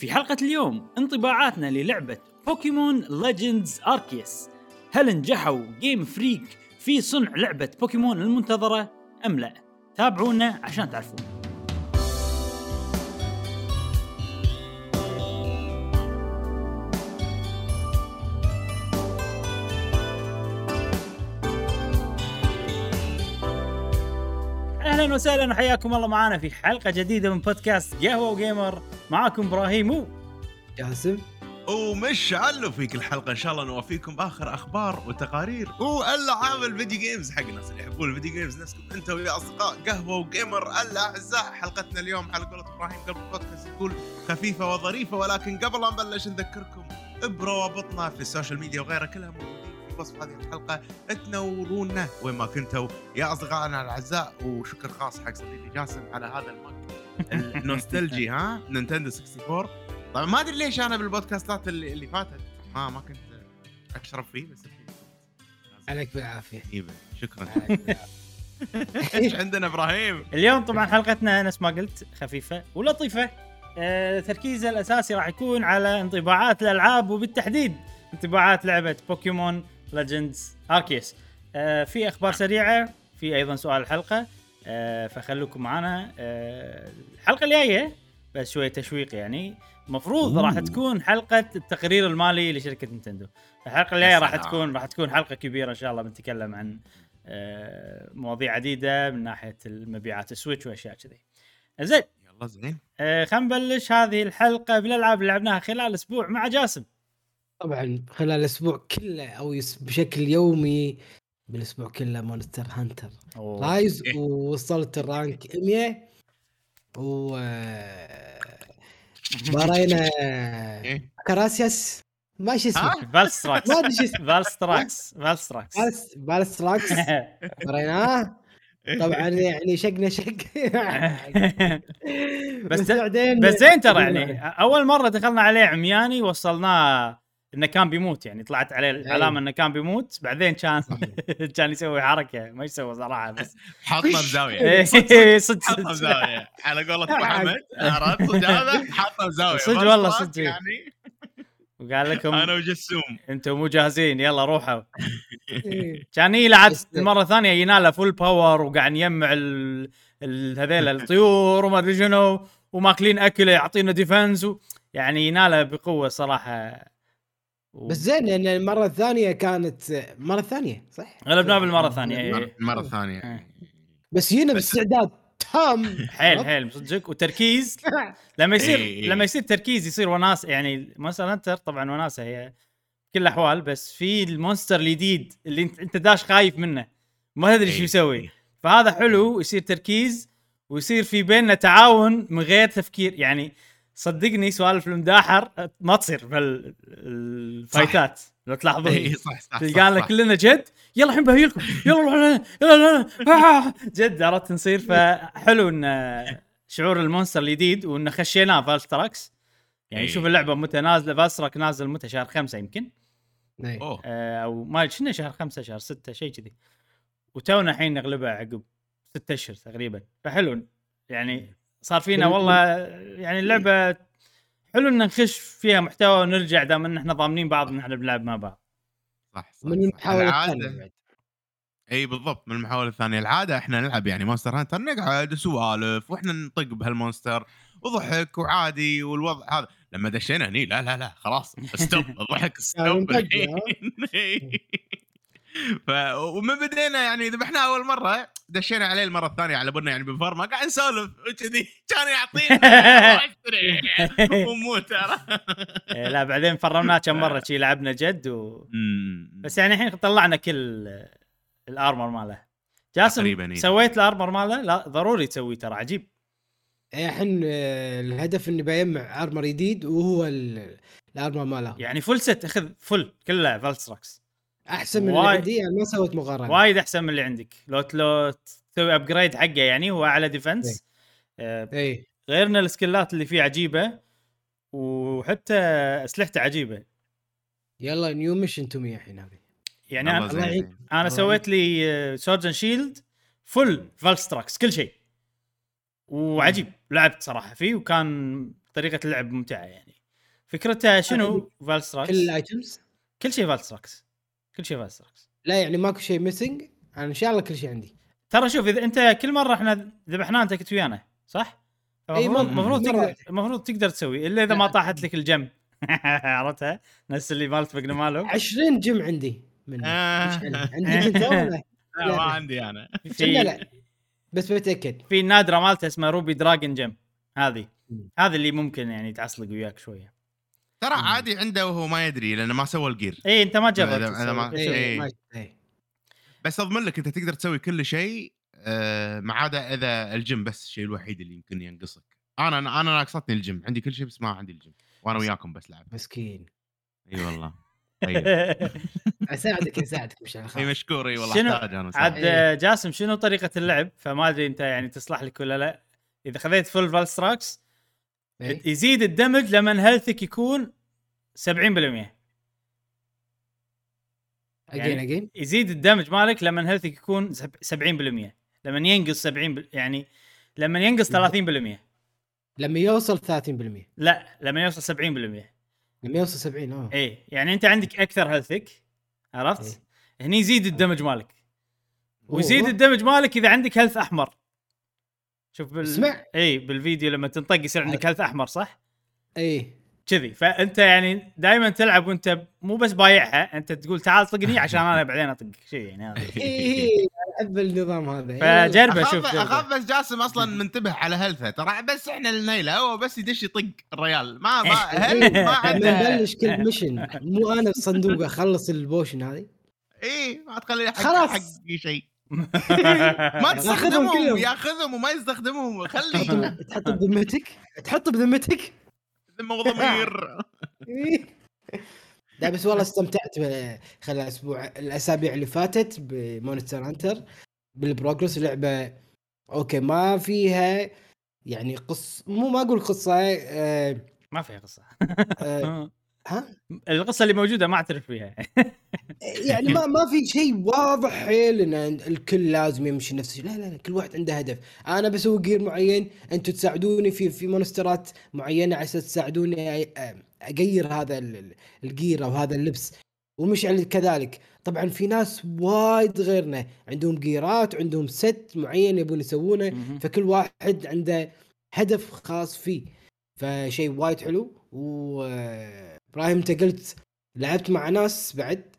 في حلقة اليوم انطباعاتنا للعبة Pokémon Legends Arceus هل نجحوا Game Freak في صنع لعبة بوكيمون المنتظرة أم لا؟ تابعونا عشان تعرفون. أهلا وسهلا وحياكم الله معنا في حلقة جديدة من بودكاست قهوة وجيمر معاكم إبراهيم و جاسم ومش علو فيك الحلقة إن شاء الله نوفيكم باخر أخبار وتقارير. والعاب ال video games حق الناس اللي يحبون ال video games نفسكم أنت ويا أصدقاء قهوة وجيمر الأعزاء. حلقتنا اليوم على قولة إبراهيم قبل البودكاست يقول خفيفة وظريفة ولكن قبل لا نبلش نذكركم بروابطنا في ال social media وغيرها كلها موجودين في وصف هذه الحلقة. تنورونا وين ما كنتوا يا أصدقائنا الأعزاء. وشكر خاص حق صديقي جاسم على هذا ال mug ال nostalgie ها؟ Nintendo 64 طبعا ما أدري ليش أنا بالبودكاستات اللي, اللي فاتت. ما ما كنت اشرب فيه بس عليك بالعافية. طيبة. شكرا. إيش عندنا إبراهيم؟ اليوم طبعا حلقتنا نفس ما قلت خفيفة ولطيفة. آه، تركيزها الأساسي راح يكون على انطباعات الألعاب وبالتحديد انطباعات لعبة Pokémon Legends Arceus آه، في أخبار سريعة في أيضا سؤال الحلقة. آه، فخلوكم معنا. آه، الحلقة الجاية بس شوية تشويق يعني. المفروض راح. تكون حلقة التقرير المالي لشركة نينتندو. الحلقة الجاية راح. تكون راح تكون حلقة كبيرة إن شاء الله بنتكلم عن آه، مواضيع عديدة من ناحية المبيعات ال Switch وأشياء كذي. زين. يلا زين. آه، خلينا نبلش هذه الحلقة بالألعاب اللي لعبناها خلال أسبوع مع جاسم. طبعا خلال الأسبوع كله أو بشكل يومي بالأسبوع كله Monster Hunter. Rise ووصلت ال rank 100 و بارينا إيه. كراسياس. ما شو اسمه؟ Valstrax ما أدري شو اسمه. Valstrax Valstrax بالس Valstrax باريناه طبعا يعني شقنا شق. بس- بعدين بس زين ترى يعني. أول مرة دخلنا عليه عمياني وصلناه إنه كان بيموت يعني طلعت عليه العلامة إنه كان بيموت بعدين كان كان يسوي حركة ما يسوي صراحة بس. حاطنا بزاويه إيه، صدق. صدق بزاويه على قولة أبو حمد عرفت؟ صدق هذا حاطنا بزاويه صدق والله صدق. يعني. وقال لكم أنا وجسوم. أنتم مو جاهزين يلا روحوا. إيه. كان يلعب المره الثانية يناله full power وقاعد يجمع. هذيل الطيور وما أدري شنو وماكلين اكله يعطينا defense. يعني يناله بقوة صراحة و... بس زين لأن المرة الثانية كانت المره الثانية صح؟ غلبناه بالمرة الثانية مرة- إيه. المره الثانية إيه. بس هنا باستعداد تام حيل حيل صدق وتركيز لما يصير إيه، إيه. لما يصير تركيز يصير وناس يعني Monster Hunter طبعا وناسة هي بكل الأحوال بس في ال monster الجديد اللي انت انت داش خايف منه ما تدري شو إيه. يسوي فهذا حلو يصير تركيز ويصير في بيننا تعاون من غير تفكير يعني صدقني سوالف المداحر ما تصير بال fight ات لو تلاحظون. اي صح صح تلقانا. كلنا جد يلا الحين بهيلكم يلا روح يلا يلا آه، جد عرفت نصير. فحلو إن شعور ال monster الجديد وإن خشيناه Valstrax. يعني إيه. شوف اللعبة متى نازلة Valstrax نازل متى؟ شهر خمسة يمكن. إيه. أوه. آه، أو ما أدري شنو شهر خمسة شهر ستة شيء كذي. وتونا الحين نغلبها عقب ستة أشهر تقريبا. فحلو يعني صار فينا. والله يعني اللعبة حلو إن نخش فيها محتوى ونرجع دام إن إحنا ضامنين بعض إن إحنا بنلعب مع بعض. صح صح من الثانية بعد. إي بالضبط من المحاولة الثانية. العادة إحنا نلعب يعني Monster Hunter نقعد سوالف وإحنا نطق بهال monster وضحك وعادي والوضع هذا. لما دشينا هني لا لا لا خلاص stop الضحك يعني stop مطقة، الحين. ف ومن بدينا يعني ذبحناه أول مرة دشينا عليه المرة الثانية على بالنا يعني بفرمه قاعد نسولف وكذي. كان يعطينا ونموت ترى. إيه، لا بعدين فرمناه كم مرة شي لعبنا جد و... بس يعني الحين طلعنا كل ال armor ماله. جاسم تقريباً إيه. سويت ال armor ماله؟ لا ضروري تسويه ترى عجيب. إيه، الحين آه، الهدف إني بجمع armor جديد وهو ال- ال armor ماله. يعني full set أخذ full كله Valstrax أحسن من اللي وايد. عندي يعني ما سويت مقارنة. وايد أحسن من اللي عندك. لو لو تسوي upgrade حقه يعني هو أعلى defense آه اي غير ان ال skill ات اللي فيه عجيبة وحتى أسلحته عجيبة. يلا new mission to me الحين هذه يعني أنا. أنا سويت لي sword and shield full Valstrax كل شيء. وعجيب. لعبت صراحة فيه وكان طريقة اللعب ممتعة يعني. فكرتها شنو؟ Valstrax كل ال items كل شيء Valstrax كل شيء Valstrax لا يعني ماكو شيء missing أنا إن شاء الله كل شيء عندي ترى شوف إذا أنت كل مرة إحنا ذبحناه أنت كنت ويانا صح؟ إي، المفروض تقدر. المفروض تقدر تسوي إلا إذا ما. طاحت لك ال gem عرفتها؟ نفس اللي مالت بقنا مالو 20 gem عندي منه آه. عندك؟ أنت ولا؟ لا ما عندي أنا في لا بس بتاكد في النادره مالته اسمها ruby dragon gem هذه. هذه اللي ممكن يعني تعصلق وياك شوية ترى عادي عنده وهو ما يدري لأنه ما سوى ال gear. اي أنت ما جربت إذا ما-. إيه. ما- إيه. بس أضمن لك أنت تقدر تسوي كل شيء آه، ما عدا إذا ال gem بس الشيء الوحيد اللي يمكن ينقصك. أنا أنا ناقصتني ال gem. عندي كل شيء بس ما عندي ال gem. وأنا وياكم بس لعب. مسكين. إي والله. طيب. أساعدك أساعدك مش إي مشكور. إي والله شنو- أحتاج أنا عاد صراحة. آه، جاسم شنو طريقة اللعب؟ فما أدري أنت يعني تصلح لك ولا لا. إذا خذيت full Valstrax إيه. يزيد ال damage لما health ك يكون 70% again again يزيد ال damage مالك لما health ك يكون سب- 70% لما ينقص 70 بل- يعني لما ينقص 30% لما يوصل 30% لا لما يوصل 70% لما يوصل 70 آه. اي يعني أنت عندك أكثر health ك عرفت؟ هني يزيد ال damage مالك. ويزيد. ال damage مالك إذا عندك health أحمر. شوف بال... اسمع. إي بالفيديو لما تنطق يصير عندك health أحمر صح؟ إي كذي فأنت يعني دائما تلعب وأنت مو بس بايعها أنت تقول تعال طقني عشان أنا بعدين اطقك شيء يعني هذا إي أحب النظام هذا. فجربه اخاف شوف. أخاف بس جاسم أصلا منتبه على هيلثه ترى بس إحنا اللي نيله هو بس يدش يطق الريال ما ما هيلث ما عنده نبلش كل ميشن مو أنا بالصندوق أخلص البوشن هذه إي ما تخلي حق خلاص. حق شيء ما تستخدمهم. ياخذهم وما يستخدمهم. خلي. تحط تحط بذمتك؟ تحط بذمتك؟ ذمة وضمير. لا بس والله استمتعت خلال الأسبوع الأسابيع اللي فاتت بمونستر هانتر بال progress لعبة أوكي ما فيها يعني قص مو ما أقول قصة آه ما فيها قصة. آه ها؟ القصة اللي موجودة ما أعترف فيها. يعني ما ما في شيء واضح حيل إن الكل لازم يمشي نفس الشيء. لا لا لا كل واحد عنده هدف. أنا بسوي gear معين أنتم تساعدوني في في monster ات معينة أساس تساعدوني أغير هذا ال- ال- ال gear أو هذا اللبس. والمشعل كذلك. طبعا في ناس وايد غيرنا عندهم gear ات عندهم set معين يبون يسوونه. فكل واحد عنده هدف خاص فيه. فشيء وايد حلو. وابراهيم أنت قلت لعبت مع ناس بعد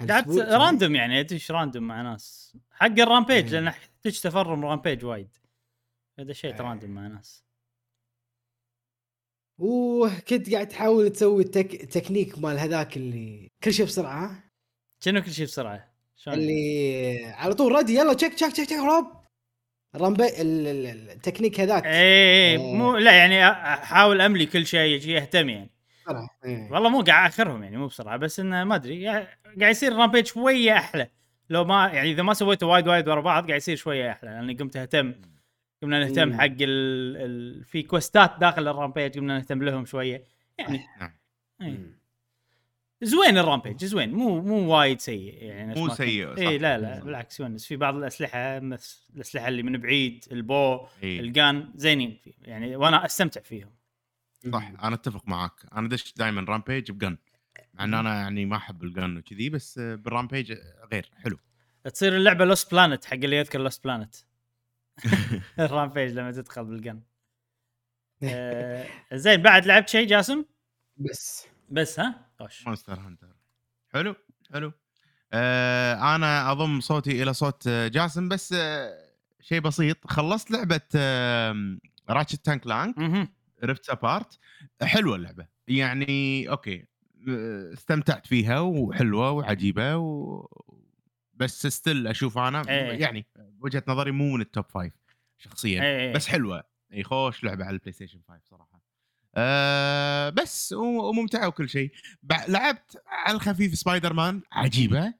لعبت؟ random يعني ادش random مع ناس حق ال rampage إيه. لأن يحتاج تفرم rampage وايد دشيت إيه. random مع ناس وكنت قاعد تحاول تسوي التك... تكنيك مال هذاك اللي كل شيء بسرعة؟ شنو كل شيء بسرعة شلون؟ اللي على طول ردي يلا تشك تشك تشك تشك روب ال- التكنيك هذاك إيه إيه، إيه. مو لا يعني أحاول أملي كل شيء اهتم يعني. إيه. والله مو قاعد أخرهم يعني مو بسرعة بس إنه ما أدري قاعد يصير ال rampage شوية أحلى لو ما يعني إذا ما سويته وايد وايد ورا بعض قاعد يصير شوية أحلى لأني قمت أهتم قمنا نهتم مم. حق ال... ال... في quest ات داخل ال rampage قمنا نهتم لهم شوية يعني نعم. إيه. زوين ال rampage زوين مو مو وايد سيء يعني مو. سيء، صح. اي لا لا. بالعكس يونس في بعض الأسلحة مثل الأسلحة اللي من بعيد ال bow إيه. ال gun زينين فيه يعني وأنا أستمتع فيهم صح أنا أتفق معاك. أنا دش دائما rampage ب gun مع ان أنا يعني ما أحب ال gun وكذي بس بال rampage غير حلو. تصير اللعبة لوست بلانت حق اللي يذكر لوست بلانت ال rampage لما تدخل بال gun آه زين بعد لعبت شيء جاسم؟ بس. بس ها؟ خوش مونستر هانتر حلو حلو. آه أنا أضم صوتي إلى صوت جاسم بس آه شيء بسيط. خلصت لعبة آه راتشت اند كلانك. ريفت ابارت حلوة اللعبة. يعني أوكي آه، استمتعت فيها وحلوة وعجيبة و... بس still أشوف أنا إيه. يعني وجهة نظري مو من ال top five شخصيا. إيه. بس حلوة. اي خوش لعبة على البلاي ستيشن 5 صراحة. أه بس وممتعة وكل شيء. لعبت على الخفيف سبايدر مان عجيبه.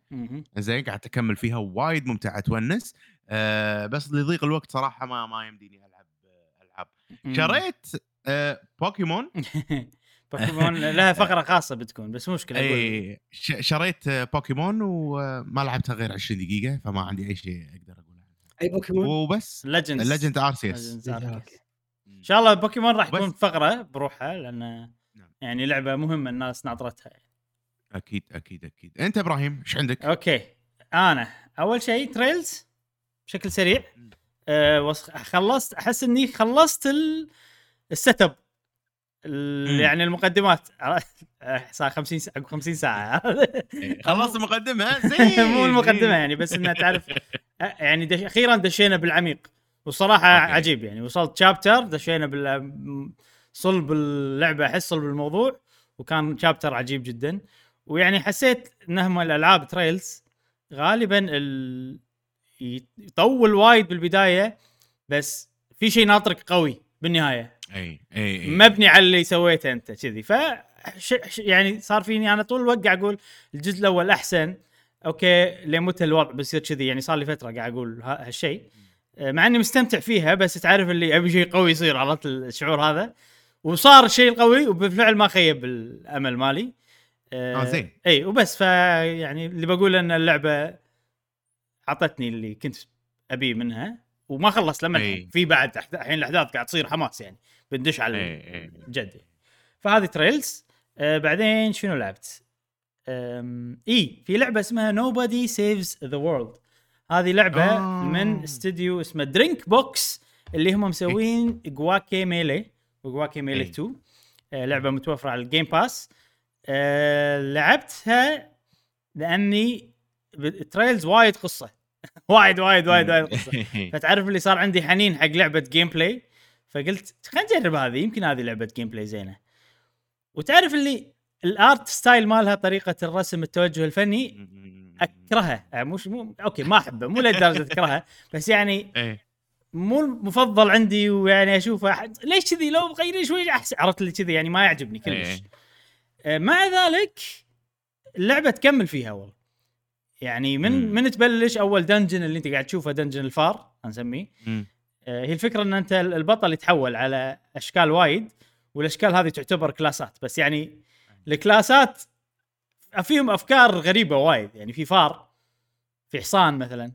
زين قاعد أكمل فيها وايد ممتعة تونس. أه بس لضيق الوقت صراحة ما ما يمديني ألعب آه، ألعاب. شريت أه بوكيمون. بوكيمون لها فقرة خاصة بتكون بس مشكلة. اي ش- شريت آه، بوكيمون وما لعبتها غير 20 دقيقة فما عندي أي شيء أقدر أقوله. أي بوكيمون؟ وبس. ليجندز الليجند ارسيوس Legends Arceus. إن شاء الله بوكيمون راح تكون فقرة بروحها لأن نعم. يعني لعبة مهمة الناس ناطرتها. أكيد أكيد أكيد. أنت إبراهيم إيش عندك؟ أوكي. أنا أول شيء تريلز بشكل سريع. أه خلصت أحس إني خلصت ال- ال setup. يعني المقدمات. صار 50 ساعة 50 ساعة. إيه، خلصت المقدمة؟ زين. مو المقدمة. يعني بس إنها تعرف. يعني دش أخيرا دشينا بالعميق والصراحة أوكي. عجيب يعني. وصلت chapter دشينا بال صلب اللعبة أحس صلب الموضوع وكان chapter عجيب جدا. ويعني حسيت انهم الألعاب تريلز غالبا ال... يطول وايد بالبداية بس في شيء ناطرك قوي. بالنهاية. أي أي أي. مبني على اللي سويته أنت كذي. ف يعني صار فيني أنا طول الوقت قاعد أقول الجزء الأول أحسن أوكي لمتى الوضع بيصير كذي. يعني صار لي فترة قاعد أقول هالشيء. مع إني مستمتع فيها بس تعرف اللي أبي شيء قوي يصير عرفت الشعور هذا؟ وصار الشيء القوي وبالفعل ما خيب الامل مالي. آه، زين. إي وبس. ف يعني اللي بقول إن اللعبة أعطتني اللي كنت أبيه منها. وما خلص لما أي. في بعد الحين الأحداث قاعد تصير حماس يعني بندش على إي، إي. الجد فهذه تريلز آه بعدين شنو لعبت؟ إي في لعبة اسمها Nobody Saves the World هذه لعبة آه. من استوديو اسمه درينك بوكس اللي هم مسوين جواكي ميلي وجواكي ميلي إي. 2 آه لعبة متوفرة على الجيم باس آه لعبتها لأني تريلز وايد قصة وايد وايد وايد وايد. فتعرف اللي صار عندي حنين حق لعبة gameplay فقلت خلينا نجرب هذه يمكن هذه لعبة gameplay زينة. وتعرف اللي ال art style مالها طريقة الرسم التوجه الفني أكرهها. يعني مش مو أوكي ما أحبه مو لدرجه أكرهها. بس يعني إيه. مو المفضل عندي ويعني أشوفه أحد- ليش كذي؟ لو مغيرين شوي احسن عرفت اللي كذي؟ يعني ما يعجبني كلش. إيه. آه، مع ذلك اللعبة تكمل فيها والله. يعني من مم. من تبلش أول dungeon اللي أنت قاعد تشوفه dungeon الفار نسميه. آه، هي الفكرة إن أنت البطل يتحول على أشكال وايد والأشكال هذه تعتبر class ات. بس يعني ال class ات فيهم أفكار غريبة وايد. يعني في فار في حصان مثلا.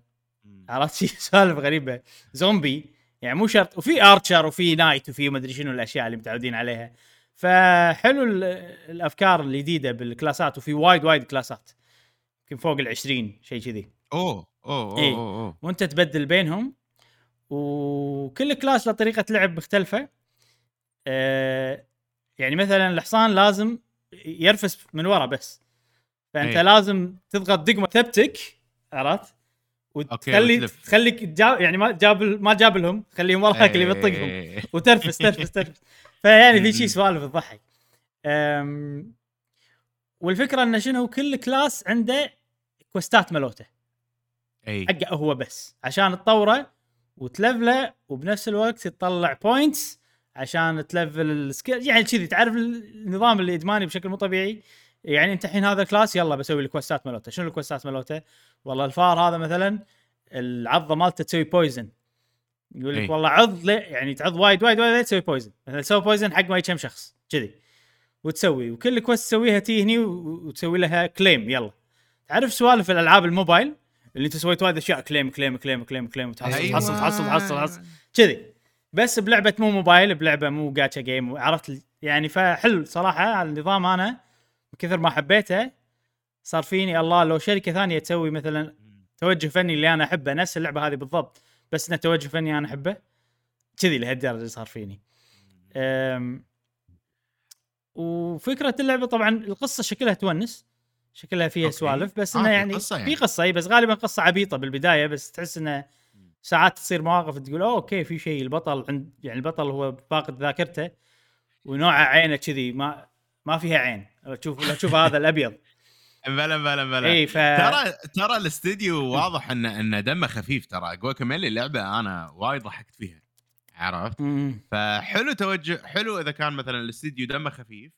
عرفت؟ في سوالف غريبة. زومبي يعني مو شرط. وفي archer وفي knight وفي مدري شنو الأشياء اللي متعودين عليها. فحلو ال- الأفكار الجديدة بالكلاسات وفي وايد وايد كلاسات. يمكن فوق ال 20 شيء كذي أوه أوه أوه إيه. أوه. وأنت تبدل بينهم وكل class له طريقة لعب مختلفة آه يعني مثلا الحصان لازم يرفس من ورا بس فأنت إيه. لازم تضغط دقمة ثبتك عرفت وتخلي وتلف. تخليك تجاب يعني ما جابل ما جابلهم خليهم وراك اللي بيطقهم إيه. وترفس ترفس ترفس فيعني في شيء سوالف تضحك والفكرة انه شنو؟ كل class عنده كويستات مالوته. إي. حقه هو بس. عشان تطوره وتلفله وبنفس الوقت تطلع points عشان تلفل ال skill يعني كذي تعرف النظام اللي ادماني بشكل مو طبيعي؟ يعني أنت الحين هذا class يلا بسوي الكويستات مالته شنو الكويستات مالته والله الفار هذا مثلا العضة مالته تسوي poison يقول. لك والله عض يعني تعض وايد وايد وايد تسوي poison مثلا تسوي poison حق ما كم شخص. كذي. وتسوي وكل quest تسويها تي هني وتسوي لها claim يلا. تعرف سوالف الألعاب الموبايل؟ اللي انت سويت وايد أشياء claim claim claim claim claim أيوة. تحصل تحصل تحصل تحصل. كذي. بس بلعبة مو موبايل بلعبة مو جاتشا جيم عرفت يعني فحلو صراحة النظام أنا. من كثر ما حبيته صار فيني الله لو شركة ثانية تسوي مثلا توجه فني اللي أنا أحبه نفس اللعبة هذه بالضبط بس إنه توجه فني أنا أحبه. كذي لهالدرجة صار فيني. أم وفكرة اللعبة طبعا القصة شكلها تونس شكلها فيها. سوالف بس آه، انه في يعني قصة في يعني. قصة إي بس غالبا قصة عبيطة بالبداية بس تحس إنه ساعات تصير مواقف تقول اوه okay في شيء البطل عند يعني البطل هو فاقد ذاكرته ونوعه عينه كذي ما ما فيها عين. لو تشوف لو تشوف هذا الأبيض. بلا بلا بلا. إي ف ترى ترى الاستديو واضح إن إن دمه خفيف ترى. Guacamelee لعبة أنا وايد ضحكت فيها. عرفت. فحلو توجه حلو إذا كان مثلا الاستديو دمه خفيف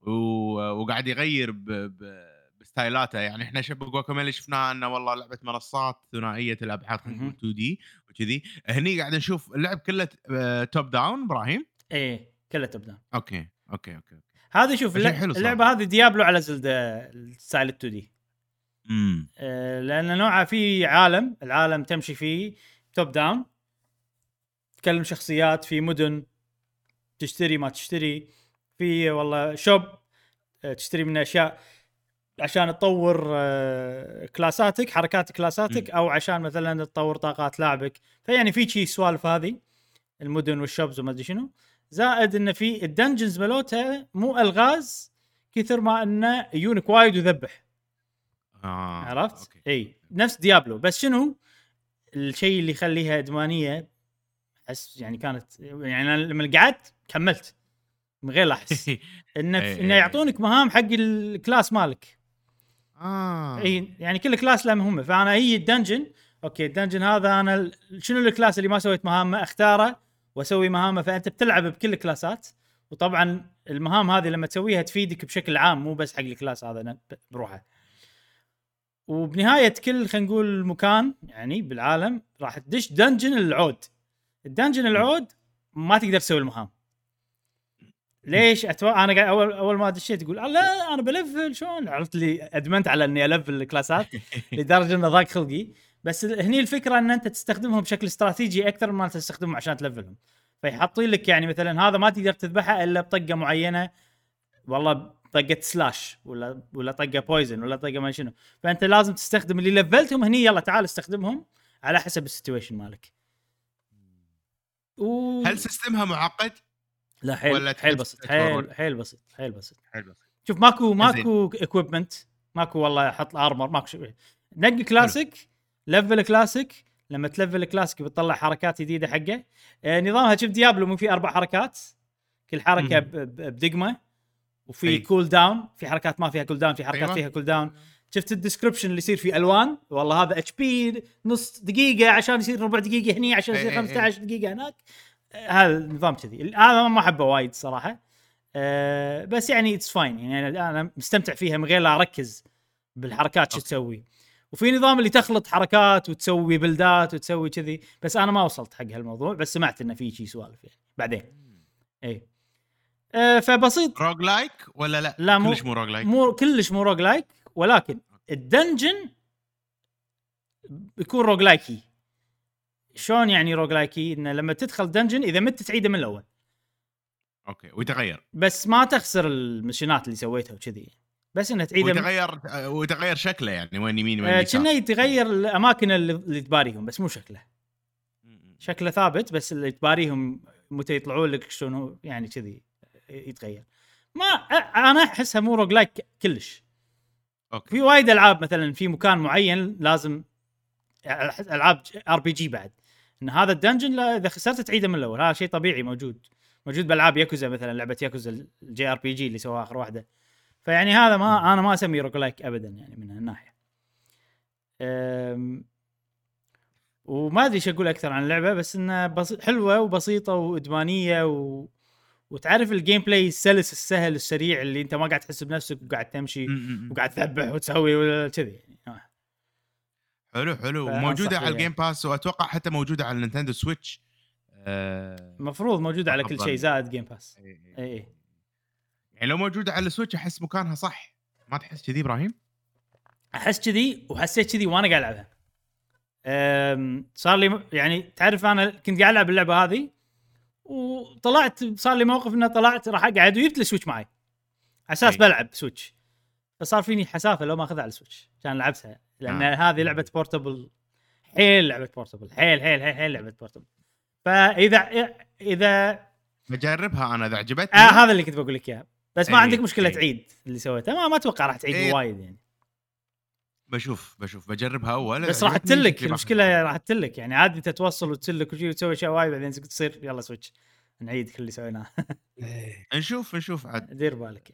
و... وقاعد يغير ب... ب... بستايلاته. يعني إحنا شبه Guacamelee شفناها إنه والله لعبة منصات ثنائية الابعاد مهم. 2D وكذي. هني قاعد نشوف اللعب كله آه، top down إبراهيم؟ إيه كلها توب داون أوكي أوكي أوكي هذه شوف. اللعبة هذه ديابلو على زلدا ال style 2D. امم آه، لأن نوعها في عالم العالم تمشي فيه top down تكلم شخصيات في مدن تشتري ما تشتري في والله shop آه، تشتري منه أشياء عشان تطور آه، كلاساتك حركات كلاساتك أو عشان مثلا تطور طاقات لاعبك فيعني في شي سوالف هذه المدن وال shops وما أدري شنو زائد انه في ال dungeons مالوتها مو ألغاز كثر ما إنه يجونك وايد وذبح آه. عرفت؟ okay. إي نفس ديابلو بس شنو الشيء اللي يخليها إدمانية أحس يعني كانت يعني أنا لما قعدت كملت من غير لا أحس. إنه إي إنه إي. يعطونك مهام حق ال class مالك. آه. إي يعني كل class له مهمة. فأنا هي ال dungeon okay ال dungeon هذا أنا شنو ال class اللي ما سويت مهامة أختاره وأسوي مهامة. فأنت بتلعب بكل الكلاسات. وطبعا المهام هذه لما تسويها تفيدك بشكل عام مو بس حق ال class هذا بروحه. وبنهاية كل خلينا نقول مكان يعني بالعالم راح تدش dungeon العود. ال dungeon العود ما تقدر تسوي المهام. ليش؟ أتوقع أنا قاعد اول أول ما دشيت يقول لا أنا بلفل شلون؟ عرفت لي أدمنت على إني الفل الكلاسات لدرجة إنه ضاق خلقي. بس هني الفكرة إن أنت تستخدمهم بشكل استراتيجي أكثر ما تستخدمهم عشان تلفلهم فيحطين لك يعني مثلا هذا ما تقدر تذبحه إلا بطقة معينة والله طقه slash ولا ولا طقة poison ولا طقة ما شنو. فأنت لازم تستخدم اللي لفلتهم هني يلا تعال استخدمهم على حسب ال situation مالك. و... هل system ها معقد؟ لا حيل ولا حيل بسيط؟ حيل حيل بسيط حيل بسيط. حلو شوف ماكو ماكو equipment ماكو والله حط armor ماكو شيء. نقي كلاسيك لفل كلاسيك لما تلفل كلاسيك بتطلع حركات جديدة حقه. آه نظامها شوف ديابلو مو في أربع حركات. كل حركة بدقمة. وفي. cooldown في حركات ما فيها cooldown في حركات أيوة. فيها cooldown شفت ال description اللي يصير فيه ألوان؟ والله هذا HP نص دقيقة عشان يصير ربع دقيقة هني عشان يصير إي إي إي. 15 دقيقة هناك. آه، هذا النظام كذي. هذا ما أحبه وايد صراحة. آه بس يعني it's fine يعني أنا مستمتع فيها من غير لا أركز بالحركات شو. تسوي. وفي نظام اللي تخلط حركات وتسوي build ات وتسوي كذي. بس أنا ما وصلت حق هالموضوع بس سمعت انه في شي سوالف يعني. بعدين. اي آه فبسيط. roguelike ولا لا؟ لا، مو- كلش مو roguelike مو كلش مو roguelike ولكن ال dungeon بيكون roguelikey شلون يعني roguelikey إنه لما تدخل dungeon إذا مت تعيده من الأول. okay ويتغير. بس ما تخسر الميشنات اللي سويتها وكذي. بس انها تعيده من... ويتغير آه، ويتغير شكله يعني وين يمين وين آه، يسار. كنا يتغير الأماكن اللي, تباريهم بس مو شكله. شكله ثابت بس اللي تباريهم متى يطلعون لك شلون يعني كذي يتغير. ما أنا أحسها مو roguelike كلش. okay. في وايد ألعاب مثلا في مكان معين لازم العاب RPG بعد. إن هذا ال dungeon لا إذا خسرت تعيده من الأول. هذا شيء طبيعي موجود. موجود بألعاب ياكوزا مثلا لعبة ياكوزا ال JRPG اللي سواها آخر واحدة. فيعني هذا ما أنا ما اسميه roguelike ابدا يعني من هالناحية. وما أدري إيش أقول أكثر عن اللعبة بس إنها بسي... حلوة وبسيطة وإدمانية و... وتعرف ال gameplay السلس السهل السريع اللي انت ما قاعد تحس بنفسك وقاعد تمشي وقاعد تذبح وتسوي ولا كذي يعني. آه. حلو حلو فأنصح موجوده فيها. على الجيم باس وأتوقع حتى موجودة على ال Nintendo Switch آه... المفروض موجودة على كل. شيء زائد Game Pass. اي اي يعني لو موجودة على ال Switch أحس مكانها صح ما تحس كذي إبراهيم؟ أحس كذي وحسيت كذي وأنا قاعد ألعبها صار لي يعني تعرف أنا كنت قاعد ألعب اللعبة هذه وطلعت صار لي موقف إنه طلعت راح أقعد وجبت ال Switch معي على أساس. بلعب Switch. فصار فيني حسافة لو ما اخذها على ال Switch. عشان لعبتها. لأن آه. هذه لعبة portable. حيل لعبة portable. حيل حيل حيل, حيل لعبة portable. فإذا إذا بجربها أنا إذا عجبتني. آه هذا اللي كنت بقول لك اياه بس ما أي، عندك مشكلة أي. تعيد اللي سويته. ما ما أتوقع راح تعيد إيه. وايد يعني. بشوف بشوف بجربها اول بس راح تلك المشكلة راح تلك. يعني عادي أنت توصل وتسلك وشي وتسوي أشياء وايد بعدين تصير يلا Switch. نعيد كل اللي سويناه. إيه. نشوف نشوف عاد. دير بالك.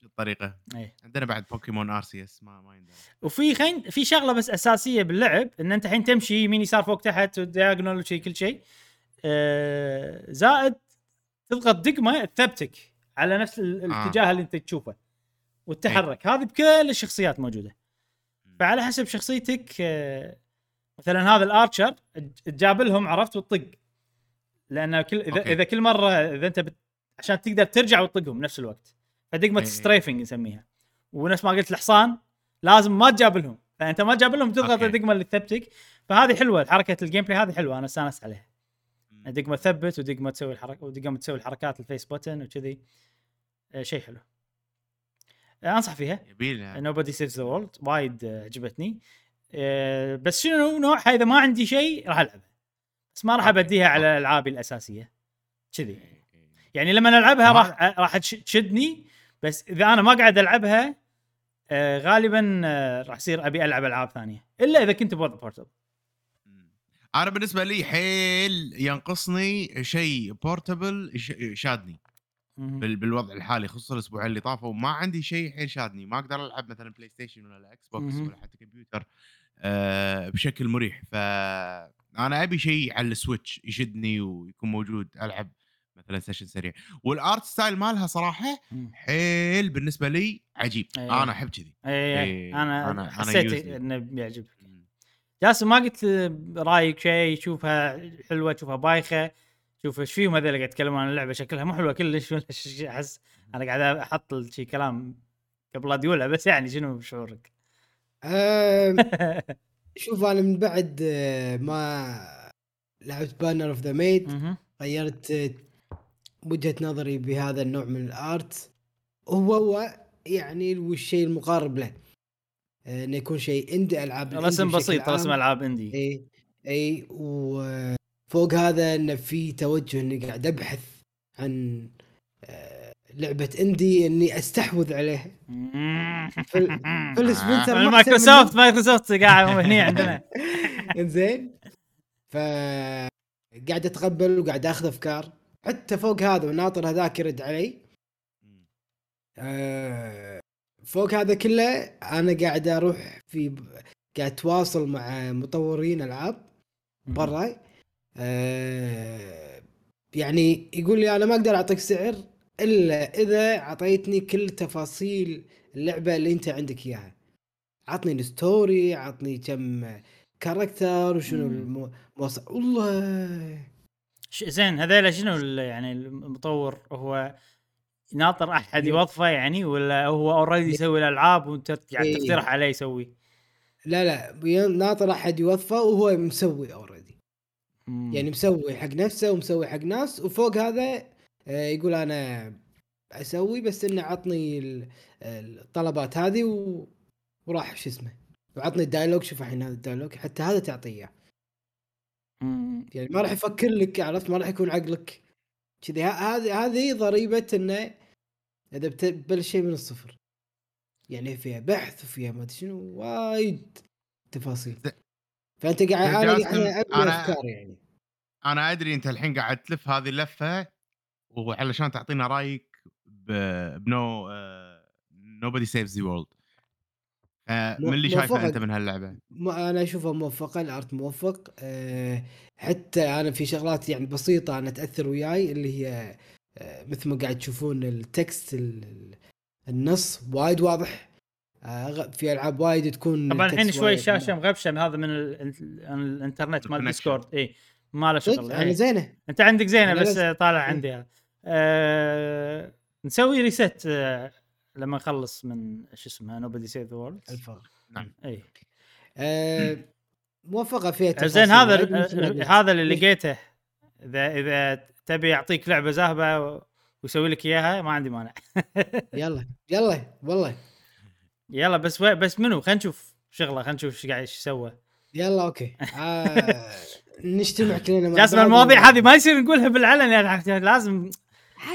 شو الطريقة؟ اي عندنا بعد بوكيمون Arceus ما ما يندرى. وفي خين في شغلة بس أساسية باللعب إن أنت الحين تمشي يمين يسار فوق تحت و diagonal وشي كل شيء آه زائد تضغط دقمة تثبتك على نفس آه. الاتجاه اللي أنت تشوفه وتتحرك. هذه بكل الشخصيات موجودة. فعلى حسب شخصيتك آه، مثلا هذا ال archer تجابلهم عرفت؟ وتطق. لأن كل اذا, okay. إذا كل مرة إذا أنت بت... عشان تقدر ترجع وتطقهم بنفس الوقت. فدقمة إيه. strafing نسميها. ونفس ما قلت الحصان لازم ما تجابلهم. فانت ما تجابلهم تضغط okay. الدقمة اللي تثبتك. فهذه حلوة حركة ال gameplay هذه حلوة. أنا استانست عليها. دق ما تثبت ودق ما تسوي الحركة ودق ما تسوي الحركات الفيس بutton وكذي. آه، شيء حلو. أنصح فيها. يبيلها Nobody Saves the World وايد آه، عجبتني. آه، بس شنو نوعها إذا ما عندي شيء راح ألعبها. بس ما راح. أبديها على العابي الأساسية. كذي. يعني لما ألعبها راح راح تش- تشدني. بس إذا أنا ما قاعد ألعبها آه، غالبا آه، راح يصير أبي ألعب ألعاب ثانية. إلا إذا كنت بوضع portable. أنا بالنسبة لي حيل ينقصني شيء portable شادني. بال- بالوضع الحالي خصوصا الأسبوعين اللي طافوا. ما عندي شيء حيل شادني. ما أقدر ألعب مثلا PlayStation ولا ال Xbox. ولا حتى كمبيوتر آه بشكل مريح. فانا أبي شيء على ال Switch يشدني ويكون موجود ألعب مثلا session سريع. وال art style مالها صراحة حيل بالنسبة لي عجيب. أي. أنا أحب كذي. اي إيه، أنا أنا- أنا أنا حسيت. إنه بيعجبك. جاسم ما قلت رايك شيء تشوفها حلوة تشوفها بايخة؟ شوف إيش فيهم هذول قاعد يتكلمون عن اللعبة شكلها مو حلوة كلش أحس أنا قاعد أحط شي كلام قبل لا تقولها بس يعني شنو شعورك؟ شوف أنا من بعد آه، ما لعبت Banner of the Maid. غيرت آه، وجهة نظري بهذا النوع من ال art هو هو يعني والشيء المقارب له آه، إنه يكون شيء indie ألعاب رسم بسيط. رسم ألعاب indie اي اي وفوق هذا انه في توجه إني قاعد أبحث عن آه، لعبة indie إني أستحوذ عليها. فل- Phil Spencer ما أحسن Microsoft. Microsoft قاعد هني عندنا. إنزين. ف قاعد أتقبل وقاعد أخذ أفكار. حتى فوق هذا وناطر هذاك يرد علي. آه، فوق هذا كله أنا قاعد أروح في قاعد أتواصل مع مطورين ألعاب برا. آه، يعني يقول لي أنا ما أقدر أعطيك سعر إلا إذا أعطيتني كل تفاصيل اللعبة اللي أنت عندك إياها عطني ال story عطني كم character وشنو مم. الموصل والله زين هذيلا شنو يعني المطور هو ناطر أحد أيوه. يوظفه يعني ولا هو already يسوي الألعاب وأنت قاعد إيه. تقترح عليه يسوي؟ لا لا ناطر أحد يوظفه وهو مسوي already مم. يعني مسوي حق نفسه ومسوي حق ناس وفوق هذا آه، يقول أنا أسوي بس إنه عطني ال- الطلبات هذه و... وراح شو اسمه وعطني ال dialogue شوف الحين هذا ال dialogue حتى هذا تعطيه. يعني ما راح يفكر لك عرفت؟ ما راح يكون عقلك كذي. هذه هذه ضريبة إنه إذا بتبلش شيء من الصفر. يعني فيها بحث وفيها ما أدري شنو وايد تفاصيل. فأنت قاعد أنا أنا- أفكار يعني أنا أدري أنت الحين قاعد تلف هذه اللفة وعلشان تعطينا رأيك بنو Nobody Saves the World من اللي شايفه. أنت من هاللعبة؟ ما أنا اشوفها موفقه ال art موفق أه حتى أنا في شغلات يعني بسيطة أنا تاثر وياي اللي هي أه مثل ما قاعد تشوفون ال text ال- ال- النص وايد واضح في ألعاب وايد تكون طبعا الحين شوي الشاشه مغبشة هذا من ال- ال- الانترنت مال الconnection. ديسكورد اي ما له شغل. أنا إيه. زينة. أنت عندك زينة أنا بس لازم- طالع إيه. عندي هذا. آه نسوي rest آه لما نخلص من شو اسمه Nobody Saves the World الفرق اي أه موفقة فيها تفاصيل. زين هذا. هذا اللي؟ لقيته. اذا إذا تبي يعطيك لعبة ذهبه و- ويسوي لك إياها ما عندي مانع. يلا يلا والله. يلا بس وي- بس منو؟ خلينا نشوف شغلة خلينا نشوف إيش قاعد إيش سوى يلا okay. آه نجتمع كلنا مع جاسم بعض. المواضيع و- هذه ما يصير نقولها بالعلن يعني لازم.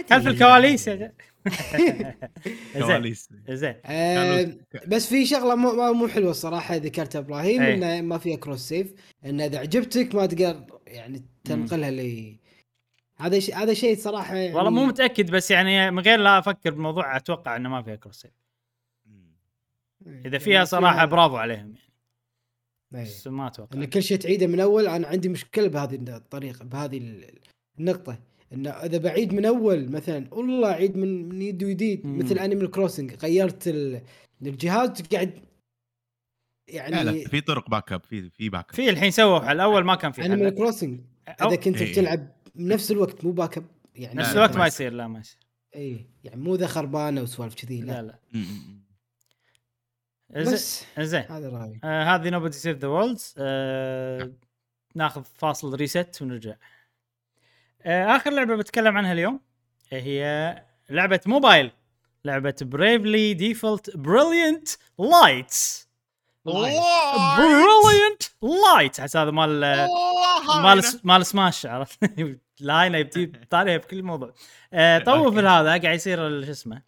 خلف الكواليس. كواليس. زين. آه بس في شغلة مو مو- حلوة الصراحة ذكرتها إبراهيم أي. إنه ما فيها cross save إنه إذا عجبتك ما تقدر يعني تنقلها لي هذا شيء هذا شيء صراحة يعني والله مو متأكد بس يعني من غير لا أفكر بالموضوع أتوقع إنه ما فيها cross save إذا يعني فيها صراحة برافو عليهم يعني. أي. بس ما أتوقع. إن كل شيء تعيده من أول أنا عندي مشكلة بهذه الطريقة بهذه ال- النقطة. انه إذا بعيد من أول مثلا والله عيد من من يد وجديد مم. مثل Animal Crossing غيرت ال- الجهاز قاعد يعني لا لا في طرق backup في في باك اب في الحين سووا حل. أول ما كان في انيمال حل كروسنج أو- إذا كنت إيه. بتلعب بنفس الوقت مو باك اب يعني نفس الوقت ما يصير. لا ما يصير. اي يعني مو ذا خربانة وسوالف كذي لا. لا, لا. بس. زين. هذا رايي آه هذه نوبدي سيف ذا وورلدز آه ناخذ فاصل rest ونرجع. آه، آخر لعبة بتكلم عنها اليوم هي لعبة موبايل لعبة بريفلي ديفولت بريليانت لايتس بريليانت لايت حس هذا مال مال مال سماش عرفت؟ لاينه يبتي طالع بكل موضوع. آه، طوف. هذا قاعد يصير شو اسمه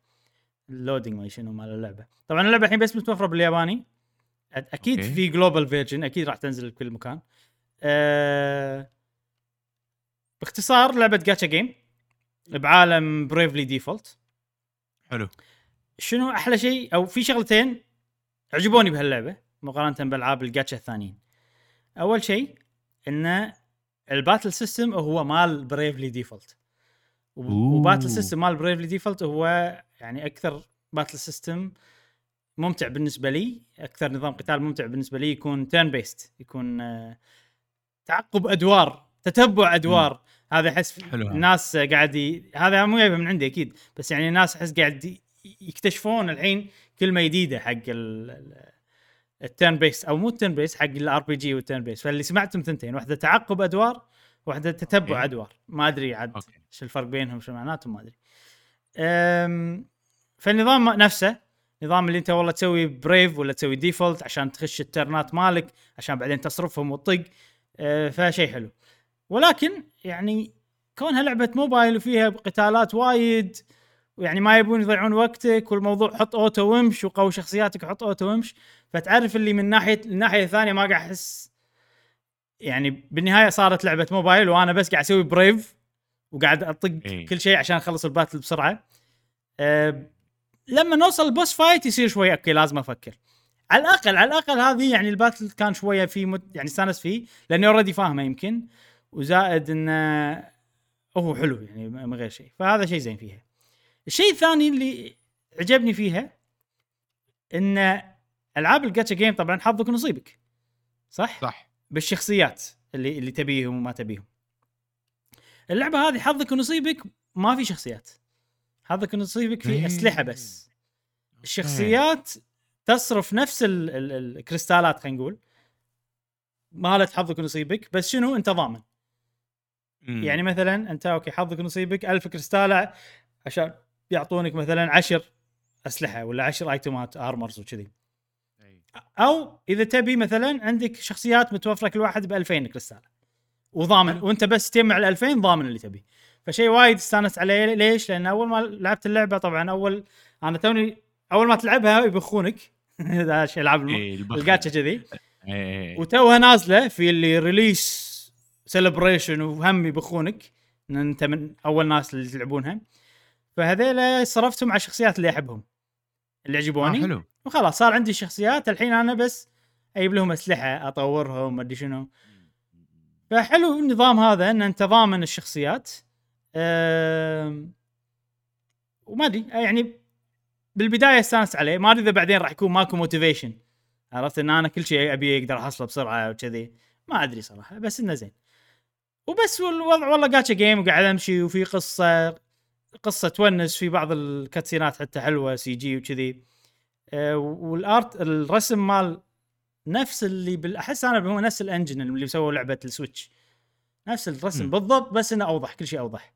اللودينج ما شنو مال اللعبة. طبعا اللعبة الحين بس متوفرة بالياباني. أكيد أوكي. في جلوبال فيرجن أكيد راح تنزل بكل مكان. أه باختصار لعبة جاتشا جيم بعالم Bravely Default حلو. شنو أحلى شيء؟ أو في شغلتين عجبوني بهاللعبة مقارنة بالعاب الجاتشا الثانيين. أول شيء إن ال battle system هو مال Bravely Default. و battle system مال Bravely Default هو يعني أكثر battle system ممتع بالنسبة لي أكثر نظام قتال ممتع بالنسبة لي يكون turn-based يكون آه، تعقب أدوار تتبع أدوار هذا أحس. الناس قاعد ي... هذا مو جايبه من عندي أكيد بس يعني الناس أحس قاعد يكتشفون الحين كلمه جديده حق ال ال turn-based أو مو ال turn-based حق ال RPG وال turn-based فاللي سمعتهم ثنتين واحدة تعقب أدوار واحدة تتبع okay. أدوار ما أدري عاد. شو الفرق بينهم شو معناتهم ما أدري فالنظام نفسه نظام اللي انت والله تسوي brave ولا تسوي default عشان تخش ال turn ات مالك عشان بعدين تصرفهم وتطق أه، فشيء حلو. ولكن يعني كونها لعبة موبايل وفيها قتالات وايد ويعني ما يبون يضيعون وقتك والموضوع حط auto وامش وقوي شخصياتك وحط auto وامش فتعرف اللي من ناحية الناحيه الثانية ما قاعد أحس. يعني بالنهاية صارت لعبة موبايل وأنا بس قاعد أسوي brave وقاعد أطق إيه. كل شيء عشان أخلص ال battle بسرعة. أه لما نوصل ال boss fight يصير شوي okay لازم أفكر. على الأقل على الأقل هذه يعني ال battle كان شوية في متعة يعني استانس فيه لأني already فاهمه يمكن. وزائد انه هو حلو يعني من غير شيء. فهذا شيء زين فيها. الشيء الثاني اللي عجبني فيها إن ألعاب الجاتشا جيم طبعا حظك ونصيبك صح؟ صح. بالشخصيات اللي اللي تبيهم وما تبيهم. اللعبة هذه حظك ونصيبك ما في شخصيات. حظك ونصيبك في. أسلحة بس. الشخصيات تصرف نفس ال ال الكريستالات خلينا نقول. مالت حظك ونصيبك بس شنو؟ أنت ضامن. يعني مثلا أنت okay حظك ونصيبك ألف كريستالة عشان يعطونك مثلا عشر أسلحة ولا عشر item ات armors وكذي. أو إذا تبي مثلا عندك شخصيات متوفرة كل واحد ب 2000 كريستال وضامن. وانت بس تجمع ال 2000 ضامن اللي تبي فشيء وايد استانست عليه. ليش؟ لأن أول ما لعبت اللعبة طبعا أول أنا توني أول ما تلعبها يبخونك. ألعاب. الجاتشا كذي. وتوها نازلة في ال release celebration وهم يبخونك. إن أنت من أول ناس اللي تلعبونها. فهذيلا صرفتهم على الشخصيات اللي أحبهم. اللي آه عجبوني حلو. وخلاص صار عندي شخصيات. الحين أنا بس أجيب لهم أسلحة أطورهم ما أدري شنو. فحلو النظام هذا ان انت ضامن الشخصيات. وما أدري يعني بالبداية استانست عليه. ما أدري إذا بعدين راح يكون ماكو motivation عرفت؟ إن أنا كل شيء أبي أقدر أحصله بسرعة وكذي. ما أدري صراحة بس إنه زين. وبس والوضع والله جاتشا جيم وقاعد أمشي وفي قصة قصة تونس في بعض ال cutscene ات حتى حلوة CG وكذي. أه، وال art الرسم مال نفس اللي بال... أحس أنا هو نفس ال engine اللي سووا لعبة السويتش. نفس الرسم مم. بالضبط بس إنه أوضح كل شيء أوضح.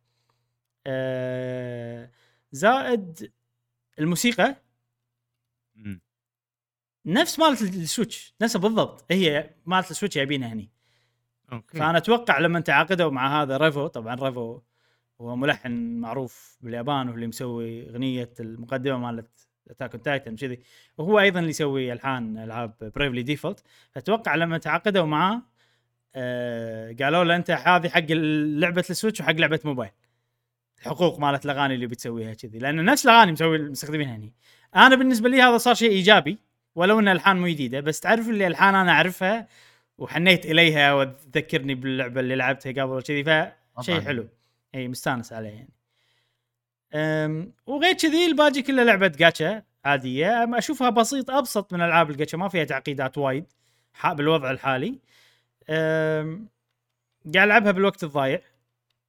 آه زائد الموسيقى. مم. نفس مالت السويتش نفسها بالضبط. هي مالت السويتش جايبينها هني. okay. فأنا أتوقع لما تعاقدوا مع هذا ريفو طبعا ريفو هو ملحن معروف باليابان وهو اللي مسوي أغنية المقدمة مالت Attack Titan كذي وهو أيضا اللي يسوي ألحان ألعاب Bravely Default فاتوقع لما تعاقدوا معاه آه قالوا له أنت هذه حق لعبة السويتش وحق لعبة موبايل. الحقوق مالت الأغاني اللي بتسويها كذي لأن نفس الأغاني مسوي المستخدمينها هني. أنا بالنسبة لي هذا صار شيء إيجابي ولو إن الالحان مو جديدة بس تعرف اللي ألحان أنا أعرفها وحنيت إليها وتذكرني باللعبة اللي لعبتها قبل وكذي فشيء. حلو. إي مستانس عليه يعني وغير كذي الباقي كله لعبة جاتشا عادية. أشوفها بسيط أبسط من ألعاب الجاتشا ما فيها تعقيدات وايد بالوضع الحالي. قاعد ألعبها بالوقت الضايع.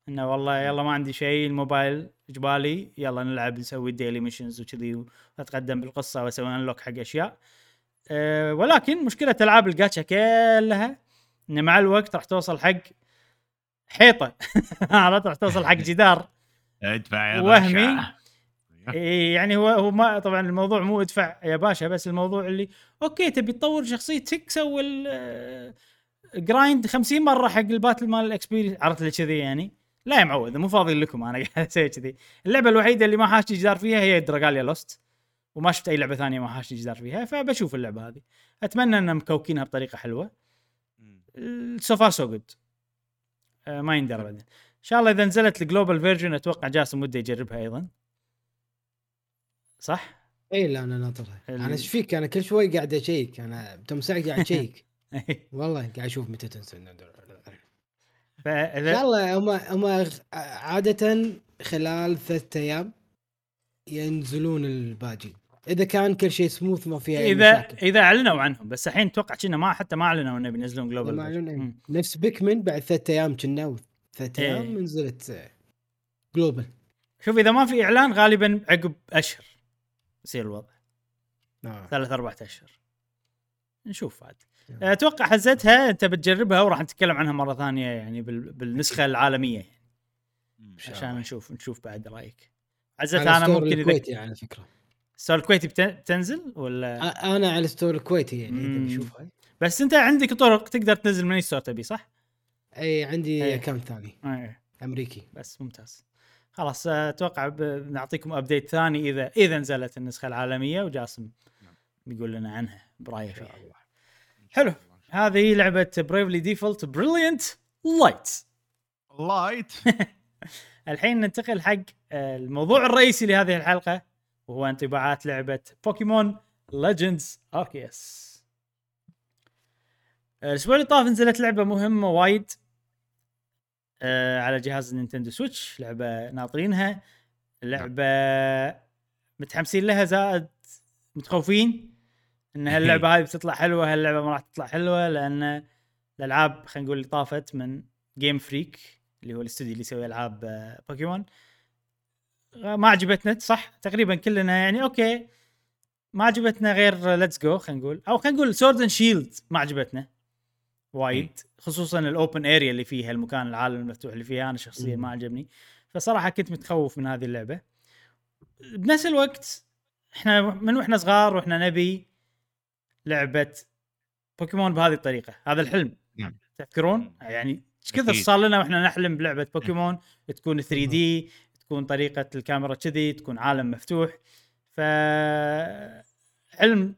إنه والله يلا ما عندي شيء الموبايل جبالي يلا نلعب نسوي ال daily missions وكذي وأتقدم بالقصة وأسوي unlock حق أشياء. أه ولكن مشكلة ألعاب الجاتشا كلها إن مع الوقت راح توصل حق حيطة. عرفت راح توصل حق جدار. ادفع يا وهمي. باشا. إيه يعني هو هو ما طبعا الموضوع مو ادفع يا باشا بس الموضوع اللي okay تبي تطور شخصيتك سوي ال grind 50 مرة حق ال battle مال ال experience عرفت اللي كذي يعني؟ لا يا معود مو فاضي لكم أنا قاعد أسوي كذي. اللعبة الوحيدة اللي ما حاشتي جدار فيها هي Dragalia Lost وما شفت أي لعبة ثانية ما حاشتي جدار فيها فبشوف اللعبة هذه. أتمنى ان مكوكينها بطريقة حلوة. so far so good ما يندرى بعدين. شاء الله إذا نزلت ال global version أتوقع جاسم وده يجربها أيضا. صح؟ إي لا أنا ناطرها. أنا إيش فيك؟ أنا كل شوي قاعد أشيك. أنا تو مساعد قاعد أشيك. والله قاعد أشوف متى تنزل. ان فإذا شاء الله هم هم عادة خلال ثلاثة أيام ينزلون الباجي إذا كان كل شيء سموث ما فيها أي إذا مشاكل. إذا أعلنوا عنهم. بس الحين أتوقع كنا ما حتى ما أعلنوا إنه بينزلون global ما أعلن- نفس بيكمن بعد ثلاثة أيام كنا ثلاثة إيه. أيام نزلت global شوف إذا ما في إعلان غالبا عقب أشهر يصير الوضع. آه. ثلاث أربع أشهر. نشوف عاد. أتوقع حزتها أنت بتجربها وراح نتكلم عنها مرة ثانية يعني بال- بالنسخة العالمية يعني. عشان. نشوف نشوف بعد رأيك. على حزتها أنا store ممكن إذا الكويتي على فكرة. السؤال الكويتي بت- بتنزل ولا؟ أنا على store الكويتي يعني إذا. بشوفها. بس أنت عندك طرق تقدر تنزل من أي store تبي صح؟ إي عندي إيه. account ثاني. إيه أمريكي. بس ممتاز. خلاص آه، أتوقع ب- بنعطيكم update ثاني إذا إذا نزلت النسخة العالمية وجاسم نعم. بيقول لنا عنها برايه إن شاء فيها. الله. حلو. هذه لعبة Bravely Default Brilliant Lights Lights الحين ننتقل حق آه، الموضوع الرئيسي لهذه الحلقة وهو انطباعات لعبة Pokémon Legends Arceus الأسبوع اللي طاف نزلت لعبة مهمة وايد. آه، على جهاز النينتندو سويتش لعبة ناطرينها. لعبة متحمسين لها زائد متخوفين إن هاللعبة هذه بتطلع حلوة هاللعبة ما راح تطلع حلوة لأن الألعاب خلينا نقول اللي طافت من Game Freak اللي هو الاستوديو اللي يسوي ألعاب آه، بوكيمون آه، ما عجبتنا صح؟ تقريبا كلنا يعني okay. ما عجبتنا غير Let's Go خلينا نقول. أو خلينا نقول Sword and Shield ما عجبتنا. وايد خصوصا ال open area اللي فيها المكان العالم المفتوح اللي فيها. أنا شخصيا ما. عجبني. فصراحة كنت متخوف من هذه اللعبة. بنفس الوقت إحنا من وإحنا صغار وإحنا نبي لعبة بوكيمون بهذه الطريقة. هذا الحلم. نعم. تذكرون؟ يعني إيش كثر. صار لنا وإحنا نحلم بلعبة بوكيمون تكون 3D تكون طريقة الكاميرا كذي تكون عالم مفتوح. ف حلم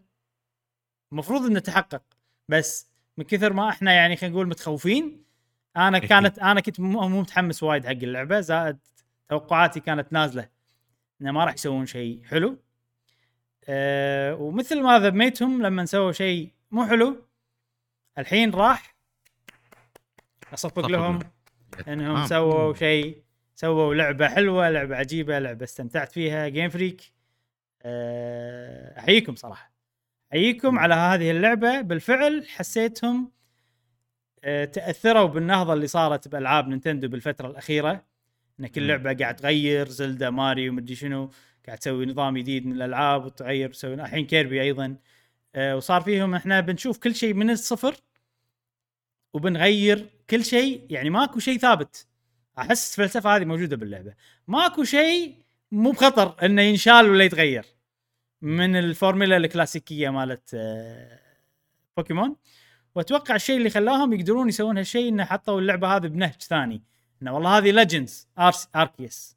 المفروض إنه تحقق. بس من كثر ما إحنا يعني خلينا نقول متخوفين أنا. كانت أنا كنت مو متحمس وايد حق اللعبة زائد توقعاتي كانت نازلة إنه ما راح يسوون شيء حلو أه ومثل ما ذميتهم لما سووا شيء مو حلو الحين راح أصفق صفق لهم. إنهم. سووا شيء سووا لعبة حلوة لعبة عجيبة لعبة استمتعت فيها Game Freak أه أحييكم صراحة أحييكم على هذه اللعبة. بالفعل حسيتهم أه تأثروا بالنهضة اللي صارت بألعاب نينتندو بالفترة الأخيرة. إن كل. لعبة قاعد تغير زلدا ماريو مدري شنو قاعد تسوي نظام جديد من الألعاب وتغير تسوي الحين كيربي أيضا. أه وصار فيهم إحنا بنشوف كل شيء من الصفر وبنغير كل شيء. يعني ماكو شيء ثابت. أحس الفلسفة هذه موجودة باللعبة. ماكو شيء مو بخطر إنه ينشال ولا يتغير. من الفورمولا الكلاسيكية مالت آه، بوكيمون. وأتوقع الشيء اللي خلاهم يقدرون يسوون هالشيء إنه حطوا اللعبة هذه بنهج ثاني. إنه والله هذه Legends Arceus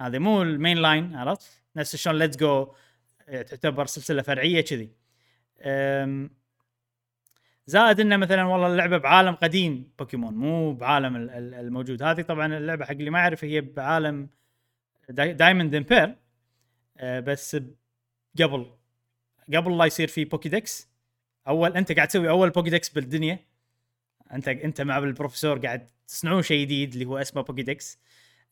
هذه مو ال main line عرفت؟ نفس شلون Let's Go تعتبر سلسلة فرعية كذي. زائد إنه مثلا والله اللعبة بعالم قديم بوكيمون. مو بعالم ال- ال- الموجود. هذه طبعا اللعبة حق اللي ما يعرف هي بعالم Diamond and Pearl بس قبل قبل لا يصير في Pokédex أول أنت قاعد تسوي أول Pokédex بالدنيا. أنت أنت مع البروفيسور قاعد تصنعون شيء جديد اللي هو اسمه Pokédex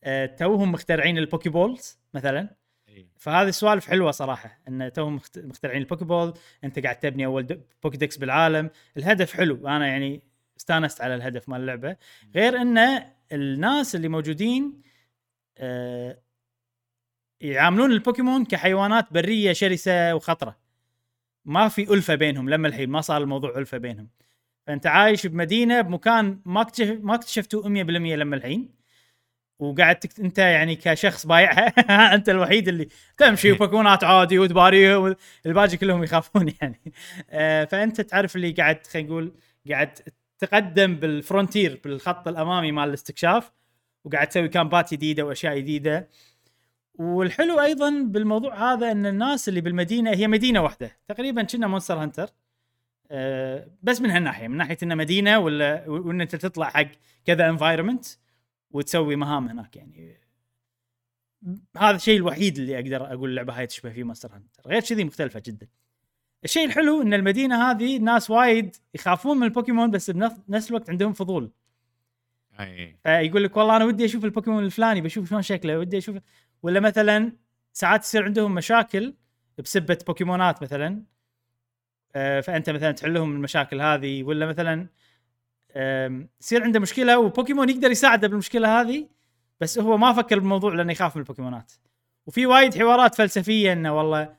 أه توهم مخترعين ال Poké Balls مثلا. إيه. فهذه سوالف حلوة صراحة إن توهم مخت- مخترعين ال Poké Ball أنت قاعد تبني أول د- Pokédex بالعالم. الهدف حلو. أنا يعني استانست على الهدف مال اللعبة. غير ان الناس اللي موجودين آه يعاملون البوكيمون كحيوانات برية شرسة وخطرة. ما في ألفة بينهم لما الحين ما صار الموضوع ألفة بينهم. فأنت عايش بمدينة بمكان ما اكتشف ما اكتشفتوه 100% لما الحين. وقاعد تكت... أنت يعني كشخص باللعبة أنت الوحيد اللي تمشي بوكيمونات عادي وتباريهم الباقي كلهم يخافون يعني. آه فأنت تعرف اللي قاعد خلينا نقول قاعد تقدم بال frontier بالخط الأمامي مال الاستكشاف. وقاعد تسوي camp ات جديدة وأشياء جديدة. والحلو أيضا بالموضوع هذا إن الناس اللي بالمدينة هي مدينة واحدة. تقريبا كنها Monster Hunter أه بس من هالناحية من ناحية انه مدينة ولا وإن أنت تطلع حق كذا environment وتسوي مهام هناك يعني. هذا الشيء الوحيد اللي أقدر أقول اللعبه هاي تشبه فيه Monster Hunter غير كذي مختلفة جدا. الشيء الحلو إن المدينة هذه ناس وايد يخافون من البوكيمون بس بنفس الوقت عندهم فضول. أي. فيقول لك والله أنا ودي أشوف البوكيمون الفلاني بشوف شلون شكله ودي أشوف ولا مثلا ساعات يصير عندهم مشاكل بسبة بوكيمونات مثلا آه، فأنت مثلا تحل لهم المشاكل هذه ولا مثلا يصير عنده مشكلة وبوكيمون يقدر يساعده بالمشكلة هذه بس هو ما فكر بالموضوع لأنه يخاف من البوكيمونات. وفي وايد حوارات فلسفية إنه والله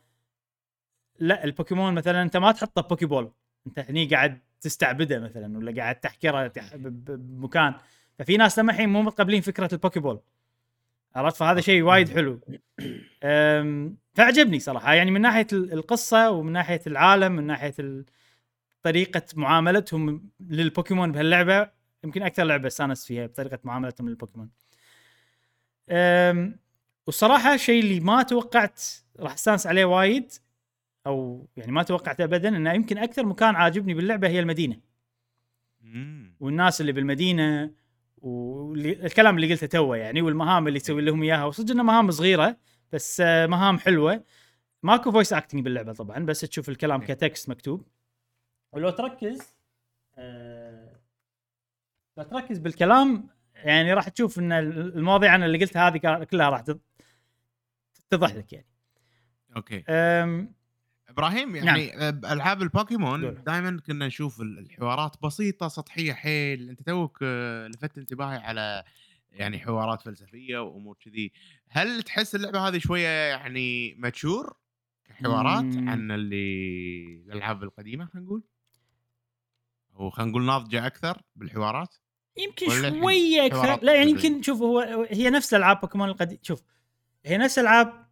لا البوكيمون مثلا أنت ما تحطه Poké Ball. أنت هني قاعد تستعبده مثلا ولا قاعد تحكره بمكان. ففي ناس لما الحين مو متقبلين فكرة ال Poké Ball. عرفت؟ فهذا شيء وايد حلو. فعجبني صراحة. يعني من ناحية ال- القصة ومن ناحية العالم من ناحية طريقة معاملتهم للبوكيمون بهاللعبة يمكن أكثر لعبة استانست فيها بطريقة معاملتهم للبوكيمون. والصراحه شيء اللي ما توقعت راح استانس عليه وايد أو يعني ما توقعت ابدا إنه يمكن أكثر مكان عاجبني باللعبة هي المدينة. والناس اللي بالمدينة والكلام اللي قلته توه يعني والمهام اللي تسوي لهم إياها. وصدق انها مهام صغيرة بس آه، مهام حلوة. ماكو voice acting باللعبة طبعا بس تشوف الكلام إيه. ك text مكتوب. ولو تركز آه، لو تركز بالكلام يعني راح تشوف إن المواضيع أنا اللي قلتها هذه كلها راح تت- تتضح لك يعني. okay. إبراهيم يعني بالعاب البوكيمون قول. دائما كنا نشوف ال- الحوارات بسيطة سطحية حيل. أنت توك آه، لفت انتباهي على يعني حوارات فلسفية وأمور كذي. هل تحس اللعبة هذه شوية يعني mature كحوارات مم. عن اللي الألعاب القديمة خلينا نقول؟ أو خلينا نقول ناضجة أكثر بالحوارات؟ يمكن الحين شوية أكثر. حوارات لا يعني. يمكن شوف هو هي نفس ألعاب بوكيمون القديم. شوف هي نفس ألعاب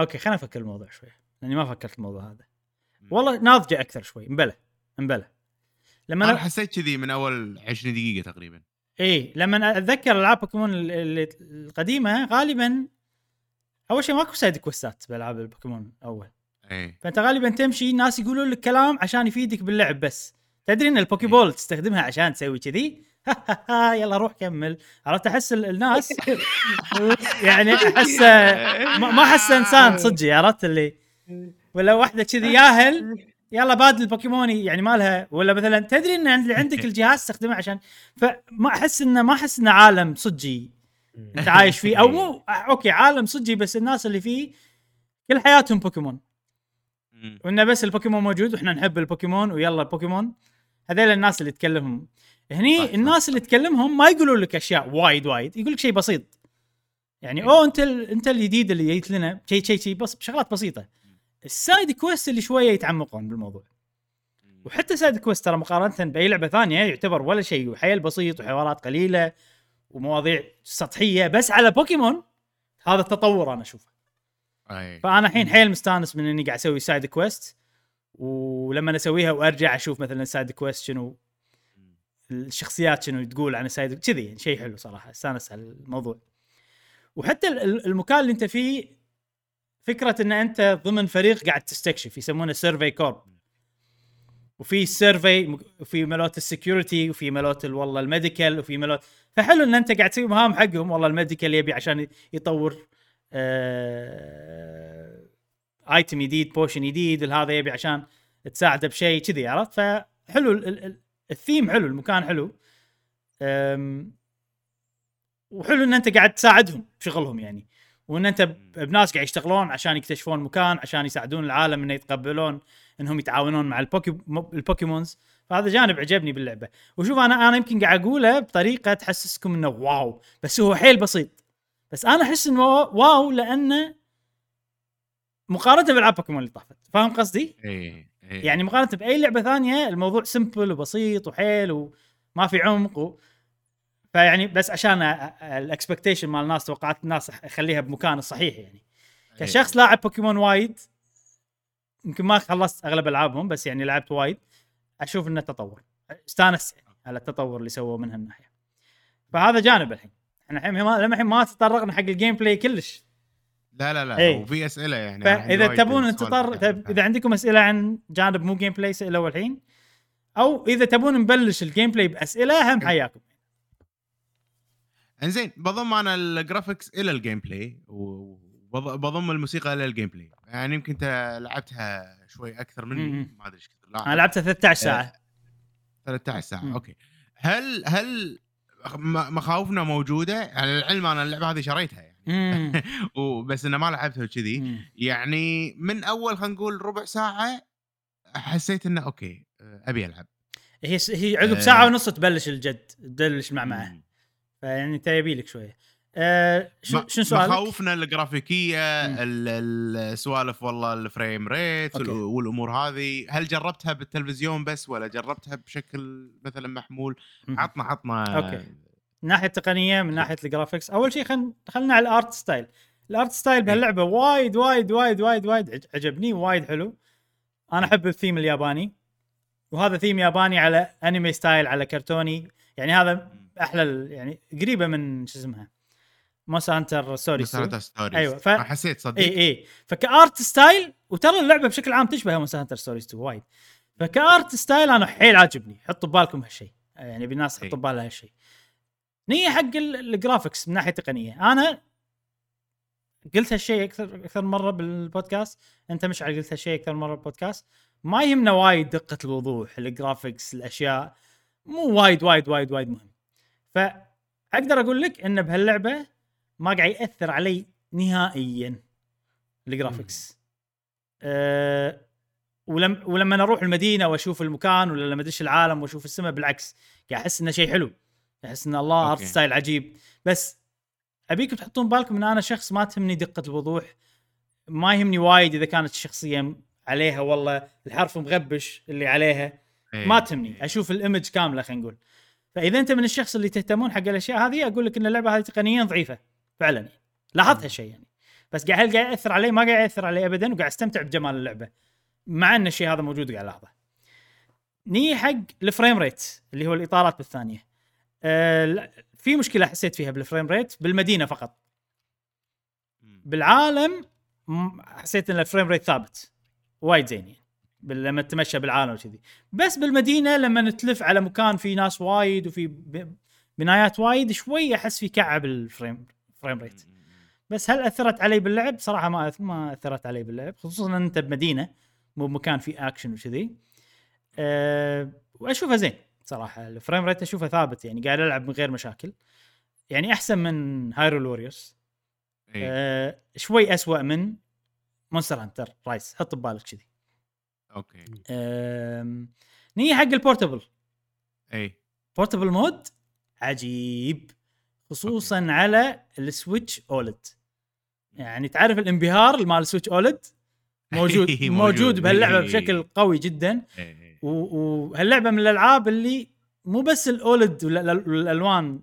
okay خلينا نفكر الموضوع شوي لأني ما فكرت الموضوع هذا. والله ناضجة أكثر شوي. مبلى مبلى لما أنا أنا... حسيت كذي من أول 20 دقيقة تقريبا. إيه لما أتذكر ألعاب بوكيمون ال- ال- القديمة غالبا أول شيء ماكو side quest ات بألعاب البوكيمون أول. إيه فأنت غالبا تمشي ناس يقولون لك كلام عشان يفيدك باللعب بس. تدري إن ال Poké Ball تستخدمها عشان تسوي كذي؟ يلا روح كمل. عرفت؟ أحس ال- الناس يعني احس ما ما أحس إنسان صدقي عرفت اللي ولا واحدة كذي ياهل يلا battle البوكيموني يعني ما لها ولا مثلا تدري إن عند- عندك الجهاز تستخدمه عشان فما أحس انه ما أحس إنه عالم صجي. أنت عايش فيه. أو مو okay عالم صجي بس الناس اللي فيه كل حياتهم بوكيمون. وإنه بس البوكيمون موجود وإحنا نحب البوكيمون ويلا البوكيمون. هذول الناس اللي تكلمهم. هني. الناس اللي تكلمهم ما يقولوا لك أشياء وايد وايد يقول لك شيء بسيط. يعني أوه أنت ال... أنت الجديد اللي جيت لنا. شيء شيء شيء بس شغلات بسيطة. ال side quest اللي شوية يتعمقون بالموضوع. وحتى side quest ترى مقارنة بأي لعبة ثانية يعتبر ولا شيء وحيل بسيط وحوارات قليلة ومواضيع سطحية بس على بوكيمون هذا التطور أنا أشوفه. فأنا الحين حيل مستانس من إني قاعد أسوي side quest ولما اسويها وأرجع أشوف مثلا ال side quest شنو الشخصيات شنو تقول عن ال side كذي يعني شيء حلو صراحة أستانس على الموضوع. وحتى ال- ال- المكان اللي أنت فيه فكرة إن أنت ضمن فريق قاعد تستكشف يسمونه Survey Corps وفي ال survey وفي مالوت ال security وفي مالوت ال- والله ال medical وفي مالوت فحلو إن أنت قاعد تسوي مهام حقهم والله ال medical يبي عشان يطور آه item جديد potion جديد هذا يبي عشان تساعده بشيء كذي عرفت؟ فحلو ال- ال- الثيم حلو المكان حلو. أم، وحلو إن أنت قاعد تساعدهم بشغلهم يعني. وإن أنت بناس قاعد يشتغلون عشان يكتشفون مكان عشان يساعدون العالم إنه يتقبلون إنهم يتعاونون مع البوكي البوكيمونز. فهذا جانب عجبني باللعبة. وشوف أنا أنا يمكن قاعد أقوله بطريقة تحسسكم إنه واو بس هو حيل بسيط. بس أنا أحس إنه واو لأنه مقارنة بألعاب بوكيمون اللي طافت. فاهم قصدي؟ إيه إيه. يعني مقارنة بأي لعبة ثانية الموضوع simple وبسيط وحيل وما في عمق و... فيعني بس عشان ال expectation مال الناس توقعات الناس أخليها بمكان الصحيح يعني. إيه. كشخص لاعب بوكيمون وايد يمكن ما خلصت أغلب ألعابهم بس يعني لعبت وايد أشوف إنه تطور. استانس يعني على التطور اللي سووه من هالناحية. فهذا جانب الحين. إحنا الحين ما الحين ما تطرقنا حق ال gameplay كلش. لا لا لا إيه. وفي أسئلة يعني فإذا تبون نتطر إذا عندكم أسئلة عن جانب مو gameplay سألوا الحين. أو إذا تبون نبلش ال gameplay بأسئلة هم حياكم. انزين بضم أنا ال graphics إلى ال gameplay وبضم الموسيقى إلى ال gameplay يعني يمكن أنت لعبتها شوي أكثر مني. ما أدري إيش كثر أنا لعبتها 13 ساعة 13 ساعة مم. okay هل هل مخاوفنا موجودة يعني العلم أنا اللعبة هذه شريتها يعني. وبس إنه ما لعبتها وكذي. يعني من أول خلينا نقول ربع ساعة حسيت إنه okay أبي ألعب هي هي عقب آه. ساعة ونص تبلش الجد تبلش المعمعه مم. فيعني انت يبي لك شوية. شو م- شنو سؤالك؟ مخاوفنا الجرافيكية السوالف والله ال frame rate okay. وال- والأمور هذه. هل جربتها بالتلفزيون بس ولا جربتها بشكل مثلا محمول. عطنا عطنا okay. من ناحية التقنيه من ناحية ال graphics أول شيء خلينا خلينا على ال art style. ال art style بهاللعبة وايد وايد وايد وايد وايد عج- عجبني وايد حلو. أنا أحب الثيم الياباني وهذا ثيم ياباني على أنمي style على كرتوني. يعني هذا أحلى يعني قريبة من شو اسمها؟ مونستر هانتر ستوري مونستر هانتر ستوريز أيوة، ف- حسيت صدق؟ اي اي فك art style وترى اللعبة بشكل عام تشبه مونستر هانتر ستوريز 2 وايد. فك art style أنا حيل عاجبني. حطوا ببالكم هالشيء يعني بالناس إي. حطوا ببالها هالشيء نية حق ال- ال graphics من ناحية تقنية. أنا قلت هالشيء أكثر أكثر مرة بالبودكاست أنت مشعل قلت هالشيء أكثر مرة بالبودكاست ما يهمنا وايد دقة الوضوح ال graphics الأشياء. مو وايد وايد وايد وايد مهم. فأقدر أقول لك إن بهاللعبة ما قاعد يأثر علي نهائيا ال graphics أه ولم ولما أروح المدينة وأشوف المكان ولا لما أدش العالم وأشوف السماء بالعكس قاعد أحس إنه شيء حلو. أحس إن الله art. style عجيب. بس ابيكم تحطون بالكم إن أنا شخص ما تهمني دقة الوضوح ما يهمني وايد إذا كانت الشخصية عليها والله الحرف مغبش اللي عليها إيه. ما تهمني. أشوف ال image كاملة خلينا نقول. فإذا أنت من الشخص اللي تهتمون حق الأشياء هذه أقول لك إن اللعبة هذه تقنيا ضعيفة فعلا. لاحظت هالشيء يعني. بس قاعد هل قاعد يأثر علي؟ ما قاعد يأثر علي ابدا وقاعد أستمتع بجمال اللعبة. مع إن الشيء هذا موجود قاعد ألاحظه. نيي حق ال frame rate اللي هو الإطارات بالثانية. آه في مشكلة حسيت فيها بال frame rate بالمدينة فقط. بالعالم حسيت إن ال frame rate ثابت. وايد زين يعني. لما تتمشى بالعالم وكذي. بس بالمدينة لما نتلف على مكان فيه ناس وايد وفي بنايات وايد شوي أحس في كعب ال frame frame rate بس هل أثرت علي باللعب؟ صراحة ما ما أثرت علي باللعب خصوصا إن أنت بمدينة مو بمكان فيه اكشن وكذي. أه وأشوفها زين صراحة. ال frame rate اشوفه ثابت يعني قاعد ألعب من غير مشاكل. يعني أحسن من هايرول ووريورز. أه شوي أسوأ من مونستر هانتر رايس حط ببالك كذي. okay أم، نيجي حق ال portable اي portable mode عجيب خصوصا okay. على السويتش OLED يعني تعرف الانبهار مال السويتش OLED موجود موجود. موجود بهاللعبة إيه. بشكل قوي جدا إيه. وهاللعبة من الألعاب اللي مو بس ال OLED والالوان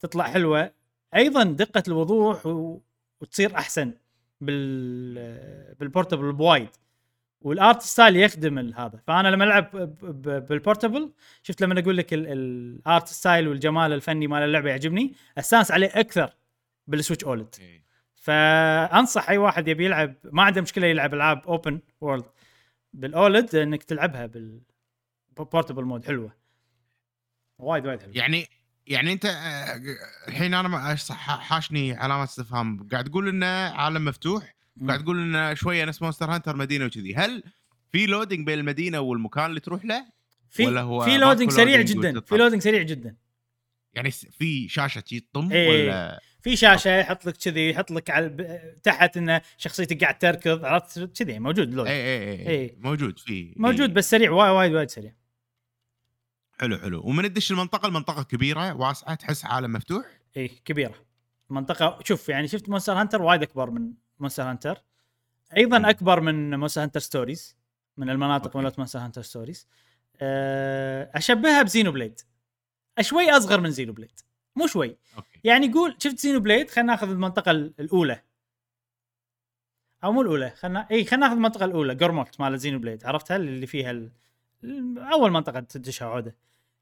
تطلع حلوة أيضا دقة الوضوح و... وتصير أحسن بال بال portable بوايد وال art style يخدم هذا. فأنا لما ألعب بال portable شفت لما أقول لك ال- ال art style والجمال الفني مال اللعبة يعجبني استانس عليه أكثر بالسويتش OLED إيه. فأنصح أي واحد يبي يلعب ما عنده مشكلة يلعب ألعاب open world بال OLED إنك تلعبها بال portable mode حلوة. وايد وايد حلوة. يعني يعني أنت آه، الحين أنا حاشني علامة استفهام. قاعد تقول إنه عالم مفتوح. قاعد تقول انه شوية نفس مونستر هانتر مدينة وكذي. هل في loading بين المدينة والمكان اللي تروح له؟ في ولا هو في loading سريع loading جدا؟ في loading سريع جدا. يعني في شاشة تجي تطم إيه. ولا؟ في شاشة يحط لك كذي يحط لك على تحت إنه شخصيتك قاعد تركض عرفت؟ كذي موجود load اي اي اي إيه. موجود في. موجود إيه. بس سريع وايد وايد وايد سريع. حلو حلو. ومن تدش المنطقة المنطقة كبيرة واسعة تحس عالم مفتوح؟ اي كبيرة. منطقة شوف يعني شفت Monster Hunter وايد أكبر من Monster Hunter. أيضا أكبر من Monster Hunter Stories من المناطق okay. مالت Monster Hunter Stories. آه، أشبهها ب Xenoblade. شوي أصغر من Xenoblade. مو شوي. okay. يعني قول شفت Xenoblade؟ خلينا ناخذ المنطقة ال- الأولى. أو مو الأولى خلينا إي خلينا ناخذ المنطقة الأولى Gormott مال Xenoblade. عرفتها؟ اللي فيها ال... أول منطقة تدشها عودة.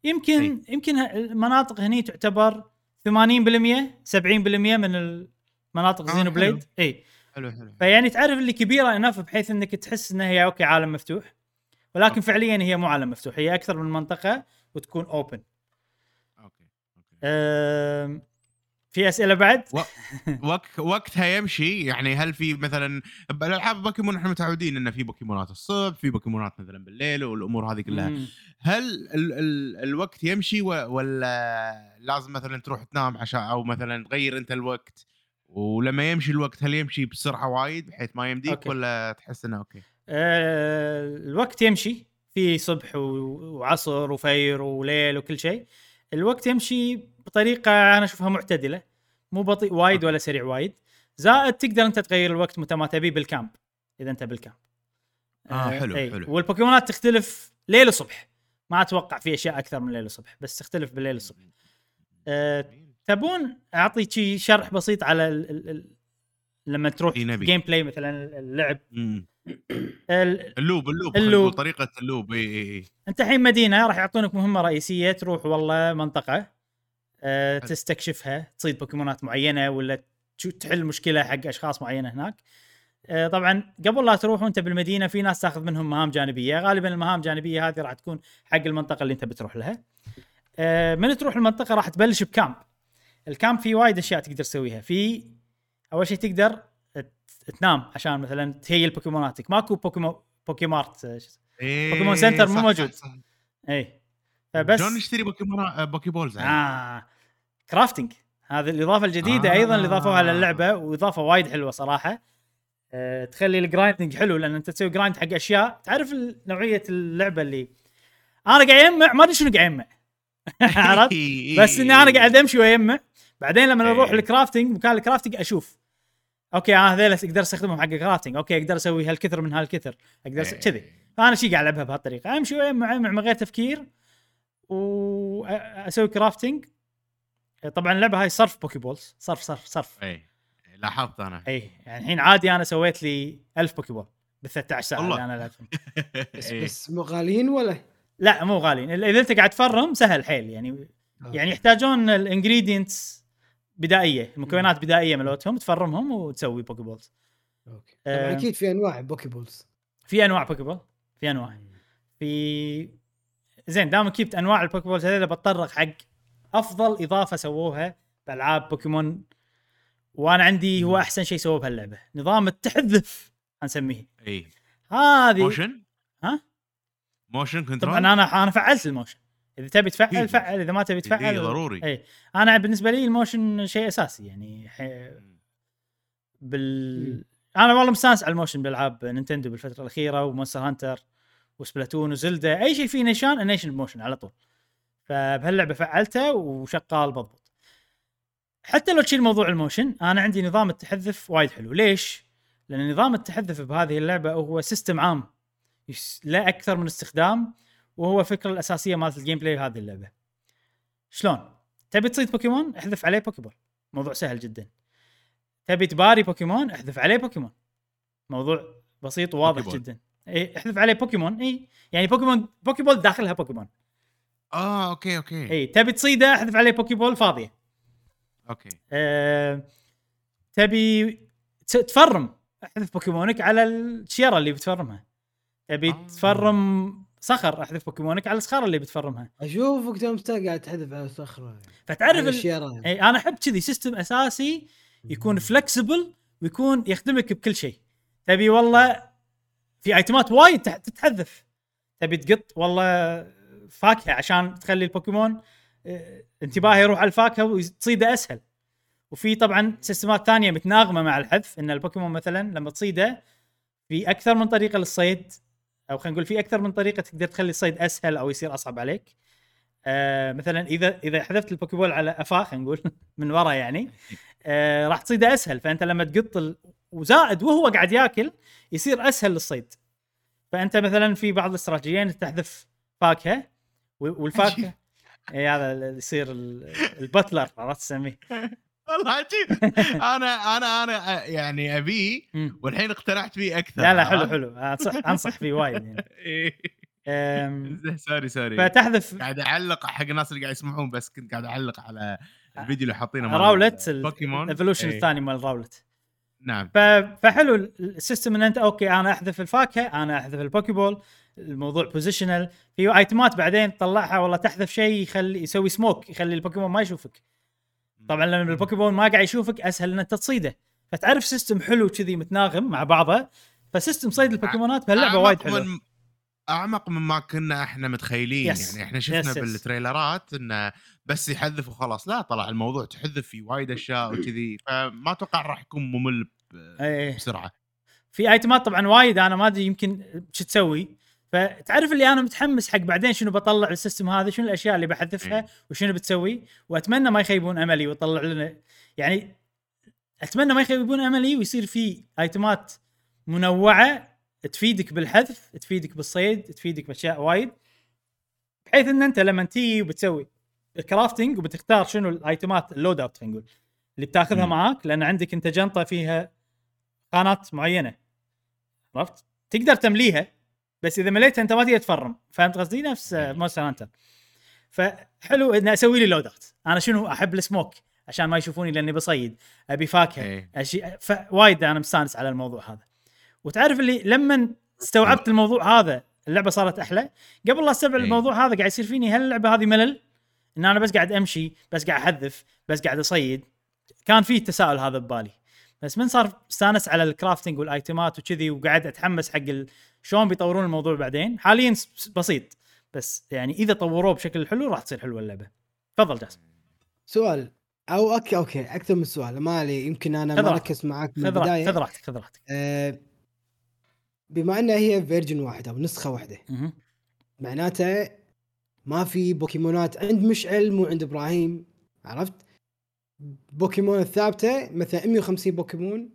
يمكن أي. يمكن المناطق هني تعتبر 80% 70% من المناطق آه، Xeno. Blade. إي. حلو حلو. فيعني تعرف اللي كبيرة enough بحيث إنك تحس إنها هي okay عالم مفتوح. ولكن okay. فعليا هي مو عالم مفتوح هي أكثر من منطقة وتكون open okay okay. أم... في أسئلة بعد؟ وقت وقتها يمشي. يعني هل في مثلا بالالعاب بوكيمون إحنا متعودين انه في بوكيمونات الصبح في بوكيمونات مثلا بالليل والأمور هذه كلها. مم. هل ال ال الوقت يمشي و- ولا لازم مثلا تروح تنام عشان أو مثلا تغير أنت الوقت؟ ولما يمشي الوقت هل يمشي بسرعة وايد بحيث ما يمديك okay. ولا تحس إنه أوكي أه... الوقت يمشي في صبح. وعصر وفير وليل وكل شيء الوقت يمشي بطريقة أنا أشوفها معتدلة مو بطيء وايد. ولا سريع وايد زائد تقدر أنت تغير الوقت متى ما تبي بال camp إذا أنت بال camp آه، حلو، إي. حلو. والبوكيمونات تختلف ليل وصبح ما أتوقع في أشياء أكثر من ليل وصبح بس تختلف بالليل والصبح أه... تبون أعطي شي شرح بسيط على ال... ال... ال... لما تروح. gameplay مثلا اللعب. ال loop اللوب اللوب. طريقة اللوب إي إي إي أنت الحين مدينة راح يعطونك مهمة رئيسية تروح والله منطقة أه. تستكشفها تصيد بوكيمونات معينة ولا تحل مشكلة حق أشخاص معينة هناك أه طبعا قبل لا تروح وأنت بالمدينة في ناس تاخذ منهم مهام جانبية غالبا المهام الجانبية هذه راح تكون حق المنطقة اللي أنت بتروح لها أه من تروح المنطقة راح تبلش ب camp ال camp فيه وايد أشياء تقدر تسويها في أول شيء تقدر تنام عشان مثلا ت heal بوكيموناتك ماكو بوكيمون Poké Mart أه،. إيه، Pokémon Center مو موجود. صح، صح. اي فبس شلون نشتري بوكيمون Poké Balls يعني؟ آه crafting هذه الإضافة الجديدة آه. أيضا اللي ضافوها للعبة وإضافة وايد حلوة صراحة آه تخلي ال grinding حلو لأن أنت تسوي grind حق أشياء تعرف نوعية اللعبة اللي أنا قاعد أجمع ما أدري شنو قاعد أجمع عرفت؟ بس إني أنا قاعد أمشي واجمع بعدين لما أروح إيه. ال crafting مكان ال crafting أشوف. okay أنا هذول أقدر أستخدمهم حق ال crafting okay أقدر أسوي هالكثر من هالكثر. أقدر. إيه. كذي. فأنا شي قاعد ألعبها بهالطريقة. أمشي واجمع اجمع من غير تفكير. واسوي crafting طبعا اللعبة هاي صرف Poké Balls صرف صرف. صرف اي لاحظت أنا. اي يعني الحين عادي أنا سويت لي 1000 Poké Ball بال 13 ساعة والله. اللي أنا لعبتهم. بس إيه. بس مو غاليين ولا؟ لا مو غاليين إذا أنت قاعد ت farm سهل حيل يعني يعني يحتاجون ال ingredients بدائية المكونات بدائية ملوتهم تفرمهم وتسوي Poké Balls okay. آه. طبعا أكيد في أنواع Poké Balls في أنواع Poké Ball في أنواع. في زين دام جبت أنواع ال Poké Balls هذول بتطرق حق أفضل إضافة سووها بألعاب بوكيمون وأنا عندي هو أحسن شيء سووه بهاللعبة نظام التحذف نسميه اي هذه motion ها؟ motion control طبعا أنا أنا فعلت ال motion. إذا تبي تفعل إيه. فعل. إذا ما تبي تفعل إيه، ضروري. اي أنا بالنسبة لي ال motion شيء أساسي يعني ح- بال. أنا والله مستانس على ال motion بالألعاب Nintendo بالفترة الأخيرة و Monster Hunter و Splatoon و Zelda أي شيء فيه نيشان نيشن motion على طول. فبهاللعبة فعلته وشغال بضبط حتى لو تشيل موضوع ال motion أنا عندي نظام التحذف وايد حلو. ليش؟ لأن نظام التحذف بهذه اللعبة هو system عام. لأكثر من استخدام وهو الفكرة الأساسية مالت ال gameplay بهذه اللعبة. شلون؟ تبي تصيد بوكيمون؟ احذف عليه Poké Ball موضوع سهل جدا. تبي تباري بوكيمون؟ احذف عليه بوكيمون. موضوع بسيط وواضح Poké Ball. جدا. إي احذف عليه بوكيمون. إي يعني بوكيمون Poké Ball داخلها بوكيمون. آه okay okay. إي تبي تصيده؟ احذف عليه Poké Ball فاضية. okay. أه تبي ت farm. احذف بوكيمونك على الشيره اللي بت farm ها. تبي آه. ت farm صخر احذف بوكيمونك على الصخرة اللي بت farm ها. أشوفك ستار قاعد تحذف على الصخرة. فتعرف على ال... إي أنا أحب كذي system أساسي يكون flexible ويكون يخدمك بكل شيء. تبي والله في item ات وايد تح- تتحذف. تبي تقط والله فاكهة عشان تخلي البوكيمون آه، انتباهه يروح على الفاكهة وتصيده أسهل. وفي طبعا system ات ثانية متناغمة مع الحذف إن البوكيمون مثلا لما تصيده في أكثر من طريقة للصيد أو خلينا نقول في أكثر من طريقة تقدر تخلي الصيد أسهل أو يصير أصعب عليك. آه مثلا إذا إذا حذفت البوكيبول على أفاه خلينا نقول من ورا يعني آه راح تصيده أسهل. فأنت لما تقط ال... وزائد وهو قاعد ياكل يصير أسهل للصيد. فأنت مثلا في بعض الاستراتيجيين تحذف فاكهة والفاكهة اي هذا يصير ال- البتلر عرفت تسميه؟ والله عجيب أنا أنا أنا يعني ابيه. والحين اقتنعت فيه أكثر لا لا حلو؟ حلو انصح فيه وايد يعني إيه. sorry sorry فتحذف قاعد أعلق حق الناس اللي قاعد يسمعون بس كنت قاعد أعلق على الفيديو اللي حاطينه مال Ralts بوكيمون ال evolution إيه. الثاني مال Ralts نعم. فحلو ال- ال system إن أنت okay أنا أحذف الفاكهة أنا أحذف ال Poké Ball الموضوع positional في item ات بعدين تطلعها والله تحذف شيء يخلي يسوي سموك يخلي البوكيمون ما يشوفك طبعا لما البوكيمون ما قاعد يشوفك أسهل ان انت تصيده فتعرف system حلو كذي متناغم مع بعضه ف system صيد البوكيمونات بهاللعبة وايد حلو من أعمق مما كنا إحنا متخيلين. yes. يعني إحنا شفنا yes، yes. بالتريلرات إنه بس يحذف وخلاص. لا طلع الموضوع تحذف فيه وايد أشياء وكذي. فما أتوقع راح يكون ممل إيه. بسرعة. في ايتمات طبعا وايد أنا ما أدري يمكن شو تسوي. فتعرف اللي أنا متحمس حق بعدين شنو بطلع ال system هذا شنو الأشياء اللي بحذفها إيه. وشنو بتسوي وأتمنى ما يخيبون أملي ويطلع لنا يعني أتمنى ما يخيبون أملي ويصير في آيتمات منوعة تفيدك بالحذف تفيدك بالصيد تفيدك بأشياء وايد بحيث إن أنت لما تيجي وبتسوي ال crafting وبتختار شنو الآيتمات ال loadout خلينا نقول اللي بتاخذها مم. معاك لأن عندك أنت جنطة فيها خانات معينة عرفت؟ تقدر تمليها بس إذا مليتها أنت ما تقدر تفرم. فهمت قصدي؟ نفس Monster Hunter فحلو إني أسوي لي loadout أنا شنو؟ أحب السموك عشان ما يشوفوني لأني بصيد. أبي فاكهة. إيه. أشي... فوايد أنا مستانس على الموضوع هذا. وتعرف اللي لما استوعبت الموضوع هذا اللعبة صارت أحلى. قبل لا أستوعب إيه. الموضوع هذا قاعد يصير فيني هل اللعبه هذه ملل. إن أنا بس قاعد أمشي بس قاعد أحذف بس قاعد أصيد. كان في التساؤل هذا ببالي. بس من صار استانس على ال crafting والايتمات وكذي وقاعد أتحمس حق ال... شلون بيطورون الموضوع بعدين. حاليا بسيط. بس يعني إذا طوروه بشكل حلو راح تصير حلوة اللعبة. تفضل جاسم. سؤال. أو okay okay. أكثر من سؤال. ما علي يمكن أنا ما. ركزت معاك من خذ راحتك البداية. خذ راحتك خذ راحتك. آه، بما إنها هي version واحدة أو نسخه واحدة. معناته ما في بوكيمونات عند مشعل مو عند إبراهيم. عرفت؟ بوكيمون الثابتة مثلا 150 بوكيمون.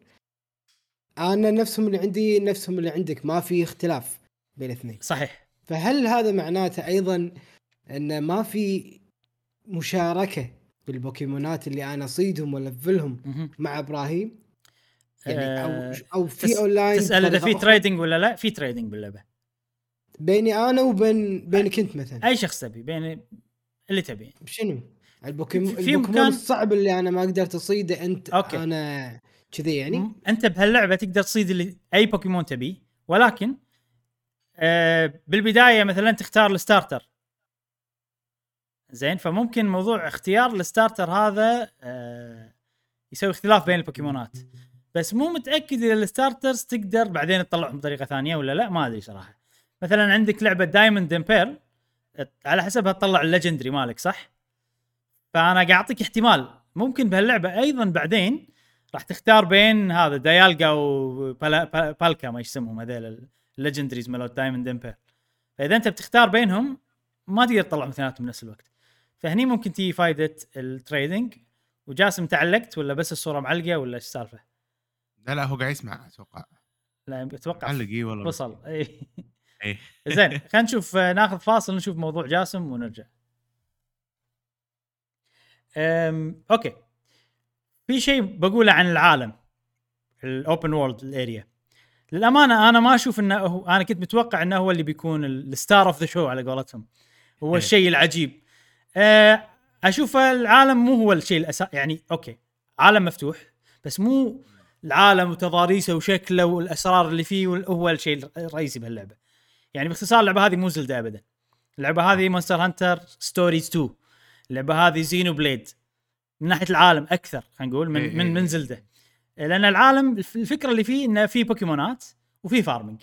أنا نفسهم اللي عندي نفسهم اللي عندك ما في اختلاف بين الاثنين. صحيح. فهل هذا معناته أيضا أن ما في مشاركة بالبوكيمونات اللي أنا أصيدهم مهم. مع إبراهيم؟ يعني أو آه، أو في تس- اونلاين تسأل إذا في؟ trading ولا لا؟ في trading باللعبة. بيني أنا وبين بينك انت مثلا. أي شخص تبي بين اللي تبي. شنو؟ البوكيمون البوكيمون مكان- الصعب اللي أنا ما قدرت اصيده انت okay. أنا كذي يعني. أنت بهاللعبة تقدر تصيد اللي أي بوكيمون تبيه ولكن آه بالبداية مثلا تختار ال starter. زين فممكن موضوع اختيار ال starter هذا آه يسوي اختلاف بين البوكيمونات. بس مو متأكد إذا ال starters تقدر بعدين تطلعهم بطريقة ثانية ولا لا ما أدري صراحة. مثلا عندك لعبة Diamond and Pearl على حسبها تطلع ال legendary مالك صح؟ فأنا قاعد اعطيك احتمال. ممكن بهاللعبة أيضا بعدين راح تختار بين هذا ديالجا وبالكيا ما اسمهم هذول ال legendaries مالوت Diamond and Pearl فإذا أنت بتختار بينهم ما تقدر تطلعهم اثنيناتهم بنفس الوقت. فهني ممكن تيجي فائده ال trading وجاسم تعلقت ولا بس الصورة معلقة ولا إيش السالفة؟ لا لا هو قاعد يسمع أتوقع. لا أتوقع. علق اي والله. وصل. اي إيه. زين خلينا نشوف آه، ناخذ فاصل نشوف موضوع جاسم ونرجع. أم okay. في شيء بقوله عن العالم ال open world ال area للأمانة أنا ما أشوف إنه هو أنا كنت متوقع إنه هو اللي بيكون ال star of the show على قولتهم. هو إيه. الشيء العجيب. أه أشوف العالم مو هو الشيء الاساسي يعني okay عالم مفتوح بس مو العالم وتضاريسه وشكله والأسرار اللي فيه هو الشيء الرئيسي بهاللعبة. يعني باختصار اللعبة هذه مو Zelda ابدا. اللعبة هذه Monster Hunter Stories 2 اللعبه هذه Xenoblade. من ناحية العالم أكثر خلينا نقول إيه من إيه من من إيه. Zelda. لأن العالم الف- الفكرة اللي فيه انه في بوكيمونات وفي farming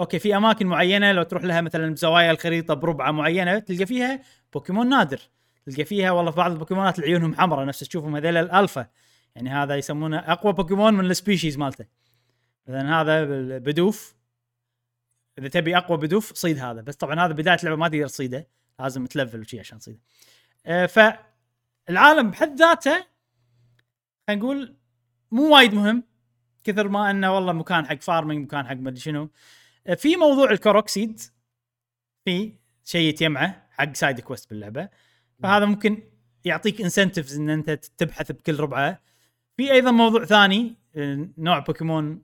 okay في أماكن معينة لو تروح لها مثلا بزوايا الخريطة بربعة معينة تلقى فيها بوكيمون نادر. تلقى فيها والله في بعض البوكيمونات اللي عيونهم حمراء نفس تشوفهم هذول الألفا. يعني هذا يسمونه أقوى بوكيمون من ال species مالته. مثلا هذا Bidoof. إذا تبي أقوى Bidoof صيد هذا. بس طبعا هذا بداية اللعبه ما تقدر تصيده. لازم تلفل وشي عشان تصيده. فالعالم بحد ذاته خلينا نقول مو وايد مهم كثر ما إنه والله مكان حق farming مكان حق مدري شنو. آه، في موضوع ال Korok seed في شيء يتجمعه حق side quest باللعبة. فهذا ممكن يعطيك incentives إن أنت تبحث بكل ربعه. في أيضا موضوع ثاني آه، نوع بوكيمون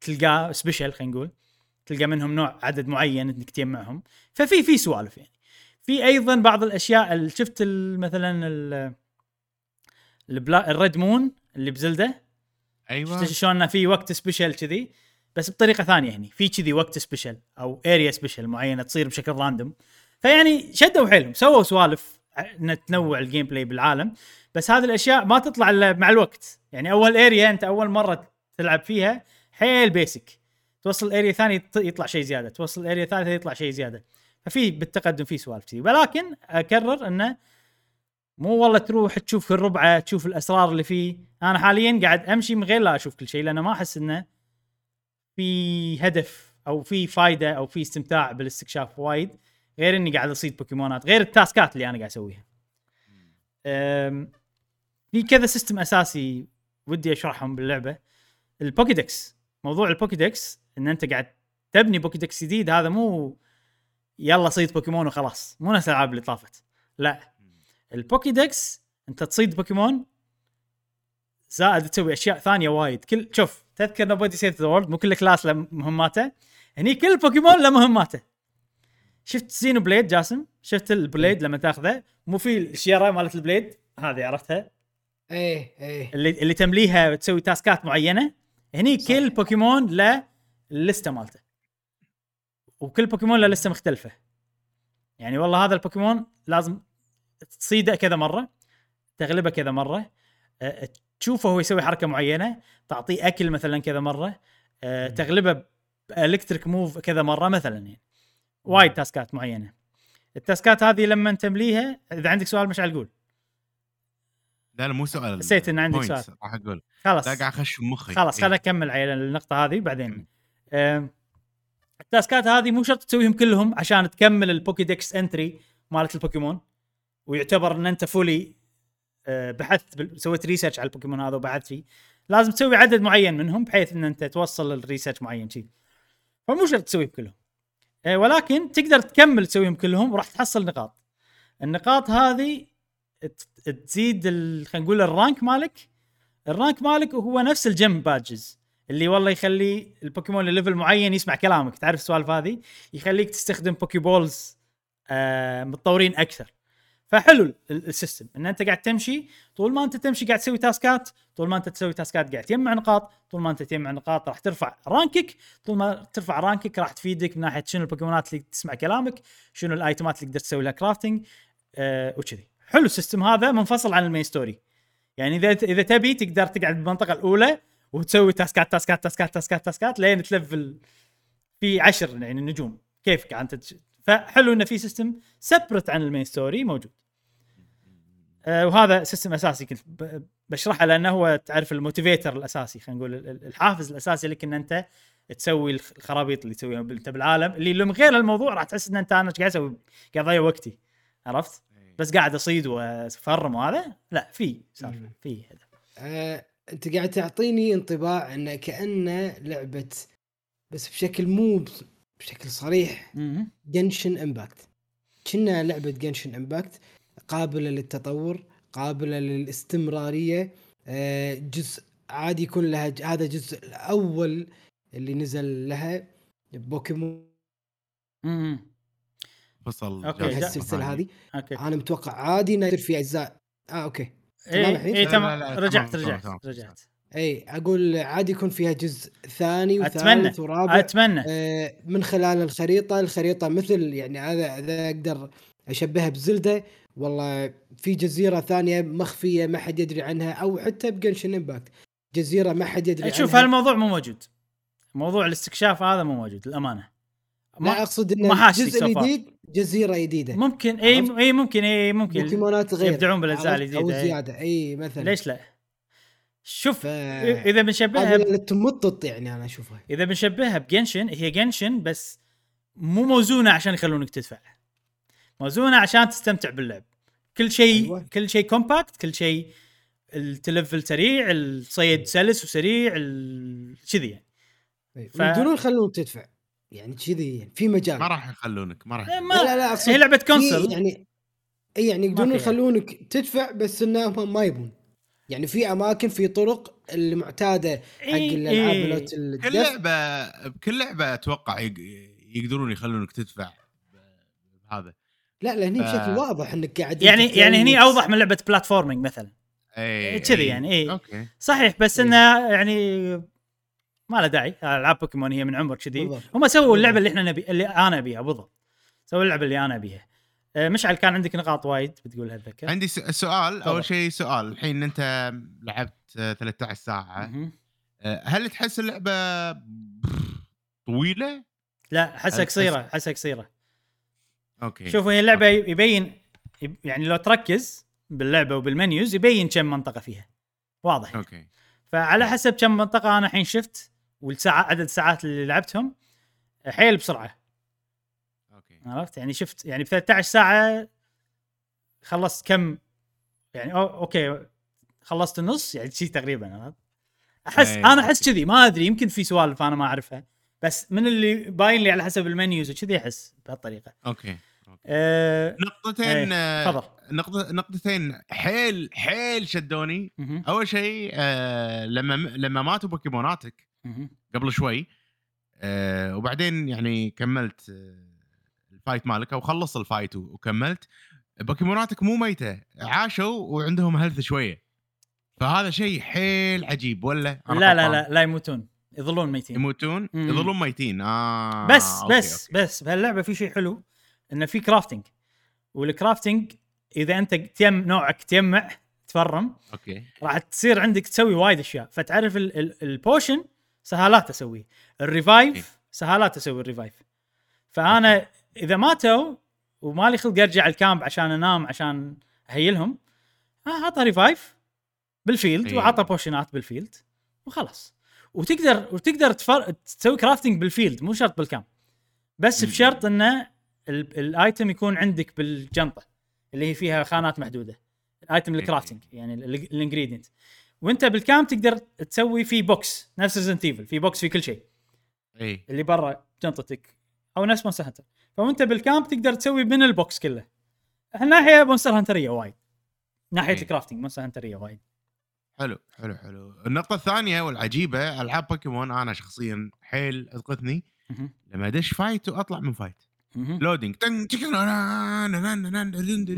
تلقاه special خلينا نقول. تلقى منهم نوع عدد معين إنك تجمعهم. ففي في سوالف يعني. في أيضا بعض الأشياء اللي شفت مثلا ال- البلا ال red moon اللي ب Zelda؟ أيوه. شفت شلون في وقت special كذي؟ بس بطريقة ثانية هني في كذي وقت special أو area special معينة تصير بشكل random فيعني شدوا حيلهم سووا سوالف ان تنوع ال gameplay بالعالم. بس هذه الأشياء ما تطلع إلا مع الوقت. يعني أول area أنت أول مرة تلعب فيها حيل basic توصل area ثانية يط- يطلع شيء زيادة توصل area ثالثة يطلع شيء زيادة. ففي بالتقدم في سوالف كذي ولكن أكرر انه مو والله تروح تشوف الربعة تشوف الأسرار اللي فيه. أنا حاليا قاعد أمشي من غير لا أشوف كل شيء لأن ما أحس إنه في هدف أو في فائده أو في استمتاع بالاستكشاف وايد غير إني قاعد أصيد بوكيمونات غير ال tasks ات اللي أنا قاعد أسويها. في كذا system أساسي ودي أشرحهم باللعبة. البوكيدكس موضوع البوكيدكس إن أنت قاعد تبني بوكيدكس جديد هذا مو يلا صيد بوكيمون وخلاص. مو نفس الألعاب اللي طافت. لا. البوكيدكس انت تصيد بوكيمون زائد تسوي أشياء ثانية وايد. كل شوف تذكر Nobody Saves the World مو كل class له مهماته. هني كل بوكيمون له مهماته. شفت Xenoblade جاسم؟ شفت ال blade لما تاخذه؟ مو في الشجرة مالت ال blade هذه عرفتها؟ إيه إيه. اللي اللي تمليها وتسوي tasks ات معينة. هني صح. كل بوكيمون له ال list ة مالته. وكل بوكيمون له list ة مختلفة. يعني والله هذا البوكيمون لازم تصيده كذا مرة تغلبه كذا مرة أه، تشوفه هو يسوي حركة معينة تعطيه أكل مثلا كذا مرة أه، تغلبه ب electric move كذا مرة مثلا يعني. وايد tasks ات معينة. ال tasks ات هذه لما تمليها إذا عندك سؤال مشعل قول لا لا مو سؤال نسيت إن عندك. سؤال. راح أقول. خلاص. لا قاعد أخش بمخي خلاص إيه. خلينا نكمل على النقطة هذه بعدين. آم، ال tasks ات هذه مو شرط تسويهم كلهم عشان تكمل البوكيدكس entry مالت البوكيمون ويعتبر إن أنت fully بحثت بال- سويت research على البوكيمون هذا وبحثت فيه. لازم تسوي عدد معين منهم بحيث إن أنت توصل ال research معين شيء فمو شرط تسويهم كلهم. آه، ولكن تقدر تكمل تسويهم كلهم وراح تحصل نقاط. النقاط هذه تزيد خلينا نقول ال rank مالك. ال rank مالك هو نفس ال gym badges اللي والله يخلي البوكيمون ل level معين يسمع كلامك. تعرف السوالف هذه؟ يخليك تستخدم Poké Balls آه متطورين أكثر. فحلو ال- ال- ال system إن أنت قاعد تمشي طول ما أنت تمشي قاعد تسوي tasks ات طول ما أنت تسوي tasks ات قاعد تجمع نقاط طول ما أنت تجمع نقاط راح ترفع rank ك طول ما ترفع rank ك راح تفيدك من ناحية شنو البوكيمونات اللي تسمع كلامك شنو ال items ات اللي تقدر تسوي لها crafting آه وكذي. حلو ال system هذا منفصل عن ال main story. يعني إذا إذا تبي تقدر تقعد بالمنطقة الأولى وتسوي تاسكات تاسكات تاسكات تاسكات تاسكات لين تلفل في عشر يعني نجوم. كيفك أنت؟ تش... فحلو انه في system separate عن ال main story موجود. آه وهذا system أساسي كنت بشرحه لأنه هو تعرف ال motivator الأساسي خلينا نقول ال- ال- الحافز الأساسي لك إن أنت تسوي الخ- الخرابيط اللي تسويها أنت بالعالم اللي لو من غير الموضوع راح تحس إن أنت شنو أنا قاعد أسوي؟ قاعد أضيع وقتي. عرفت؟ بس قاعد أصيد وأفرم وهذا؟ لا في سالفة في هدف أنت قاعد تعطيني انطباع انه كانه لعبة بس بشكل مو بشكل صريح. Genshin Impact كأنها لعبة Genshin Impact قابلة للتطور قابلة للاستمرارية. آه، جزء عادي يكون لها هذا الجزء الأول اللي نزل لها بوكيمون. جالس جا- السلسله. هذه. أوكي. أنا متوقع عادي إنه يصير في أجزاء. آه أوكي. اي لا، تمام رجعت رجعت. رجعت. اي أقول عادي يكون فيها جزء ثاني وثالث ورابع. أتمنى. آه، من خلال الخريطة الخريطة مثل يعني هذا هذا أقدر أشبهها بزلدة. والله في جزيرة ثانية مخفية ما حد يدري عنها أو حتى بجنشن امباكت جزيرة ما حد يدري شوف عنها. هالموضوع مو موجود. موضوع الاستكشاف هذا مو موجود للأمانة. ما أقصد ان ما far. الجديد جزيرة جديدة ممكن إي؟ إي ممكن إي ممكن بوكيمونات غير يبدعون بالأجزاء عرفت؟ الجديدة، أو. زيادة إي مثلا ليش لا؟ شوف ف إذا بنشبهها ب- تمطط يعني أنا أشوفها إذا بنشبهها ب Genshin هي Genshin بس مو موزونة عشان يخلونك تدفع موزونة عشان تستمتع باللعب كل شيء أيوة. كل شيء compact كل شيء التلفل سريع الصيد سلس وسريع ال- كذي يعني إي. ف- يقدرون يخلون تدفع يعني كذي يعني في مجال ما راح يخلونك ما راح إيه،. ما لا لا لا أقصد هي لعبة في console يعني اي يعني يقدرون. يخلونك تدفع بس انه هم ما يبون يعني في أماكن في طرق المعتادة حق إي، الألعاب إي. مالت كل لعبه بكل لعبة أتوقع يق- يقدرون يخلونك تدفع هذا لا لأن هي ف- بشكل واضح إنك قاعد يعني يعني هني. أوضح من لعبة platforming مثلا اي كذي. يعني، إي. أوكي صحيح بس إيه. إنه يعني ما له داعي ألعاب بوكيمون هي من عمر كذي. بالضبط. هم سووا بالضبط. اللعبة اللي إحنا نبي اللي أنا أبيها بالضبط. سووا اللعبة اللي أنا أبيها. آه، مشعل كان عندك نقاط وايد بتقولها اتذكر عندي س- سؤال تفضل. اول شيء سؤال. الحين أنت لعبت آه، 13 ساعة. مهم. آه، هل تحس اللعبة طويلة؟ لا أحسها قصيرة أحسها قصيرة. أوكي. شوفوا هي اللعبة يبين يب- يعني لو تركز باللعبة وبال menus يبين كم منطقة فيها. واضح. أوكي. فعلى حسب كم منطقة أنا الحين شفت والساعة عدد الساعات اللي لعبتهم حيل بسرعة. أوكي. عرفت؟ يعني شفت يعني ب 13 ساعة خلصت كم يعني أو أوكي خلصت النص يعني شيء تقريبا عرفت؟ أحس أي. أنا أحس كذي ما أدري يمكن في سوالف أنا ما أعرفها بس من اللي باين لي على حسب ال menus وكذي أحس بهالطريقة. أوكي أه نقطتين آه، تفضل. نقطة نقطتين. حيل حيل شدوني. أول شيء آه لما لما ماتوا بوكيموناتك. قبل شوي. آه وبعدين يعني كملت آه ال fight مالك أو خلص ال fight وكملت. بوكيموناتك مو ميتة عاشوا وعندهم health شوية. فهذا شيء حيل عجيب ولا؟ لا لا غلطان؟ لا لا يموتون. يظلون ميتين. يموتون؟ مم. يظلون ميتين. آه بس أوكي، بس أوكي. بس بهاللعبة في شيء حلو انه في crafting وال crafting إذا أنت team نوعك تجمع ت farm okay. راح تصير عندك تسوي وايد أشياء. فتعرف ال- ال- ال potion سهالات أسويه. ال revive سهالات أسوي ال revive. فأنا إذا ماتوا ومالي خلق أرجع ال camp عشان أنام عشان أ heal هم آه، عطى revive بال field إيه. وعطى potion ات بال field وخلاص. وتقدر وتقدر تفر... تسوي crafting بال field مو شرط بال camp. بس. بشرط انه ال- ال item يكون عندك بالجنطة اللي هي فيها خانات محدودة. ال item ال crafting يعني ال ingredient. وانت بال camp تقدر تسوي في box نفس Resident Evil في box في كل شيء. إي. اللي برا جنطتك أو نفس Monster Hunter فوانت بال camp تقدر تسوي من ال box كله. ناحية Monster Hunter يه وايد. ناحية إيه. ال crafting Monster Hunter يه وايد. حلو حلو حلو. النقطة الثانية والعجيبة ألعاب بوكيمون أنا شخصيا حيل أذقتني. مهم. لما أدش fight وأطلع من fight loading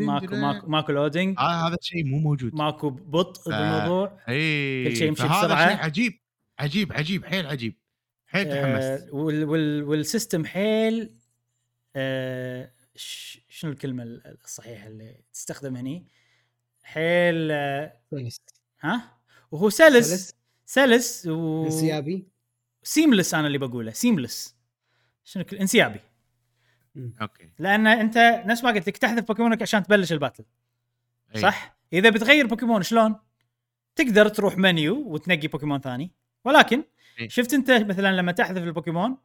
ماكو ماكو ماكو loading آه، هذا الشيء مو موجود. ماكو بطء ف- بالموضوع. اي كل شيء يمشي بسرعة. شيء عجيب. عجيب عجيب حيل عجيب. حيل آه تحمست. وال وال وال system حيل آه ش- شنو الكلمة الصحيحة اللي تستخدم هني؟ حيل آه كويس ها؟ وهو سلس. سلس. سلس و انسيابي. seamless أنا اللي بقوله seamless شنو انسيابي. okay. لأن أنت نفس ما قلت لك تحذف بوكيمونك عشان تبلش ال battle. إي. صح؟ إذا بتغير بوكيمون شلون؟ تقدر تروح منيو وتنقي بوكيمون ثاني. ولكن إيه. شفت أنت مثلا لما تحذف البوكيمون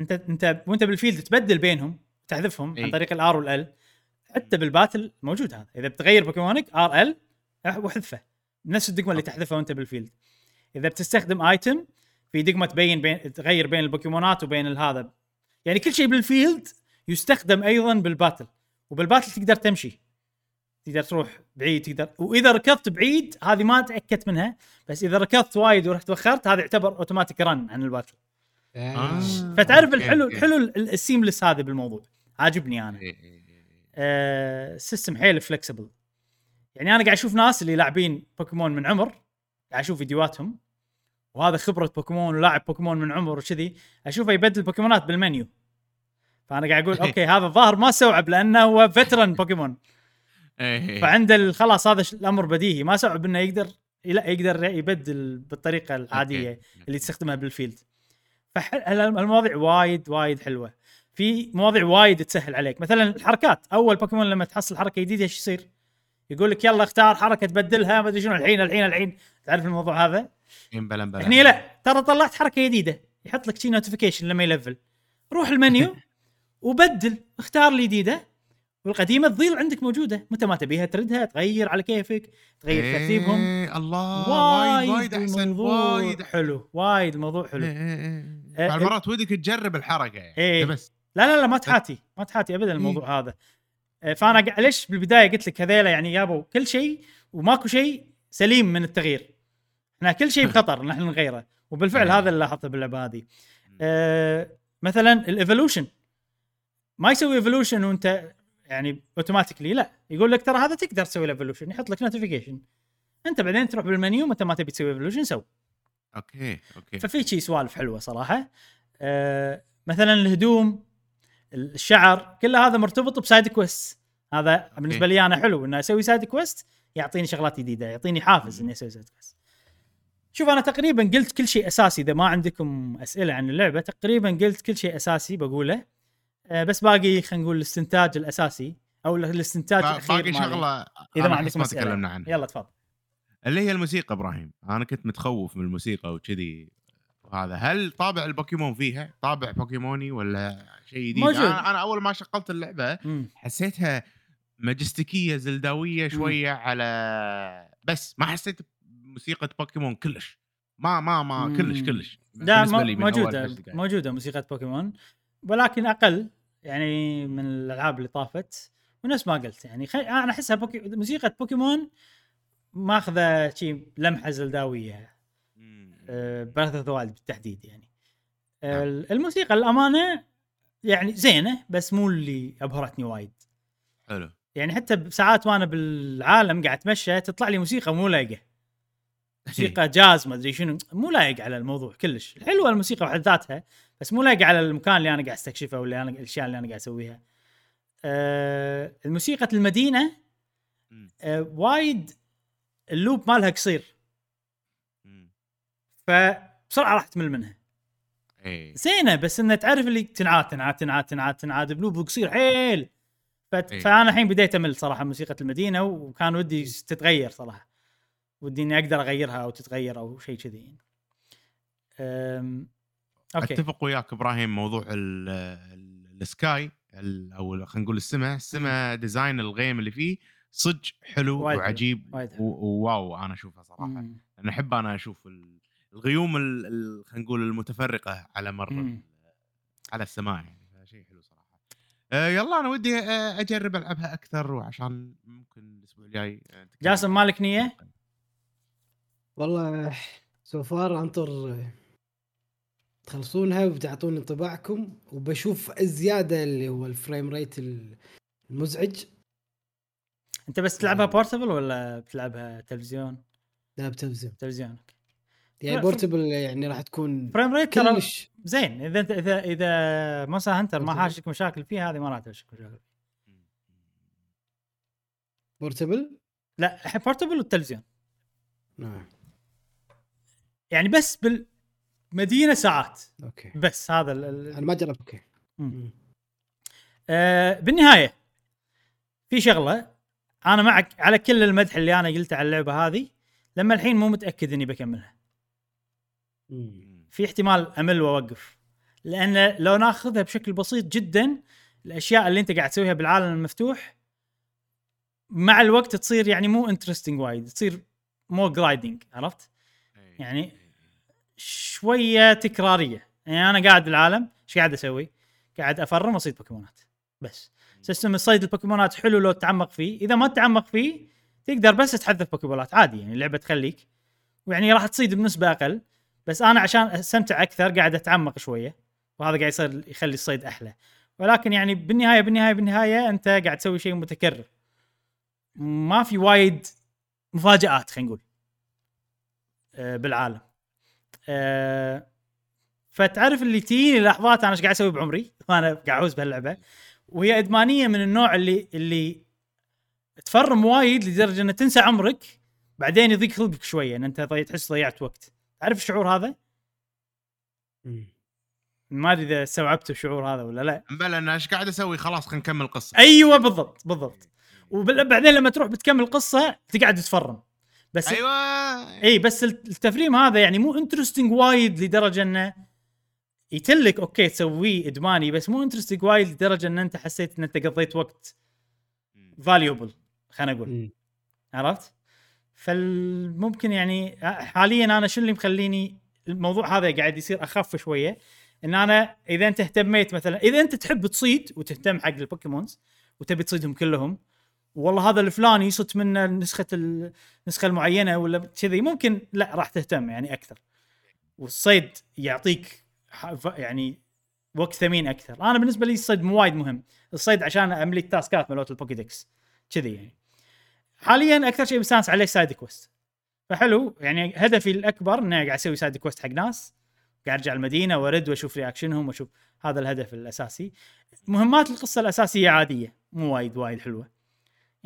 أنت أنت وأنت بال field تبدل بينهم تحذفهم عن إيه. طريق ال R وال L حتى بال battle موجود هذا. إذا بتغير بوكيمونك R L واحذفه نفس الدقمة اللي. تحذفها وانت بال field. إذا بتستخدم item في دقمة تبين بين تغير بين البوكيمونات وبين هذا. يعني كل شيء بال field يستخدم أيضا بال battle وبال battle تقدر تمشي. تقدر تروح بعيد تقدر وإذا ركضت بعيد هذه ما تأكدت منها بس إذا ركضت وايد ورحت وخرت هذا يعتبر automatic run عن ال battle. آه. فتعرف okay، الحلو. الحلو ال- ال seamless هذا بالموضوع. عاجبني أنا. إي، إي، إي. آه system حيل flexible يعني أنا قاعد أشوف ناس اللي لاعبين بوكيمون من عمر قاعد أشوف فيديوهاتهم وهذا خبرة بوكيمون ولاعب بوكيمون من عمر وكذي أشوفه يبدل بوكيمونات بالمنيو. فأنا قاعد أقول okay هذا الظاهر ما استوعب لأنه هو veteran بوكيمون. فعنده خلاص هذا الأمر بديهي. ما استوعب إنه يقدر لا يقدر يبدل بالطريقة العادية. اللي تستخدمها بال field فالمواضيع وايد وايد حلوة. في مواضيع وايد تسهل عليك. مثلا الحركات. أول بوكيمون لما تحصل حركة جديدة إيش يصير؟ يقول لك يلا اختار حركة تبدلها ما أدري شنو الحين الحين الحين. تعرف الموضوع هذا؟ إي، بلا بلا. هني لا ترى طلعت حركة جديدة. يحط لك شي notification لما ي level. روح المنيو. وبدل اختار الجديده والقديمة تظل عندك موجودة. متى ما تبيها تردها تغير على كيفك تغير ترتيبهم. إيه، الله وايد وايد أحسن وايد. حلو وايد الموضوع حلو. إيه، إيه، إيه. إيه، بعض المرات ودك تجرب الحركة يعني إيه. بس. لا لا لا ما تحاتي ما تحاتي ابدا الموضوع هذا. آه، فأنا ليش بالبداية قلت لك هذيلا يعني جابوا كل شيء وماكو شيء سليم من التغيير. إحنا كل شيء بخطر نحن نغيره. وبالفعل إيه. هذا اللي لاحظته باللعبة هذه. آه مثلا ال evolution ما يسوي evolution وانت يعني automatically لا. يقول لك ترى هذا تقدر تسوي ال evolution يحط لك notification انت بعدين تروح بالمنيو متى ما تبي تسوي evolution سوي okay okay. ففي شي سوالف حلوة صراحة. آه مثلا الهدوم الشعر كل هذا مرتبط ب side quest هذا بالنسبة لي أنا حلو إنه أسوي side quest يعطيني شغلات جديدة يعطيني حافز اني أسوي side quest شوف أنا تقريبا قلت كل شيء أساسي إذا ما عندكم أسئلة عن اللعبة تقريبا قلت كل شيء أساسي بقوله. بس باقي خلينا نقول الاستنتاج الأساسي أو الاستنتاج الأخير باقي. شغلة إذا ما عندكم اسئله تكلمنا عنها. يلا تفضل. اللي هي الموسيقى إبراهيم. أنا كنت متخوف من الموسيقى وكذي. وهذا هل طابع البوكيمون فيها؟ طابع بوكيموني ولا شيء جديد؟ موجود. أنا, أنا أول ما شغلت اللعبة مم. حسيتها majestic ية زلداوية شوية على بس ما حسيت بموسيقى بوكيمون كلش. ما ما ما مم. كلش كلش. لا موجودة. موجودة موسيقى بوكيمون. ولكن أقل يعني من الألعاب اللي طافت ونفس ما قلت يعني خي... أنا أحسها بوكي... موسيقى بوكيمون ماخذة شيء لمحة زلداوية. مم. Breath of Wild بالتحديد يعني. آه، نعم. الموسيقى الأمانة يعني زينة بس مو اللي أبهرتني وايد. حلو. يعني حتى بساعات وأنا بالعالم قاعد أتمشى تطلع لي موسيقى مو لايقة. موسيقى جاز ما أدري شنو مو لايق على الموضوع كلش. حلوة الموسيقى بحد ذاتها بس مو لايقه على المكان اللي أنا قاعد أستكشفه ولا أنا الأشياء اللي أنا قاعد أسويها آه الموسيقى المدينة. آه وايد اللوب مالها قصير. فبسرعة راح تمل منها إيه زينة بس إنه تعرف اللي تنعاد تنعاد تنعاد تنعاد تنعاد بلوب قصير حيل فت... إيه. فأنا الحين بديت أمل صراحة موسيقى المدينة وكان ودي تتغير صراحة ودي إني أقدر أغيرها أو تتغير أو شيء كذي يعني. أم... أوكي أتفق وياك إبراهيم موضوع ال- ال- ال sky ال- أو خلينا نقول السماء السماء design الغيم اللي فيه صدق حلو وايد وعجيب وايد و wow أنا أشوفها صراحة مم. أنا أحب أنا أشوف ال- الغيوم ال- ال- خلينا نقول المتفرقة على مر مم. على السماء يعني شيء حلو صراحة آه يلا أنا ودي آه، أجرب ألعبها أكثر وعشان ممكن الأسبوع الجاي آه، جاسم مالك نية؟ والله so far أنطر تخلصونها وتعطوني انطباعكم وبشوف الزيادة اللي هو ال frame rate المزعج. أنت بس تلعبها بورتبل ولا بتلعبها تلفزيون؟ لا بتلفزيون. تلفزيون يعني بورتبل يعني راح تكون frame rate ترى زين. إذا انت اذا إذا مونستر هانتر ما. حاشك مشاكل فيها هذه ما راح تحاشك مشاكل. portable لا الحين portable والتلفزيون. نعم. يعني بس بالمدينة ساعات okay بس هذا ال- أنا ما جربت okay مم. آه بالنهاية في شغلة أنا معك على كل المدح اللي أنا قلته على اللعبة هذه لما الحين مو متأكد إني بكملها. في احتمال أمل وأوقف لأن لو ناخذها بشكل بسيط جدا الأشياء اللي أنت قاعد تسويها بالعالم المفتوح مع الوقت تصير يعني مو interesting وايد تصير مو grinding عرفت؟ إيه. يعني شوية تكرارية. يعني أنا قاعد بالعالم إيش قاعد أسوي؟ قاعد أفرم وأصيد بوكيمونات. بس. system الصيد البوكيمونات حلو لو تتعمق فيه. إذا ما تتعمق فيه تقدر بس تحذف بوكيمونات. عادي يعني اللعبة تخليك. ويعني راح تصيد بنسبة أقل. بس أنا عشان أستمتع أكثر قاعد أتعمق شوية. وهذا قاعد يصير يخلي الصيد أحلى. ولكن يعني بالنهاية بالنهاية بالنهاية أنت قاعد تسوي شيء متكرر. ما في وايد مفاجآت خلينا نقول. آه، بالعالم. آه، فتعرف اللي تجيني لحظات أنا إيش قاعد أسوي بعمري؟ وأنا قاعد اعوز بهاللعبة. وهي إدمانية من النوع اللي اللي تفرم وايد لدرجة ان تنسى عمرك بعدين يضيق خلقك شوية إن أنت تحس ضيعت وقت. تعرف الشعور هذا. ما أدري إذا استوعبت الشعور هذا ولا لا. يلا أنا إيش قاعد أسوي؟ خلاص خلينا نكمل القصة. أيوه بالضبط بالضبط. وبعدين لما تروح بتكمل القصة تقعد تتفرم. بس أيوه إي بس التفريم هذا يعني مو interesting وايد لدرجة إنه يتلك okay تسويه إدماني بس مو interesting وايد لدرجة إن أنت حسيت إن أنت قضيت وقت valuable خلينا نقول مم. عرفت؟ فممكن يعني حاليا أنا شو اللي مخليني الموضوع هذا قاعد يصير أخف شوية إن أنا إذا أنت اهتميت مثلا إذا أنت تحب تصيد وتهتم حق البوكيمونز وتبي تصيدهم كلهم والله هذا الفلاني صدت منه نسخة النسخة المعينة ولا كذي ممكن لا راح تهتم يعني أكثر. والصيد يعطيك يعني وقت ثمين أكثر. أنا بالنسبة لي الصيد مو وايد مهم. الصيد عشان املي ال task ات مالت البوكيدكس كذي يعني. حاليا أكثر شيء مستانس عليه side quest. فحلو يعني هدفي الأكبر إني قاعد أسوي side quest حق ناس. قاعد أرجع المدينة وأرد وأشوف reaction هم وأشوف هذا الهدف الأساسي. مهمات القصة الأساسية عادية مو وايد وايد حلوة.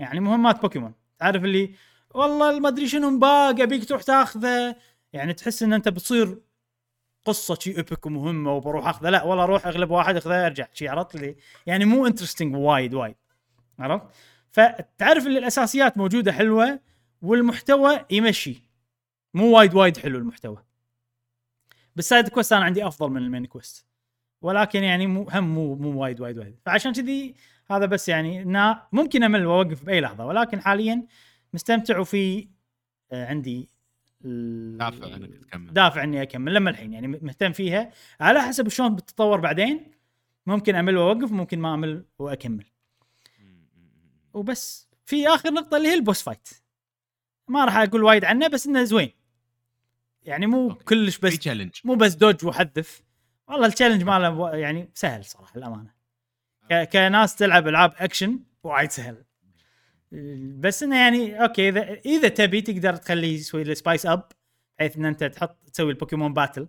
يعني مهمات بوكيمون. تعرف اللي والله ما أدري شنو مباق أبيك تروح تاخذه. يعني تحس إن أنت بتصير قصة شي epic ومهمة وبروح أخذه. لا والله أروح أغلب واحد أخذه أرجع. شي عرفت لي يعني مو interesting وايد وايد. عرفت؟ فتعرف اللي الأساسيات موجودة حلوة والمحتوى يمشي. مو وايد وايد حلو المحتوى. بال side quest أنا عندي أفضل من ال main quest ولكن يعني مو هم مو مو وايد وايد وايد. فعشان كذي هذا بس يعني إنه ممكن أمل وأوقف بأي لحظة ولكن حاليا مستمتع وفي آه، عندي دافع إنك تكمل. دافع إني أكمل لما الحين يعني مهتم فيها. على حسب شلون بتتطور بعدين ممكن أمل وأوقف ممكن ما أمل وأكمل. وبس. في آخر نقطة اللي هي ال boss fight. ما راح أقول وايد عنه بس إنه زوين. يعني مو okay. كلش بس مو بس dodge وحذف. والله ال challenge ماله يعني سهل صراحة الامانه كناس تلعب ألعاب أكشن وايد سهل. بس إنه يعني okay إذا إذا تبي تقدر تخليه يسوي spice up بحيث إن أنت تحط تسوي البوكيمون battle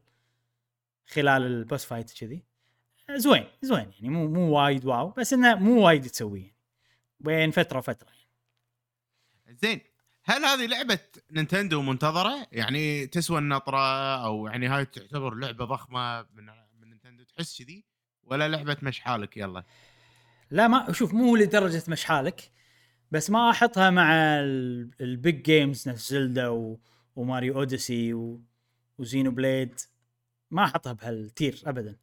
خلال ال boss fight كذي زوين زوين يعني مو مو وايد wow بس إنه مو وايد تسويه بين فترة وفترة زين هل هذه لعبة نينتندو منتظرة؟ يعني تسوى النطرة أو يعني هاي تعتبر لعبة ضخمة من من نينتندو تحس كذي؟ ولا لعبة مش حالك؟ يلا. لا ما شوف مو لدرجة مش حالك بس ما أحطها مع ال- ال big games نفس زلدا و... وماريو أوديسي و... وزينو بليد. ما أحطها بهال tier ابدا.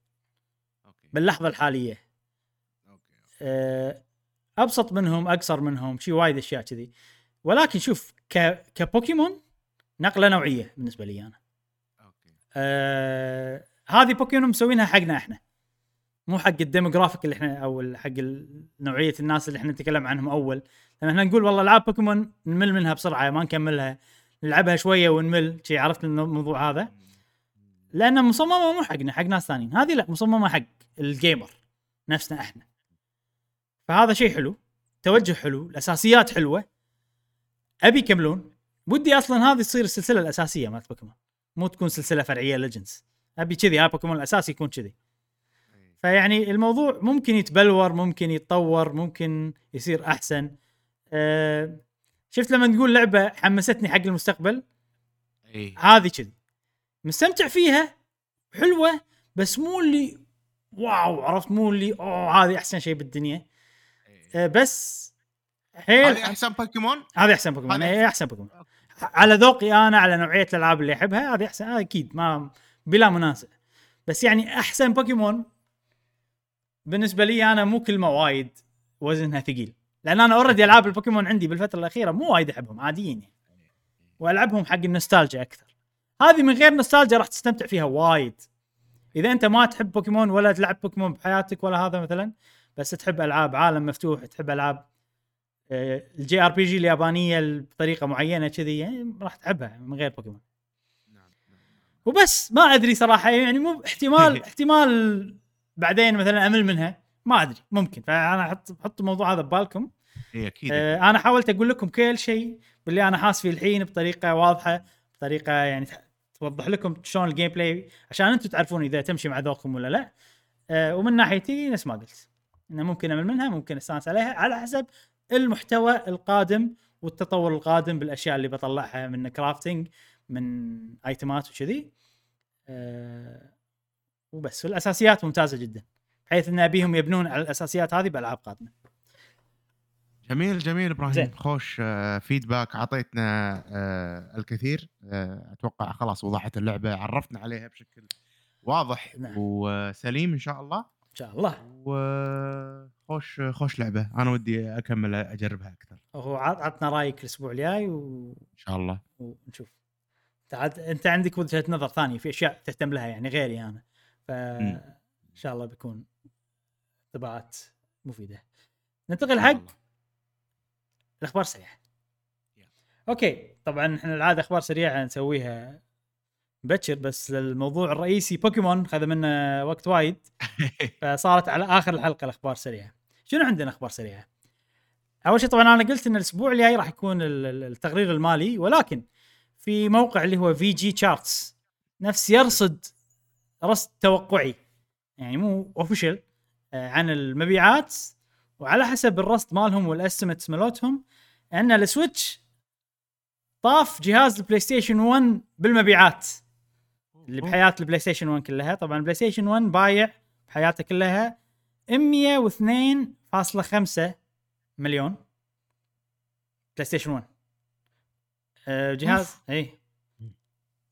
okay. باللحظة الحالية. okay. أه، أبسط منهم أقصر منهم شي وايد أشياء كذي. ولكن شوف ك... كبوكيمون نقلة نوعية بالنسبة لي أنا. okay. أه... هذه بوكيمون مسوينها حقنا إحنا. مو حق ال demographic اللي إحنا أو حق نوعية الناس اللي إحنا نتكلم عنهم أول. لما إحنا نقول والله العاب بوكيمون نمل منها بسرعة ما نكملها. نلعبها شوية ونمل. شي عرفت الموضوع هذا؟ لأن مصممة مو حقنا حق ناس ثانيين. هذه لا مصممة حق ال gamer نفسنا إحنا. فهذا شيء حلو توجه حلو الأساسيات حلوة. أبي يكملون ودي أصلا هذه تصير السلسلة الأساسية مالت بوكيمون. مو تكون سلسلة فرعية ليجندز أبي كذي هاي بوكيمون الأساسي يكون كذي. فيعني الموضوع ممكن يتبلور ممكن يتطور ممكن يصير أحسن. أه شفت لما تقول لعبة حمستني حق المستقبل؟ إي. هذه كذي. مستمتع فيها حلوة بس مو اللي wow عرفت؟ مو اللي أوه هذه أحسن شيء بالدنيا. أه بس حيل هذه أحسن بوكيمون؟ هذه أحسن بوكيمون هذه إي أحسن. بوكيمون. على ذوقي أنا على نوعية الألعاب اللي أحبها هذه أحسن آه أكيد ما بلا منازع. بس يعني أحسن بوكيمون بالنسبة لي أنا مو كلمة وايد وزنها ثقيل. لأن أنا already ألعاب البوكيمون عندي بالفترة الأخيرة مو وايد أحبهم عاديين يعني. وألعبهم حق النوستالجيا أكثر. هذه من غير نوستالجيا راح تستمتع فيها وايد. إذا أنت ما تحب بوكيمون ولا تلعب بوكيمون بحياتك ولا هذا مثلا بس تحب ألعاب عالم مفتوح تحب ألعاب آه، ال JRPG اليابانية بطريقة معينة كذي يعني راح تحبها من غير بوكيمون. نعم نعم. وبس ما أدري صراحة يعني مو احتمال احتمال بعدين مثلا أمل منها ما أدري ممكن. فأنا أحط حطوا الموضوع هذا ببالكم. اي أكيد. آه أنا حاولت أقول لكم كل شيء باللي أنا حاس فيه الحين بطريقة واضحة بطريقة يعني توضح لكم شلون ال gameplay عشان أنتم تعرفون إذا تمشي مع ذوقكم ولا لا. آه ومن ناحيتي نفس ما قلت. إنه ممكن أمل منها ممكن أستانس عليها على حسب المحتوى القادم والتطور القادم بالأشياء اللي بطلعها من كرافتنج من ايتمات وكذي. آه وبس والأساسيات ممتازة جدا بحيث إن أبيهم يبنون على الأساسيات هذه بألعاب قادمة. جميل جميل إبراهيم. زين. خوش آه، فيدباك اعطيتنا آه، الكثير. آه، أتوقع خلاص وضحت اللعبة عرفنا عليها بشكل واضح نعم. وسليم إن شاء الله. إن شاء الله. خوش خوش لعبة. أنا ودي أكمل أجربها أكثر. هو عط- عطنا رأيك الأسبوع الجاي و... إن شاء الله. ونشوف. أنت عندك وجهة نظر ثانية في أشياء تهتم لها يعني غيري أنا. ف ان شاء الله بيكون طباعات مفيدة. ننتقل حق. الأخبار السريعة. أوكي طبعا إحنا العادة أخبار سريعة نسويها بكر بس الموضوع الرئيسي بوكيمون خذ منا وقت وايد. فصارت على آخر الحلقة الأخبار سريعة. شنو عندنا أخبار سريعة؟ أول شيء طبعا أنا قلت إن الأسبوع الجاي راح يكون ال- ال- التقرير المالي ولكن في موقع اللي هو VGChartz نفس يرصد رصد توقعي. يعني مو official عن المبيعات وعلى حسب الرصد مالهم وال estimates مالتهم أن ال Switch طاف جهاز ال PlayStation 1 بالمبيعات اللي بحياة ال PlayStation 1 كلها. طبعا ال PlayStation 1 بايع بحياته كلها 102.5 مليون PlayStation 1 آه، جهاز. اي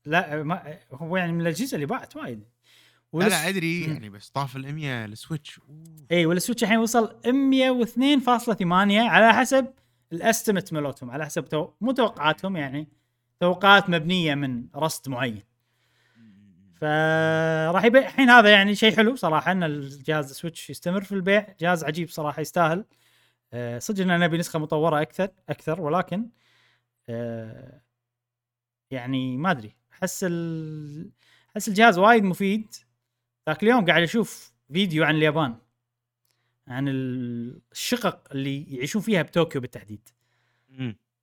لا ما هو يعني من الأجهزة اللي باعت وايد. لا لا أدري. يعني بس طاف ال 100 ال Switch. اي وال Switch الحين وصل 102.8 على حسب ال estimate مالتهم على حسب تو... مو توقعاتهم يعني توقعات مبنية من رصد معين. فراح يبيع الحين هذا يعني شيء حلو صراحة إن الجهاز ال Switch يستمر في البيع جهاز عجيب صراحة يستاهل. آه، صدق إن نبي نسخة مطورة أكثر أكثر ولكن آه، يعني ما أدري أحس ال... أحس الجهاز وايد مفيد. ذاك اليوم قاعد أشوف فيديو عن اليابان عن ال- الشقق اللي يعيشون فيها بطوكيو بالتحديد.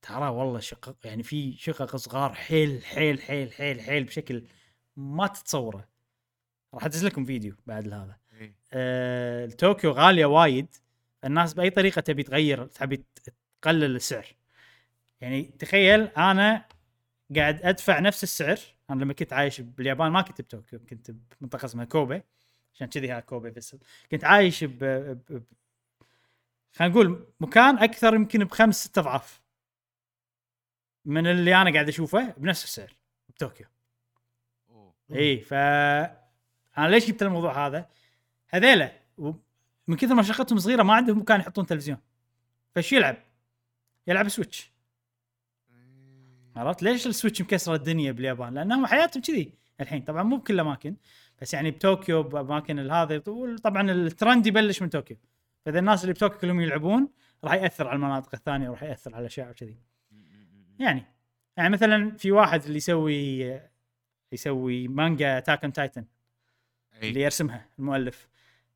ترى والله شقق يعني في شقق صغار حيل حيل حيل حيل حيل بشكل ما تتصوره. راح أدز لكم فيديو بعد هذا. إيه. آه، طوكيو غالية وايد. الناس بأي طريقة تبي تغير تبي تقلل السعر. يعني تخيل أنا قاعد ادفع نفس السعر. أنا لما كنت عايش باليابان ما كنت بطوكيو كنت بمنطقة اسمها كوبي. عشان كذي ها كوبي بس كنت عايش ب, ب... ب... خلينا نقول مكان أكثر يمكن بخمس ست أضعاف. من اللي أنا قاعد أشوفه بنفس السعر بطوكيو. اي ف أنا ليش جبت الموضوع هذا؟ هذيلا من كثر ما شقتهم صغيرة ما عندهم مكان يحطون تلفزيون. فايش يلعب؟ يلعب Switch. عرفت؟ ليش ال Switch مكسره الدنيا باليابان؟ لأنهم حياتهم كذي الحين. طبعا مو بكل الأماكن بس يعني بطوكيو بأماكن هذا طبعا الترند يبلش من طوكيو فإذا الناس اللي بطوكيو كلهم يلعبون راح يأثر على المناطق الثانية وراح يأثر على الاشياء وكذي يعني يعني مثلا في واحد اللي يسوي يسوي مانجا Attack on Titan. اللي يرسمها المؤلف.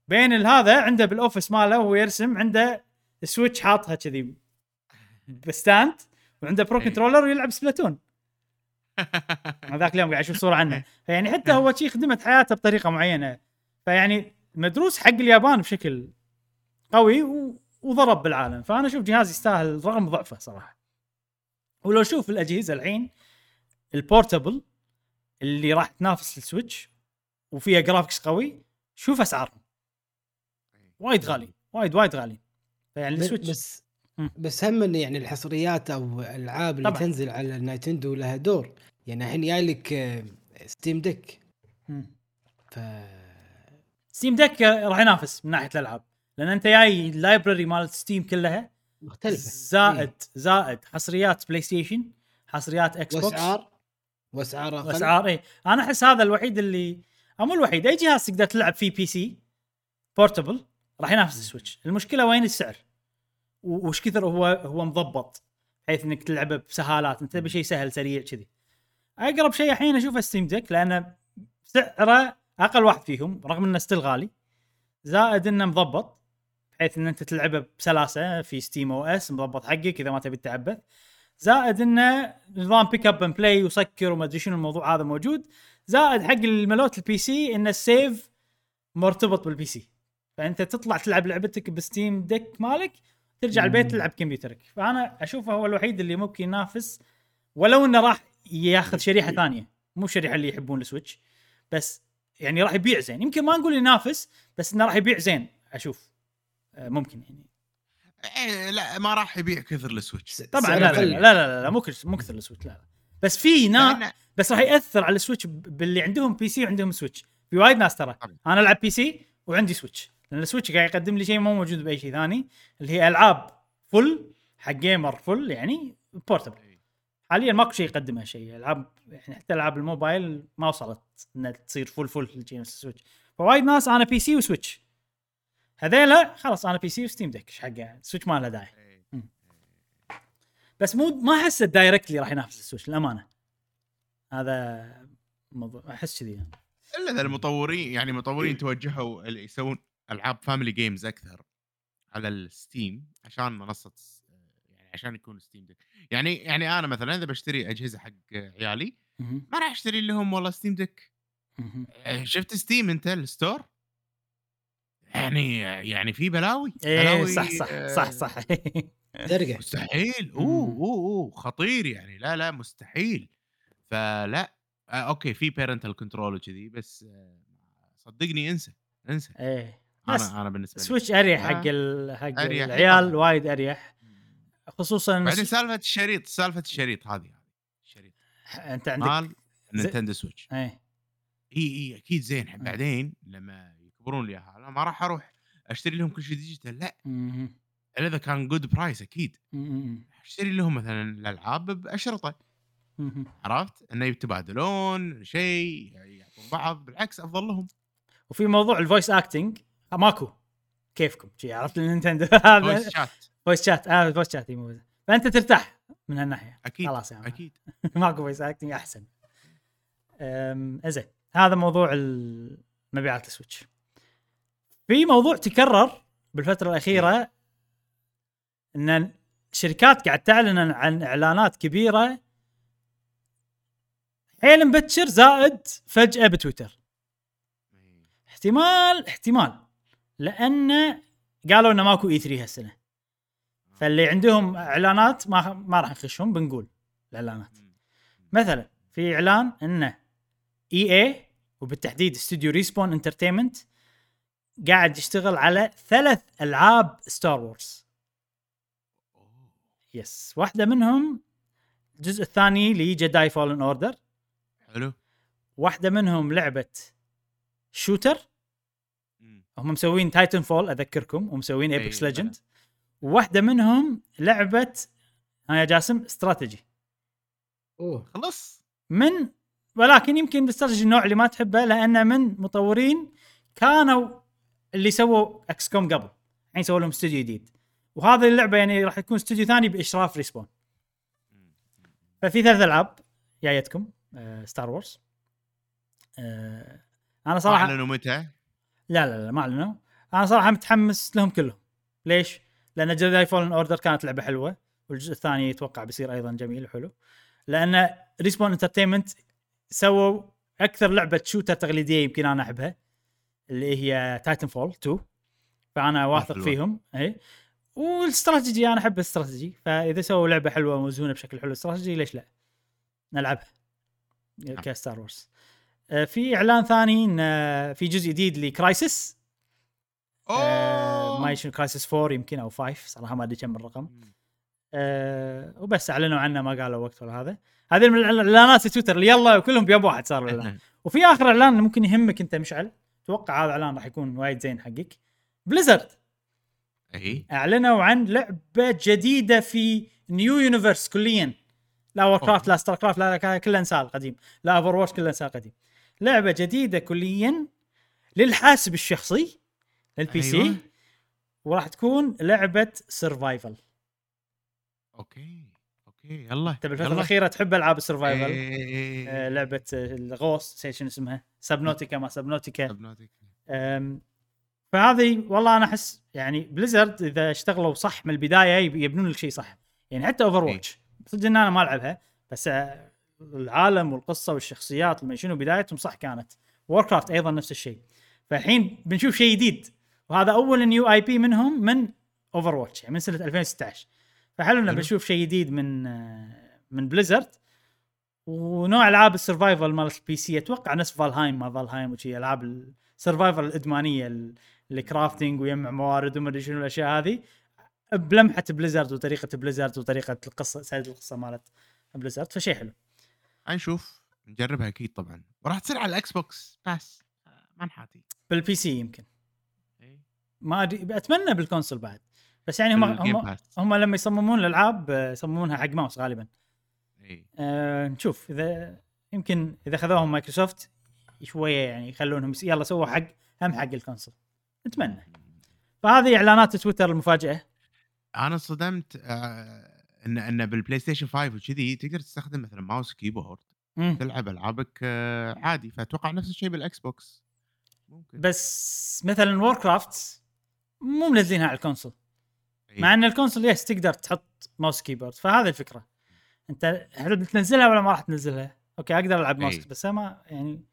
بين هذا عنده بال office ماله وهو يرسم عنده Switch حاطها كذي. ب stand. وعنده pro إيه. controller ويلعب Splatoon هذاك اليوم قاعد أشوف صورة عنه. فيعني حتى هو شي خدمت حياته بطريقة معينة. فيعني مدروس حق اليابان بشكل قوي و... وضرب بالعالم. فأنا أشوف جهاز يستاهل رغم ضعفه صراحة. ولو شوف الأجهزة الحين ال portable اللي راح تنافس ال Switch وفيها graphics قوي شوف أسعارهم. وايد غالي. وايد وايد غالي. فيعني ال Switch بس. بس هم إن يعني الحصريات أو الألعاب اللي طبعاً. تنزل على ال Nintendo لها دور. يعني الحين جاي لك آه، Steam Deck مم. ف Steam Deck راح ينافس من ناحية الألعاب. لأن أنت جاي ال library مال Steam كلها. مختلفة. زائد زائد حصريات PlayStation حصريات Xbox واسعار وأسعار أقل. وأسعار اي أنا أحس هذا الوحيد اللي أو مو الوحيد أي جهاز تقدر تلعب فيه PC portable راح ينافس ال Switch. المشكلة وين السعر؟ وش كثر هو هو مضبط بحيث إنك تلعبه بسهالات أنت تبي شيء سهل سريع كذي. أقرب شيء الحين اشوفه Steam Deck لأنه سعره أقل واحد فيهم رغم إنه still غالي زائد إنه مضبط بحيث إن أنت تلعبه بسلاسة في SteamOS مضبط حقك إذا ما تبي تتعبث. زائد إنه نظام pick up and play وسكر وما أدري شنو الموضوع هذا موجود. زائد حق الملوت ال PC ان ال save مرتبط بال PC فأنت تطلع تلعب لعبتك ب Steam Deck مالك ترجع البيت تلعب كمبيوترك. فأنا أشوفه هو الوحيد اللي ممكن ينافس ولو إنه راح ياخذ شريحة ثانية. مو الشريحه اللي يحبون ال Switch بس يعني راح يبيع زين. يمكن ما نقول ينافس بس إنه راح يبيع زين أشوف. آه، ممكن يعني. إيه لا ما راح يبيع كثر ال Switch طبعا لا لا. لا لا لا, لا مو مو كثر ال Switch لا, لا. بس في ناس بس راح يأثر على ال Switch باللي عندهم PC وعندهم Switch. في وايد ناس ترى. أنا ألعب PC وعندي Switch. لأن ال Switch قاعد يقدم لي شيء مو موجود بأي شيء ثاني اللي هي ألعاب full حق gamer full يعني portable حاليا ماكو شيء يقدمها شيء. ألعاب يعني حتى ألعاب الموبايل ما وصلت إنها تصير full full ال Switch. فوايد ناس أنا PC و Switch هذيلا خلاص أنا PC و Steam Deck إيش حقه. ال Switch ما له داعي. إيه. بس مو ما أحس ال directly راح ينافس ال Switch للأمانة. هذا موضوع أحس كذي. إلا إذا المطورين يعني مطورين توجهوا اللي يسوون ألعاب family games أكثر على ال Steam عشان منصة س- يعني عشان يكون Steam Deck يعني يعني أنا مثلا إذا بشتري أجهزة حق عيالي. ما راح أشتري لهم والله Steam Deck. آه، شفت Steam أنت ال store يعني يعني في بلاوي إيه بلاوي صح صح آه، صح. صح درقه مستحيل. أوه. أوه أوه خطير يعني. لا لا مستحيل. فلا آه okay في parental control وكذي بس آه صدقني انسى انسى. إيه. أنا أنا بالنسبة لي Switch أريح. حق ال... حق أريح العيال طبعاً. وايد أريح خصوصا بعدين سالفة الشريط سالفة الشريط هذه الشريط أنت عندك مال Nintendo Switch إيه إي إي أكيد زين بعدين لما يكبرون لي أنا ما راح أروح أشتري لهم كل شيء digital لا. إلا إذا كان good price أكيد. أشتري لهم مثلا الألعاب بأشرطة. عرفت؟ إنه يتبادلون شيء يعطون بعض بالعكس افضل لهم وفي موضوع ال voice acting ماكو. كيفكم؟ شي عرفت ال Nintendo voice هذا chat voice chat آه voice chat فأنت ترتاح من هالناحية. أكيد خلاص عم. أكيد. ماكو voice acting أحسن. زين هذا موضوع مبيعات السويتش. في موضوع تكرر بالفترة الأخيرة إن شركات قاعد تعلن عن إعلانات كبيرة حيل مبكر زائد فجأة بتويتر. احتمال احتمال. لأن قالوا إنه ماكو اي 3 هالسنة. فاللي عندهم إعلانات ما ما راح نخشهم بنقول الإعلانات. مثلا في إعلان انه EA وبالتحديد استوديو Respawn Entertainment قاعد يشتغل على ثلاث ألعاب Star Wars yes واحدة منهم الجزء الثاني ل Jedi Fallen Order حلو. واحدة منهم لعبة shooter. هم مسوين Titanfall أذكركم ومسوين Apex. Legends وواحدة منهم لعبه ها يا جاسم استراتيجي أوه. خلص. من ولكن يمكن الاستراتيجي النوع اللي ما تحبه لأنه من مطورين كانوا اللي سووا XCOM قبل. الحين سووا لهم استوديو جديد. وهذه اللعبة يعني راح يكون استوديو ثاني بإشراف Respawn ففي ثلاث ألعاب جايتكم آه Star Wars آه أنا صراحة أعلنوا متى؟ لا لا لا ما اعلنوا أنا صراحة متحمس لهم كلهم. ليش؟ لأن Jedi Fallen Order كانت لعبة حلوة والجزء الثاني يتوقع بيصير أيضا جميل وحلو. لأن Respawn Entertainment سووا أكثر لعبة shooter تقليدية يمكن أنا أحبها اللي هي Titanfall 2 فأنا واثق حلوة. فيهم اي والاستراتيجي أنا أحب الاستراتيجي. فإذا سووا لعبة حلوة وموزونة بشكل حلو استراتيجي ليش لا؟ نلعبها. ك Star Wars. في إعلان ثاني إن آه، في جزء جديد ل Crysis آه، أوه! ما شنو Crysis 4 يمكن أو 5 صراحة ما أدري كم الرقم. أه وبس أعلنوا عنه ما قالوا وقت ولا هذا. هذه من الإعلانات في تويتر. اللي يلا وكلهم بيب واحد صار الاعلان وفي آخر إعلان ممكن يهمك أنت مشعل. أتوقع هذا إعلان راح يكون وايد زين حقك. Blizzard اي أعلنوا عن لعبة جديدة في new universe كليا. لا Warcraft لا StarCraft لا لا- كله انسان قديم لا Overwatch كله انسان قديم لعبة جديدة كليا للحاسب الشخصي لل PC أيوة. وراح تكون لعبة survival okay okay يلا انت بالفترة. الأخيرة تحب ألعاب ال survival إيه. آه لعبة آه، ال ghost شنو اسمها Subnautica ما Subnautica Subnautic. أم، فهذه والله أنا أحس يعني Blizzard إذا اشتغلوا صح من البداية يب- يبنون لك شيء صح يعني حتى Over إيه. watch صدق إن أنا ما ألعبها بس آه، العالم والقصة والشخصيات وما شنو بدايتهم صح كانت. و Warcraft أيضا نفس الشيء. فالحين بنشوف شيء جديد وهذا أول new IP منهم من Overwatch يعني من سنة 2016 فحلو إنه. بنشوف شيء جديد من من Blizzard ونوع ألعاب ال survival مال ال PC أتوقع نفس Valheim ما Valheim وشي ألعاب ال survival الإدمانية ال- ال crafting ويجمع موارد وما أدري شنو الأشياء هذه. بلمحة Blizzard وطريقة Blizzard وطريقة القصة سرد القصة مالت Blizzard فشيء حلو. هنشوف نجربها أكيد طبعا. وراح تصير على ال Xbox. بس آه، ما نحاتي. بال PC يمكن. إيه. ما أدري أتمنى بال console بعد. بس يعني هم هم. هم لما يصممون الألعاب آه، يصممونها حق ماوس غالبا. إي. أه نشوف. إذا يمكن إذا خذوهم مايكروسوفت شوية يعني يخلونهم يلا سووا حق هم حق ال console. نتمنى. فهذه إعلانات تويتر المفاجئة. أنا صدمت آه، إن إن بال PlayStation 5 وكذي تقدر تستخدم مثلا mouse keyboard مم. تلعب ألعابك آه، عادي فأتوقع نفس الشيء بالاكس بوكس ممكن بس مثلا Warcraft مو منزلينها على ال console إي. مع إن ال console yes تقدر تحط mouse keyboard فهذه الفكرة أنت هل بتنزلها ولا ما راح تنزلها؟ okay أقدر ألعب ماوس إي. بس ما يعني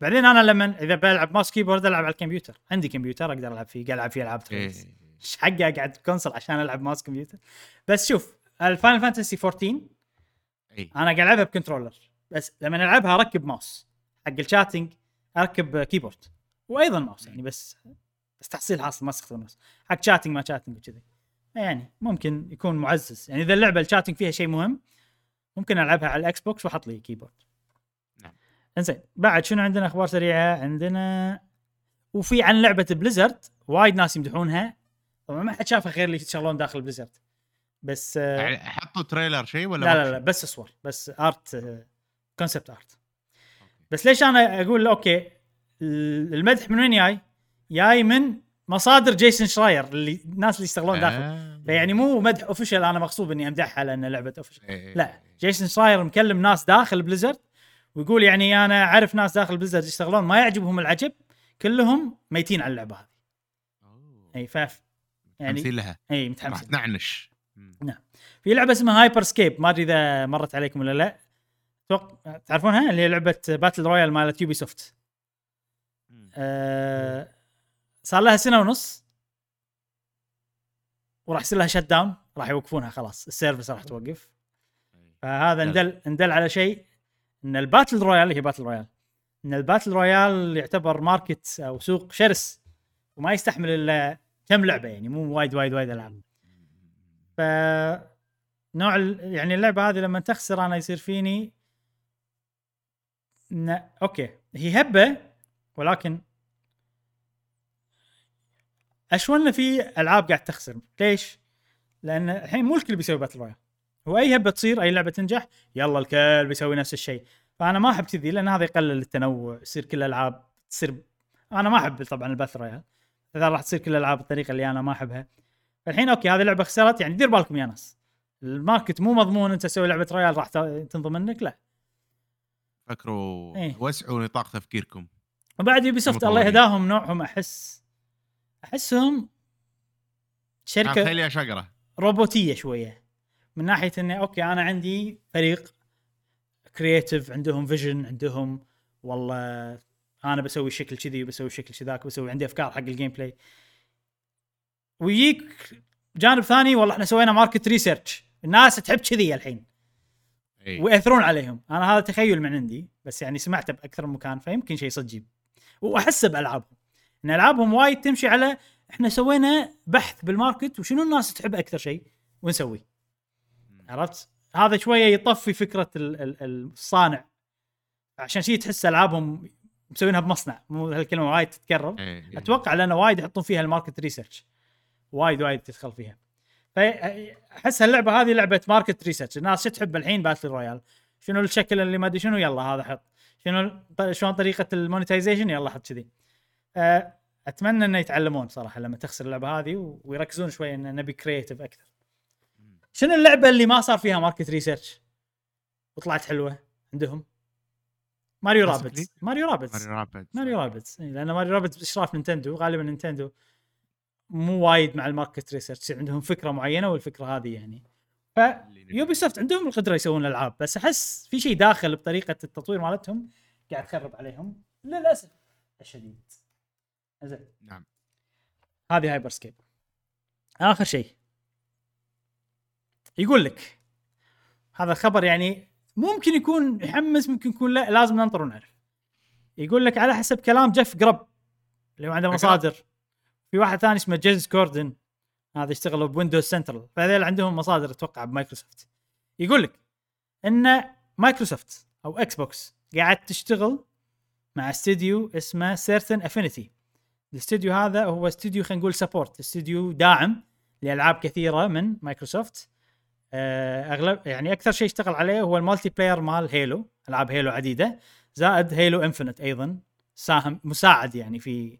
بعدين أنا لما إذا بلعب mouse keyboard ألعب على الكمبيوتر عندي كمبيوتر أقدر ألعب فيه قاعد ألعب فيه العاب إي. تخلص إيش حقي أقعد console عشان ألعب ماوس كمبيوتر بس شوف الفاينل فانتسي 14 إي. أنا قاعد ألعبها ب controller. بس لما ألعبها أركب ماوس حق ال chatting أركب keyboard. وأيضا ماوس يعني بس بس تحصيل حاصل ما استخدم ماوس. حق chatting ما chatting وكذي. يعني ممكن يكون معزز. يعني إذا اللعبة ال chatting فيها شيء مهم ممكن ألعبها على الإكس بوكس وأحط لي keyboard. نعم. إنزين بعد شنو عندنا؟ أخبار سريعة. عندنا وفي عن لعبة بليزرد وايد ناس يمدحونها. طبعا ما حد شافها غير اللي يشتغلون داخل بليزرد. بس يعني حطوا trailer شيء ولا لا لا لا؟ بس صور بس art concept art. بس ليش أنا أقول أوكي ال- المدح من وين جاي؟ جاي من مصادر جيسون شراير اللي الناس اللي يشتغلون داخل آه. فيعني مو مدح official أنا مغصوب إني أمدحها لأن لعبة official إي. لا جيسون شراير مكلم ناس داخل بليزرد ويقول يعني أنا أعرف ناس داخل بليزرد يشتغلون ما يعجبهم العجب كلهم ميتين على اللعبة هذه. اي فاف يعني تمثيل لها اي راح متحمسين تنعنش مم. في لعبة اسمها هايبر سكيب ما أدري إذا مرت عليكم ولا لا. توق... تعرفونها؟ اللي هي لعبة battle royale مالت يوبي سوفت. أه... صار لها سنة ونص. وراح يصير لها shut down راح يوقفونها خلاص. ال service راح توقف. إي. فهذا. ندل ندل على شيء. إن ال battle royale هي battle royale إن ال battle royale يعتبر market أو سوق شرس. وما يستحمل إلا كم لعبة يعني مو وايد وايد وايد ألعاب. ف نوع يعني اللعبة هذه لما تخسر أنا يصير فيني إن okay. هي هبة ولكن أشون في ألعاب قاعد تخسر؟ ليش؟ لأن الحين مو الكل بيسوي battle royale هو أي هبة تصير أي لعبة تنجح يلا الكل بيسوي نفس الشيء. فأنا ما أحب كذي لأن هذا يقلل التنوع يصير كل الألعاب تصير أنا ما أحب طبعا ال battle royale إذا راح تصير كل الألعاب بالطريقة اللي أنا ما أحبها. الحين okay هذه لعبة خسرت يعني دير بالكم يا ناس. ال market مو مضمون انت تسوي لعبة royale راح تنضم منك؟ لا. فكروا إيه. وسعوا نطاق تفكيركم. وبعد يوبي سوفت الله. يهداهم نوعهم أحس أحسهم شركة خليها شقره روبوتية شوية. من ناحية انه okay أنا عندي فريق creative عندهم vision عندهم والله أنا بسوي شكل كذي بسوي شكل كذاك بسوي عندي أفكار حق ال gameplay ويجيك جانب ثاني والله إحنا سوينا market research الناس تحب كذي الحين. ويأثرون عليهم. أنا هذا تخيل من عندي بس يعني سمعته بأكثر من مكان فيمكن شيء صدق. يجيب واحسه بألعابهم. إن ألعابهم وايد تمشي على إحنا سوينا بحث بال market وشنو الناس تحب أكثر شيء ونسوي. عرفت؟ هذا شوية يطفي فكرة ال- ال- الصانع. عشان شي تحس ألعابهم مسوينها بمصنع. مو هالكلمة وايد تتكرر. إي. أتوقع لأنه وايد يحطون فيها ال market research وايد وايد تدخل فيها. فأحس هاللعبة هذه لعبة market research الناس شو تحب الحين battle royale شنو الشكل اللي ما أدري شنو؟ يلا هذا حط. شنو شلون طريقة ال monetization؟ يلا حط كذي. أه، أتمنى إنه يتعلمون صراحة لما تخسر اللعبة هذه ويركزون شوي إن نبي creative أكثر. شنو اللعبة اللي ما صار فيها market research وطلعت حلوة عندهم؟ ماريو. رابتس ماريو رابتس ماريو رابد ماريو رابتس لأن ماريو رابتس باشراف نينتندو؟ غالبا نينتندو مو وايد مع ال market research يصير عندهم فكرة معينة والفكرة هذه يعني. فيوبي سوفت عندهم القدرة يسوون الألعاب بس أحس في شيء داخل بطريقة التطوير مالتهم قاعد تخرب عليهم. للأسف. الشديد زين. نعم. هذه هايبر سكيب آخر شيء يقول لك هذا الخبر يعني ممكن يكون يحمس ممكن يكون لا لازم ننطر ونعرف. يقول لك على حسب كلام جيف قراب اللي هو عنده. مصادر. في واحد ثاني اسمه جيز كوردن. هذا يشتغل بويندوز سنترال. فهذول عندهم مصادر أتوقع بمايكروسوفت. يقول لك إن مايكروسوفت أو إكس بوكس قاعد تشتغل مع استديو اسمه سيرتن أفينيتي. الاستوديو هذا هو استوديو خلينا نقول support studio داعم لألعاب كثيرة من مايكروسوفت. آه، اغلب يعني أكثر شيء اشتغل عليه هو ال multiplayer مال هيلو ألعاب هيلو عديدة زائد هيلو انفنت أيضا ساهم مساعد يعني في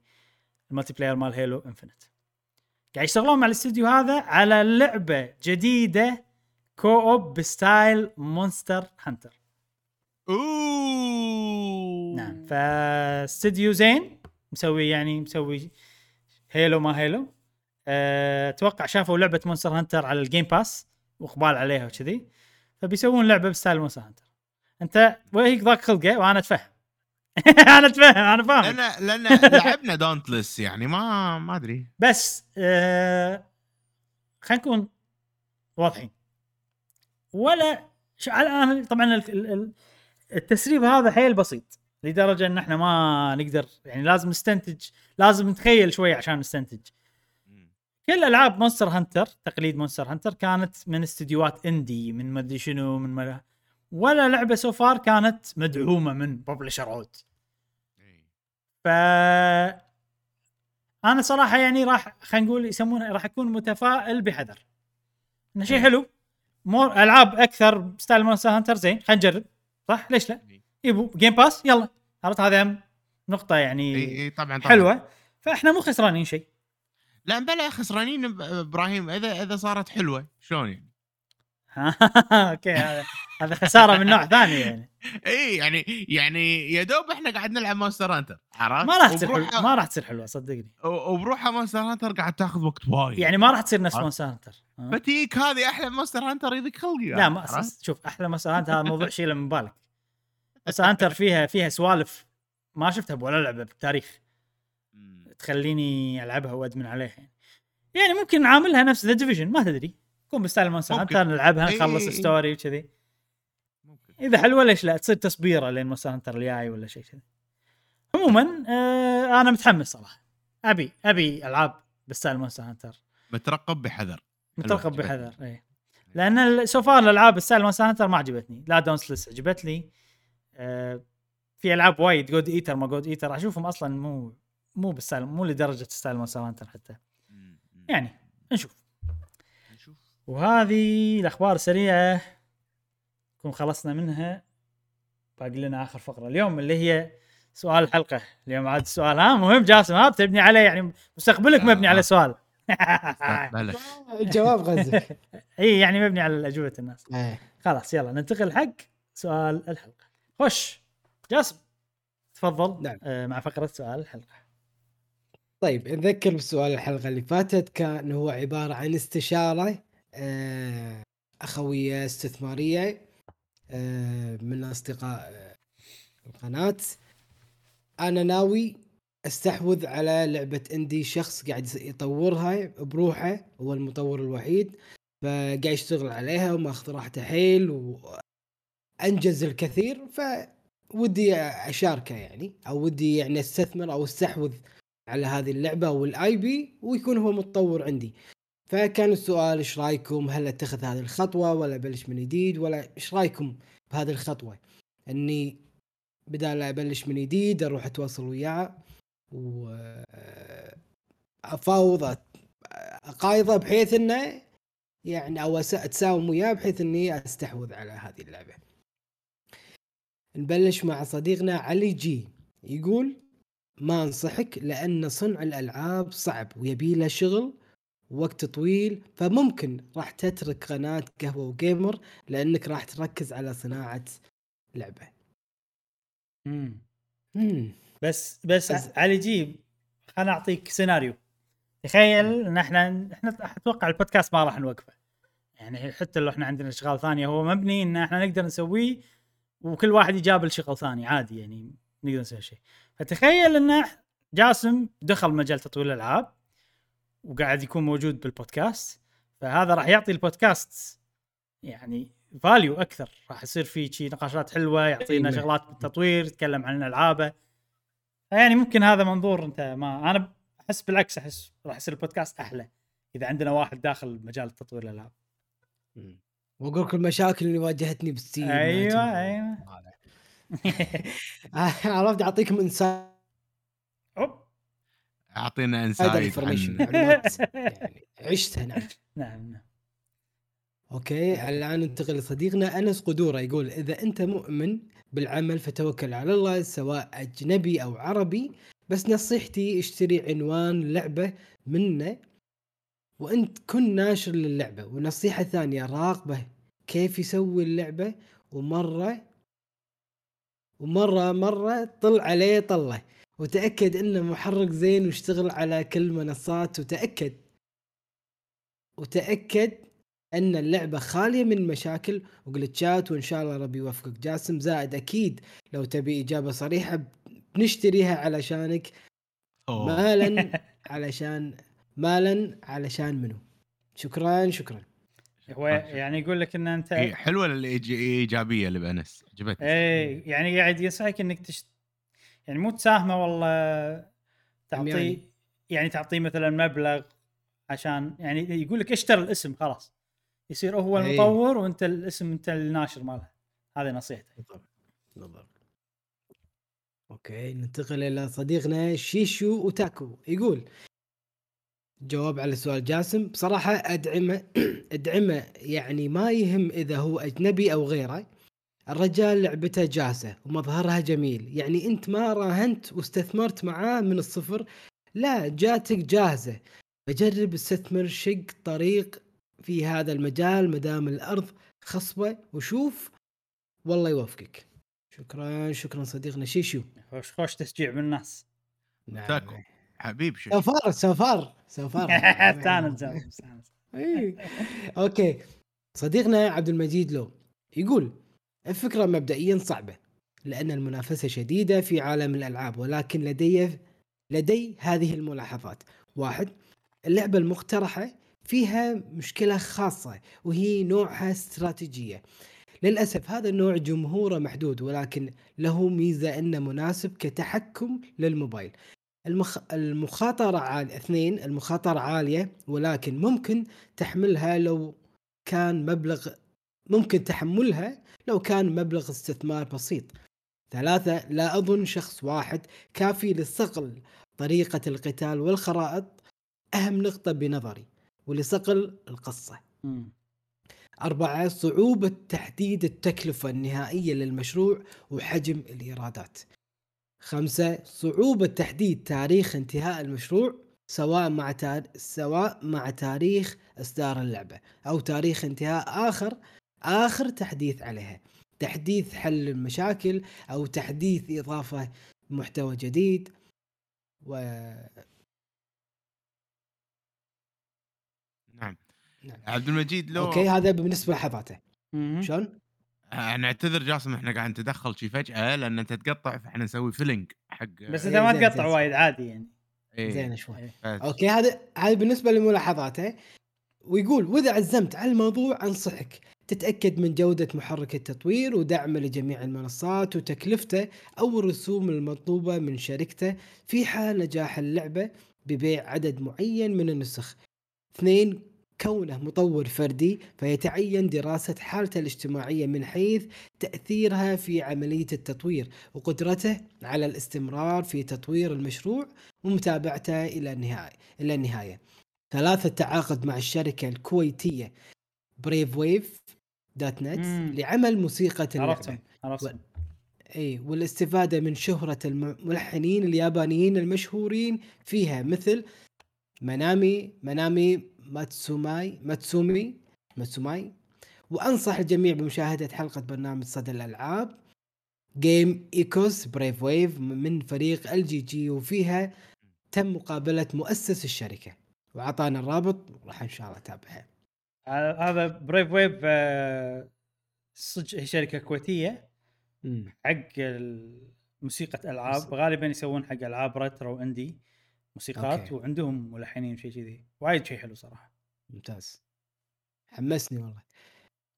ال multiplayer مال هيلو انفنت قاعد يشتغلون مع الاستوديو هذا على لعبة جديدة co-op ب style مونستر هانتر أوه. نعم فاستوديو زين مسوي يعني مسوي هيلو ما هيلو أه، أتوقع شافوا لعبة مونستر هانتر على الجيم باس وإقبال عليها وكذي. فبيسوون لعبة ب style مونستر هانتر أنت وهيك ضاق خلقه وأنا أتفهم. أنا اتفهم أنا فاهم لأن لأن لعبنا دونتلس يعني ما ما أدري. بس آه خلينا نكون واضحين. ولا على الآن طبعا ال- ال- ال- التسريب هذا حيل بسيط لدرجة إن إحنا ما نقدر يعني لازم نستنتج لازم نتخيل شوي عشان نستنتج. كل ألعاب مونستر هانتر تقليد مونستر هانتر كانت من استديوهات indie من مدري شنو من ولا لعبة so far كانت مدعومة من publisher عود. ف أنا صراحة يعني راح خلينا نقول يسمونه راح أكون متفائل بحذر. إنه شيء حلو. more ألعاب أكثر style مونستر هانتر زين خلينا نجرب. صح؟ ليش لا؟ يبو Game Pass يلا. عرفت؟ هذا نقطة يعني إي إي طبعا طبعا. حلوة. فإحنا مو خسرانين شيء. لا بلا خسرانين إبراهيم. إذا إذا صارت حلوة شلون يعني؟ أوكي هذا. هذا خسارة من نوع ثاني يعني اي يعني يعني يا دوب إحنا قاعد نلعب مونستر هانتر عرفت؟ ما راح تصير حلوة ما راح تصير حلوة صدقني وبروحها مونستر هانتر قاعد تاخذ وقت وايد يعني ما راح تصير نفس؟ مونستر هانتر ها؟ فتيك هذه أحلى مونستر هانتر يضيق خلقي لا ما؟ أساس شوف أحلى مونستر هانتر هذا موضوع شيله من بالك مونستر هانتر فيها فيها سوالف ما شفتها بولا لعبة بالتاريخ. تخليني ألعبها وأدمن عليها يعني يعني ممكن نعاملها نفس The Division ما تدري تكون ب style مونستر. هانتر نلعبها إي نخلص. story وكذي إذا حلوة ليش لا؟ تصير تصبيرة لين مونستر هانتر الجاي ولا شيء كذي. عموما آه أنا متحمس صراحة. أبي أبي ألعاب ب style مونستر هانتر. مترقب بحذر. مترقب عجبتني. بحذر اي لأن so far الألعاب style مونستر هانتر ما عجبتني. لا Dauntless عجبت لي. آه في ألعاب وايد God Eater ما God Eater أشوفهم أصلا مو مو بال style مو لدرجة style مونستر هانتر حتى. يعني نشوف. نشوف. وهذه الأخبار السريعة. نكون خلصنا منها باقي لنا آخر فقرة. اليوم اللي هي سؤال الحلقة. اليوم عاد السؤال. ها مهم جاسم ها بتبني عليه يعني مستقبلك مبني على سؤال. بلش الجواب غزك إي يعني مبني على اجوبه الناس. خلاص يلا ننتقل حق سؤال الحلقة. خش جاسم تفضل. نعم. آه مع فقرة سؤال الحلقة. طيب نذكر بسؤال الحلقة اللي فاتت كان هو عبارة عن استشارة آه، أخوية استثمارية. من أصدقاء آه، القناة. أنا ناوي أستحوذ على لعبة اندي شخص قاعد يطورها بروحه هو المطور الوحيد. فقاعد يشتغل عليها وماخذ راحته حيل وأنجز الكثير فودي أشاركه يعني أو ودي يعني أستثمر أو أستحوذ على هذه اللعبة أو ال IP ويكون هو متطور عندي. فكان السؤال إيش رأيكم؟ هل أتخذ هذه الخطوة ولا أبلش من جديد؟ ولا إيش رأيكم بهذه الخطوة؟ إني بدال أبلش من جديد أروح أتواصل وياه وافاوض أقايضه بحيث إنه يعني أو أتساوم وياه بحيث إني أستحوذ على هذه اللعبة. نبلش مع صديقنا علي جي. يقول ما أنصحك لأن صنع الألعاب صعب ويبي له شغل وقت طويل فممكن راح تترك قناة قهوة وجيمر لأنك راح تركز على صناعة لعبة. مم. مم. بس بس بس- علي جيب خليني أعطيك سيناريو تخيل إن إحنا إحنا أتوقع البودكاست ما راح نوقفه يعني حتى لو إحنا عندنا اشغال ثانية هو مبني إن إحنا نقدر نسويه وكل واحد يجابل شغل ثاني عادي يعني نقدر نسوي شيء فتخيل إن جاسم دخل مجال تطوير الألعاب وقاعد يكون موجود بالبودكاست فهذا راح يعطي البودكاست يعني value أكثر راح يصير في شي نقاشات حلوة يعطينا قيمة. شغلات بالتطوير يتكلم عن العابه يعني ممكن هذا منظور أنت ما أنا أحس بالعكس أحس راح يصير البودكاست أحلى إذا عندنا واحد داخل مجال تطوير الألعاب. وأقول لكم المشاكل اللي واجهتني بستيم أيوه أيوه عرفت أعطيكم insight. أعطينا هذا insight معلومات. يعني عشتها نعم نعم نعم. أوكي الآن ننتقل لصديقنا أنس قدورة يقول إذا أنت مؤمن بالعمل فتوكل على الله سواء أجنبي أو عربي بس نصيحتي اشتري عنوان لعبة منه وانت كن ناشر للعبة. ونصيحة ثانية راقبة كيف يسوي اللعبة ومرة ومرة مرة طل عليه طلة. وتأكد إنه محرك زين واشتغل على كل المنصات وتأكد. وتأكد إن اللعبة خالية من مشاكل وجلتشات وإن شاء الله ربي يوفقك. جاسم زائد أكيد لو تبي إجابة صريحة بنشتريها علشانك. أوه. مالا علشان مالا علشان منو؟ شكرا شكرا. هو يعني يقول لك إن أنت هي حلوة الايجابيه اللي بانس عجبتني. إيه يعني قاعد ينصحك إنك تشت... يعني مو تساهمه والله تعطيه يعني. يعني, يعني تعطيه مثلا مبلغ عشان يعني يقول لك اشتر الاسم خلاص. يصير هو إيه. المطور وانت الاسم انت الناشر ماله هذه نصيحته بالضبط. بالضبط. أوكي ننتقل إلى صديقنا شيشو وتاكو يقول جواب على سؤال جاسم. بصراحة أدعمه أدعمة يعني ما يهم إذا هو أجنبي أو غيره. الرجال لعبته جاهزة ومظهرها جميل. يعني أنت ما راهنت واستثمرت معاه من الصفر لا جاتك جاهزة. فجرب استثمر شق طريق في هذا المجال مدام الأرض خصبة وشوف والله يوفقك. شكرا شكرا صديقنا شيشو خوش خوش تشجيع من الناس. نعم. تاكو. حبيب شو سفار سفار سفار استانس استانس. إيه. أوكي. صديقنا عبد المجيد لو يقول الفكرة مبدئيا صعبة لأن المنافسة شديدة في عالم الألعاب ولكن لدي لدي هذه الملاحظات. واحد اللعبة المقترحة فيها مشكلة خاصة وهي نوعها استراتيجية. للأسف هذا النوع جمهوره محدود ولكن له ميزة إنه مناسب كتحكم للموبايل. المخ... المخاطرة عالية اثنين المخاطرة عالية ولكن ممكن تحملها لو كان مبلغ ممكن تحملها لو كان مبلغ استثمار بسيط. ثلاثة لا أظن شخص واحد كافي لصقل طريقة القتال والخرائط. أهم نقطة بنظري ولصقل القصة. مم. أربعة صعوبة تحديد التكلفة النهائية للمشروع وحجم الإيرادات. خمسة صعوبة تحديد تاريخ انتهاء المشروع سواء مع تار... سواء مع تاريخ إصدار اللعبة أو تاريخ انتهاء آخر آخر تحديث عليها تحديث حل المشاكل أو تحديث إضافة محتوى جديد و نعم نعم. عبد المجيد لو أوكي هذا بالنسبة لحظاته. شلون؟ آه، نعتذر جاسم إحنا قاعد نتدخل شي فجأة لأن أنت تقطع فإحنا نسوي filling حق بس إيه، أنت ما تقطع. وايد عادي يعني إيه، زين شوي إيه. أوكي هذا هذا بالنسبة لملاحظاته ويقول وإذا عزمت على الموضوع أنصحك تتأكد من جودة محرك التطوير ودعمه لجميع المنصات وتكلفته أو الرسوم المطلوبة من شركته في حال نجاح اللعبة ببيع عدد معين من النسخ. اثنين كونه مطور فردي فيتعين دراسة حالته الاجتماعية من حيث تأثيرها في عملية التطوير وقدرته على الاستمرار في تطوير المشروع ومتابعته إلى النهاية إلى النهاية. ثلاثة التعاقد مع الشركة الكويتية Brave Wave دات نت مم. لعمل موسيقى. عرفتهم عرفتهم اي والاستفادة من شهرة الملحنين اليابانيين المشهورين فيها مثل منامي منامي ماتسوماي ماتسومي ماتسوماي. وأنصح الجميع بمشاهدة حلقة برنامج صدى الألعاب. Game Echoes Brave Wave من فريق ال GG وفيها تم مقابلة مؤسس الشركة. وأعطانا الرابط راح إن شاء الله اتابعها ه- هذا Brave Wave آه، صدق هي شركة كويتية. حق موسيقى ألعاب غالبا يسوون حق ألعاب retro indie موسيقات أوكي. وعندهم ملحنين شيء كذي. وايد شيء حلو صراحة. ممتاز. حمسني والله.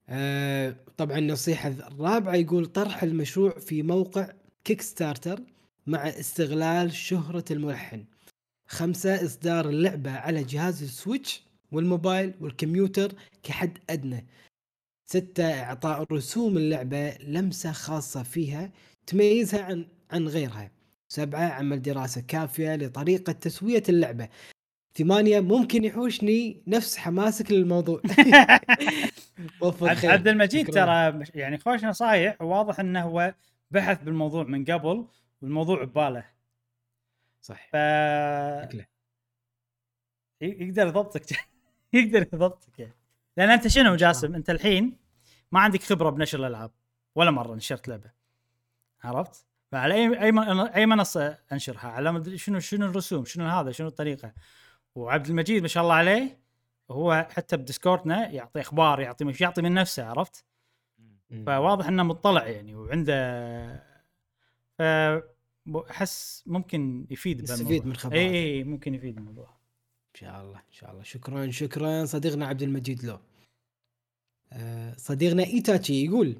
آه طبعا النصيحة الرابعة يقول طرح المشروع في موقع Kickstarter مع استغلال شهرة الملحن. خمسة إصدار اللعبة على جهاز ال Switch. والموبايل والكمبيوتر كحد أدنى. ستة إعطاء رسوم اللعبة لمسة خاصة فيها تميزها عن عن غيرها. سبعة عمل دراسة كافية لطريقة تسوية اللعبة. ثمانية ممكن يحوشني نفس حماسك للموضوع. عبد المجيد. ترى يعني خوش نصايح وواضح إنه هو بحث بالموضوع من قبل والموضوع بباله. صح. ف يقدر يضبطك. يقدر يضبطك يعني. لأن أنت شنو جاسم أنت الحين ما عندك خبرة بنشر الألعاب ولا مرة نشرت لعبة عرفت؟ فعلى اي أي أي منصة أنشرها على مدري شنو شنو الرسوم شنو هذا شنو الطريقة وعبد المجيد ما شاء الله عليه هو حتى بديسكوردنا يعطي أخبار يعطي مش يعطي من نفسه عرفت؟ فواضح إنه مطلع يعني وعنده احس ممكن يفيد يستفيد. من خبراته. اي اي ممكن يفيد الموضوع إن شاء الله إن شاء الله. شكرا شكرا صديقنا عبد المجيد لو. آه، صديقنا إيتاتشي يقول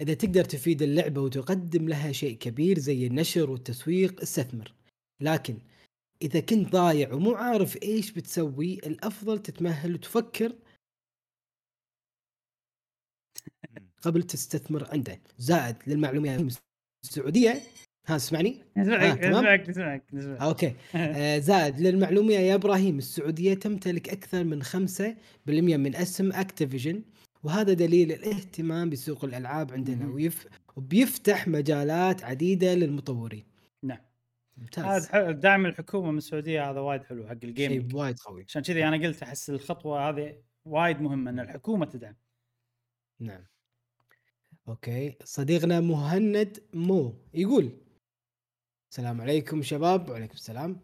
إذا تقدر تفيد اللعبة وتقدم لها شيء كبير زي النشر والتسويق استثمر. لكن إذا كنت ضايع ومو عارف إيش بتسوي الأفضل تتمهل وتفكر قبل تستثمر عنده. زائد للمعلومات السعودية ها اسمعني آه، نسمعك. نسمعك نسمعك نسمعك أوكي. آه، زائد للمعلومة يا إبراهيم السعودية تمتلك أكثر من 5% من اسهم Activision وهذا دليل الاهتمام بسوق الألعاب عندنا. ويف وبيفتح مجالات عديدة للمطورين. نعم. ممتاز. هذا. دعم الحكومة من السعودية هذا وايد حلو حق ال gaming. شيء وايد قوي. عشان كذي أنا قلت أحس الخطوة هذه وايد مهمة إن الحكومة تدعم. نعم. okay. صديقنا مهند مو يقول السلام عليكم شباب وعليكم السلام.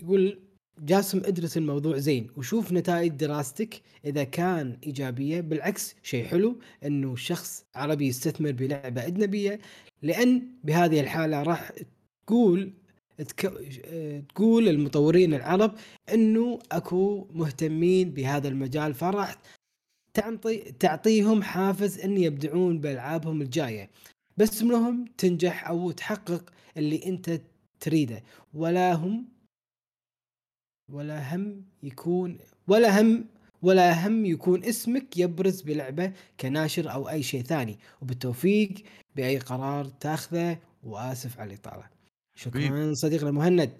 يقول جاسم ادرس الموضوع زين وشوف نتائج دراستك إذا كان إيجابية. بالعكس شيء حلو إنه شخص عربي يستثمر بلعبة أجنبية لأن بهذه الحالة راح تقول تقول المطورين العرب إنه أكو مهتمين بهذا المجال فراح تعطي تعطيهم حافز إن يبدعون بألعابهم الجاية. بس منهم تنجح أو تحقق اللي انت تريده. ولا هم ولا هم يكون ولا هم ولا هم يكون اسمك يبرز بلعبة كناشر أو أي شيء ثاني. وبالتوفيق بأي قرار تاخذه. وآسف على الإطالة. شكرا. صديقنا مهند.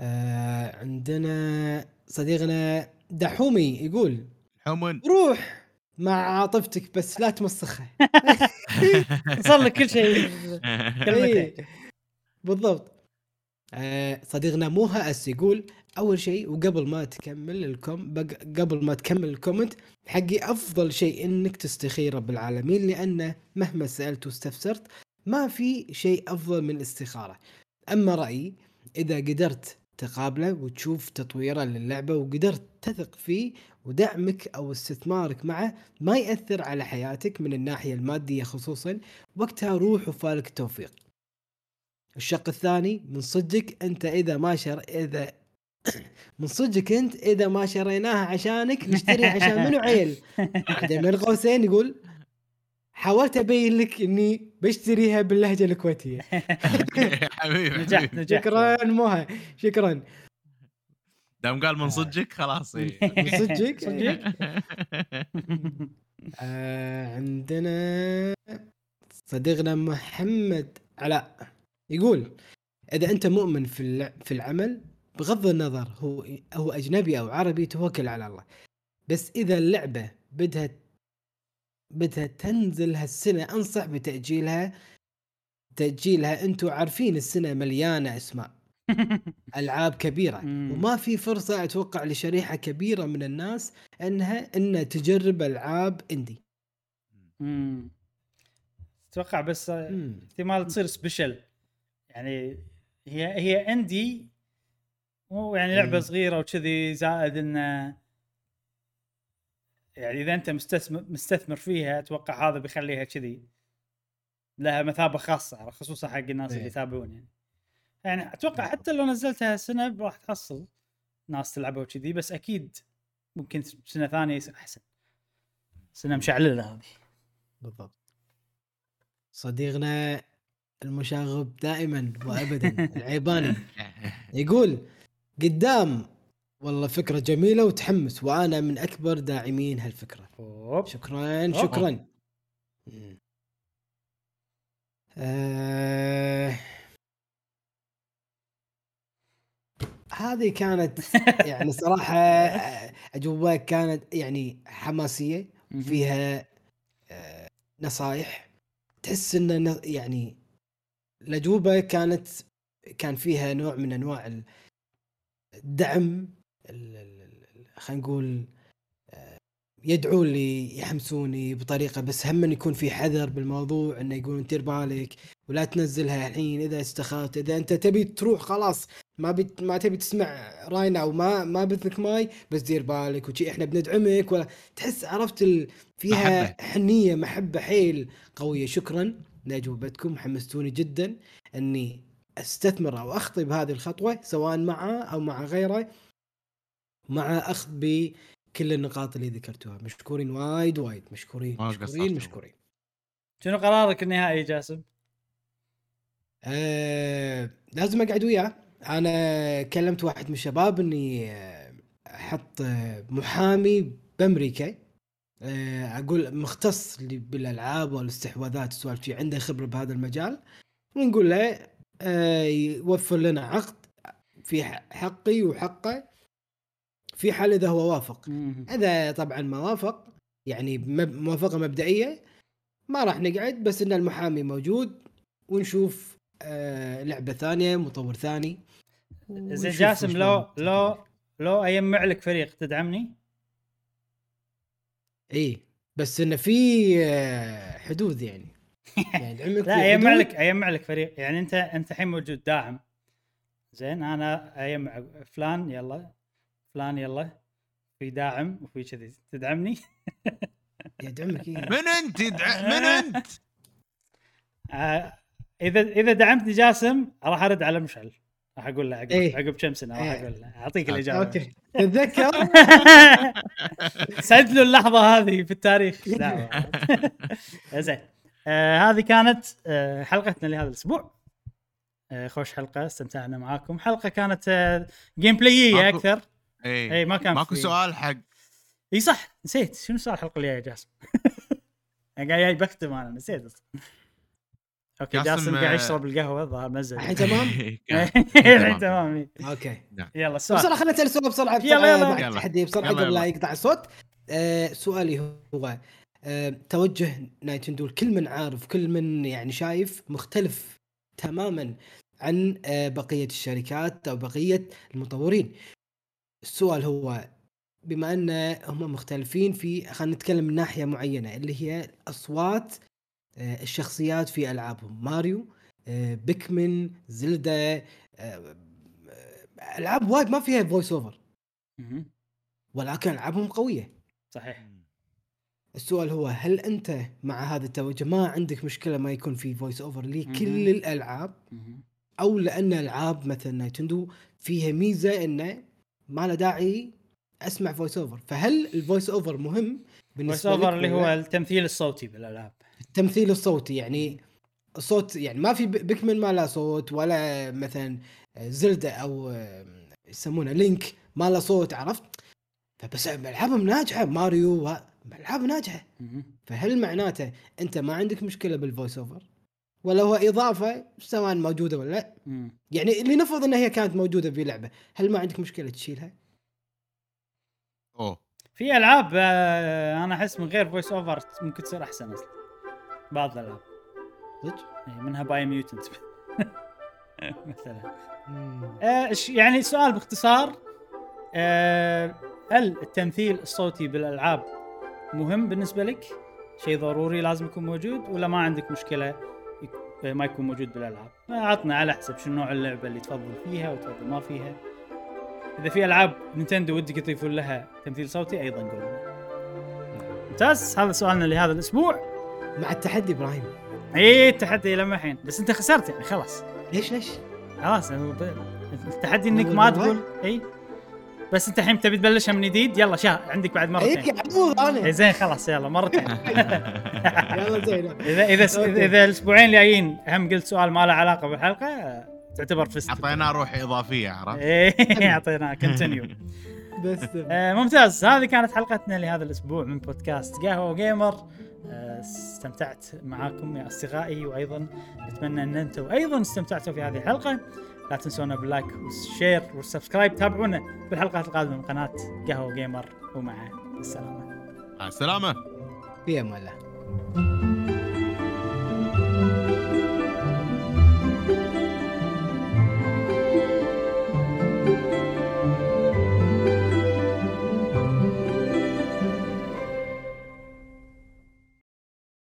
آه عندنا صديقنا دحومي يقول حمن روح مع عاطفتك بس لا تمسخها. صار لك كل شيء. كلمتين إيه، بالضبط. آه صديقنا مو هأس يقول أول شيء وقبل ما تكمل الكم بق- قبل ما تكمل الكومنت حقي أفضل شيء إنك تستخير رب العالمين لأنه مهما سألت واستفسرت ما في شيء أفضل من الاستخارة. أما رأيي إذا قدرت تقابله وتشوف تطويره للعبة وقدرت تثق فيه ودعمك أو استثمارك معه ما يأثر على حياتك من الناحية المادية خصوصا. وقتها روح وفالك التوفيق. الشق الثاني من صدقك أنت إذا ما شر إذا من صدقك أنت إذا ما شريناها عشانك نشتري عشان منو عيل؟ بين قوسين يقول حاولت أبين لك إني بشتريها باللهجة الكويتية. حبيبي نجحت. نجحت شكرا موها شكرا. دام قال من صدقك خلاص. من صدقك؟ صدقك؟ آه عندنا صديقنا محمد علاء. يقول إذا أنت مؤمن في في العمل بغض النظر هو هو أجنبي أو عربي توكل على الله. بس إذا اللعبة بدها بدها تنزل هالسنة أنصح بتأجيلها تأجيلها أنتم عارفين السنة مليانة أسماء ألعاب كبيرة. وما في فرصة أتوقع لشريحة كبيرة من الناس إنها إنها تجرب ألعاب اندي. أتوقع بس. احتمال تصير سبيشل يعني هي هي اندي مو يعني لعبة مم. صغيرة وكذي زائد إنه يعني إذا أنت مستثمر مستثمر فيها أتوقع هذا بيخليها كذي لها مثابة خاصة خصوصا حق الناس إيه. اللي يتابعون يعني. يعني أتوقع حتى لو نزلتها سنة راح تحصل ناس تلعبها وكذي بس أكيد ممكن سنة ثانية يصير أحسن. سنة مشعللة هذه. بالضبط. صديقنا المشاغب دائما وابدا العيباني يقول قدام والله فكرة جميلة وتحمس وأنا من أكبر داعمين هالفكرة. أوب. شكرا شكرا. مم. آه... هذه كانت يعني صراحة أجوبة كانت يعني حماسية فيها آه، نصايح. تحس إن ن- يعني الأجوبة كانت كان فيها نوع من أنواع ال- الدعم ال- ال- ال- خلينا نقول آه، يدعون لي يحمسوني بطريقة بس هم يكون في حذر بالموضوع إنه يقولون دير بالك ولا تنزلها الحين إذا استخرت إذا أنت تبي تروح خلاص ما بت ما تبي تسمع راينا وما ما بثك ماي بس دير بالك وشي إحنا بندعمك. ولا تحس عرفت ال... فيها محبة. حنية محبة حيل قوية. شكرا لأجوبتكم حمستوني جدا إني أستثمر أو أخطي بهذه الخطوة سواء معه أو مع غيره. مع أخذ بكل النقاط اللي ذكرتوها. مشكورين وايد وايد. مشكورين مشكورين. مشكورين. شنو قرارك النهائي جاسم؟ آه لازم أقعد وياه. أنا كلمت واحد من الشباب إني آه، أحط آه، محامي بأمريكا. آه، أقول مختص بالألعاب والإستحواذات السوالف شي عنده خبرة بهذا المجال. ونقول له يوفر لنا عقد في ح- حقي وحقه. في حال إذا هو وافق. اذا طبعا ما وافق يعني موافقة مبدئية. ما راح نقعد بس إن المحامي موجود ونشوف آه لعبة ثانية مطور ثاني. زين جاسم لو. لو لو اجمع لك فريق تدعمني؟ إي بس انه في آه حدود يعني. يعني لا اجمع. لك اجمع لك فريق. يعني أنت أنت الحين موجود داعم. زين أنا اجمع فلان يلا. فلان يلا في داعم وفي كذي. تدعمني؟ يدعمك إيه. من أنت؟ يدع- من أنت؟ آه، إذا إذا دعمتني جاسم راح أرد على مشعل. راح أقول له عقب إيه. عقب كم سنة راح إيه. أقول له. أعطيك الإجابة. أوكي تتذكر؟ له اللحظة هذه في التاريخ. دعوة. زين. آه هذه كانت آه حلقتنا لهذا الأسبوع. آه خوش حلقة استمتعنا معاكم. حلقة كانت آه gameplay أكثر. اي اي ما كان ماكو في- سؤال حق إي صح نسيت. شنو سؤال الحلقة الجاية يا جاسم؟ أنا قاعد جاي بكتب أنا نسيت. okay جاسم، قاعد آه، يشرب القهوة الظاهر مزج الحين تمام؟ الحين تمام. إيه. okay. يلا السؤال بسرعة خلينا نسال سؤال بسرعة يلا، يلا. التحدي بسرعة قبل لا. يقطع الصوت. آه سؤالي هو آه توجه نايتندو الكل من عارف كل من يعني شايف مختلف تماما عن آه بقية الشركات أو بقية المطورين. السؤال هو بما أن هم مختلفين في خلينا نتكلم من ناحية معينة اللي هي أصوات آه، الشخصيات في ألعابهم. ماريو آه، Pikmin Zelda آه، ألعاب وايد ما فيها voice over. ولكن ألعابهم قوية. صحيح. السؤال هو هل أنت مع هذا التوجه؟ ما عندك مشكلة ما يكون في voice over. لكل الألعاب. أو لأن ألعاب مثل Nintendo فيها ميزة إنه ما له داعي أسمع voice over فهل ال voice over مهم voice بالنسبة لك over اللي هو التمثيل الصوتي بالألعاب. التمثيل الصوتي يعني الصوت يعني ما في Pikmin ما له صوت ولا مثلا Zelda أو يسمونه Link ما له صوت عرفت؟ فبس ألعابهم ناجحة ماريو العاب ناجحة. فهل معناته أنت ما عندك مشكلة بال voice over ولا هو إضافة سواء موجودة ولا لا. يعني لنفرض إنها هي كانت موجودة في لعبة هل ما عندك مشكلة تشيلها؟ أوه. في ألعاب آه، أنا أحس من غير voice over ممكن تصير أحسن أصلا. بعض الألعاب. صدق؟ إي، منها Biomutant مثلا. آه، يعني السؤال باختصار آه، هل التمثيل الصوتي بالألعاب مهم بالنسبة لك؟ شيء ضروري لازم يكون موجود ولا ما عندك مشكلة ما يكون موجود بالألعاب؟ عطنا على حسب شنو نوع اللعبة اللي تفضل فيها وتفضل ما فيها. إذا في ألعاب نينتندو ودك يضيفون لها تمثيل صوتي أيضا قول. ممتاز هذا سؤالنا لهذا الأسبوع. مع التحدي إبراهيم إيه التحدي لما الحين بس أنت خسرت يعني خلاص ليش ليش؟ خلاص ب- التحدي إنك ما؟ تقول إي بس انت الحين تبي تبلشها من جديد؟ يلا شا عندك بعد هيك مرتين. عبود إيه أنا. زين خلاص يلا مرتين. يلا زين. إذا إذا. إذا الأسبوعين الجايين هم قلت سؤال ما له علاقة بالحلقة آه، تعتبر فزت أعطيناه روح إضافية عرفت؟ إيه اعطينا continue بس ممتاز. هذه كانت حلقتنا لهذا الأسبوع من بودكاست قهوة جيمر آه، آه، استمتعت معاكم يا أصدقائي وأيضا اتمنى أن أنتم أيضا استمتعتوا في هذه الحلقة. لا تنسونا بال like وال share وال subscribe تابعونا بالحلقات القادمة من قناة قهوة جيمر. ومع السلامة. مع السلامة. في أمان الله.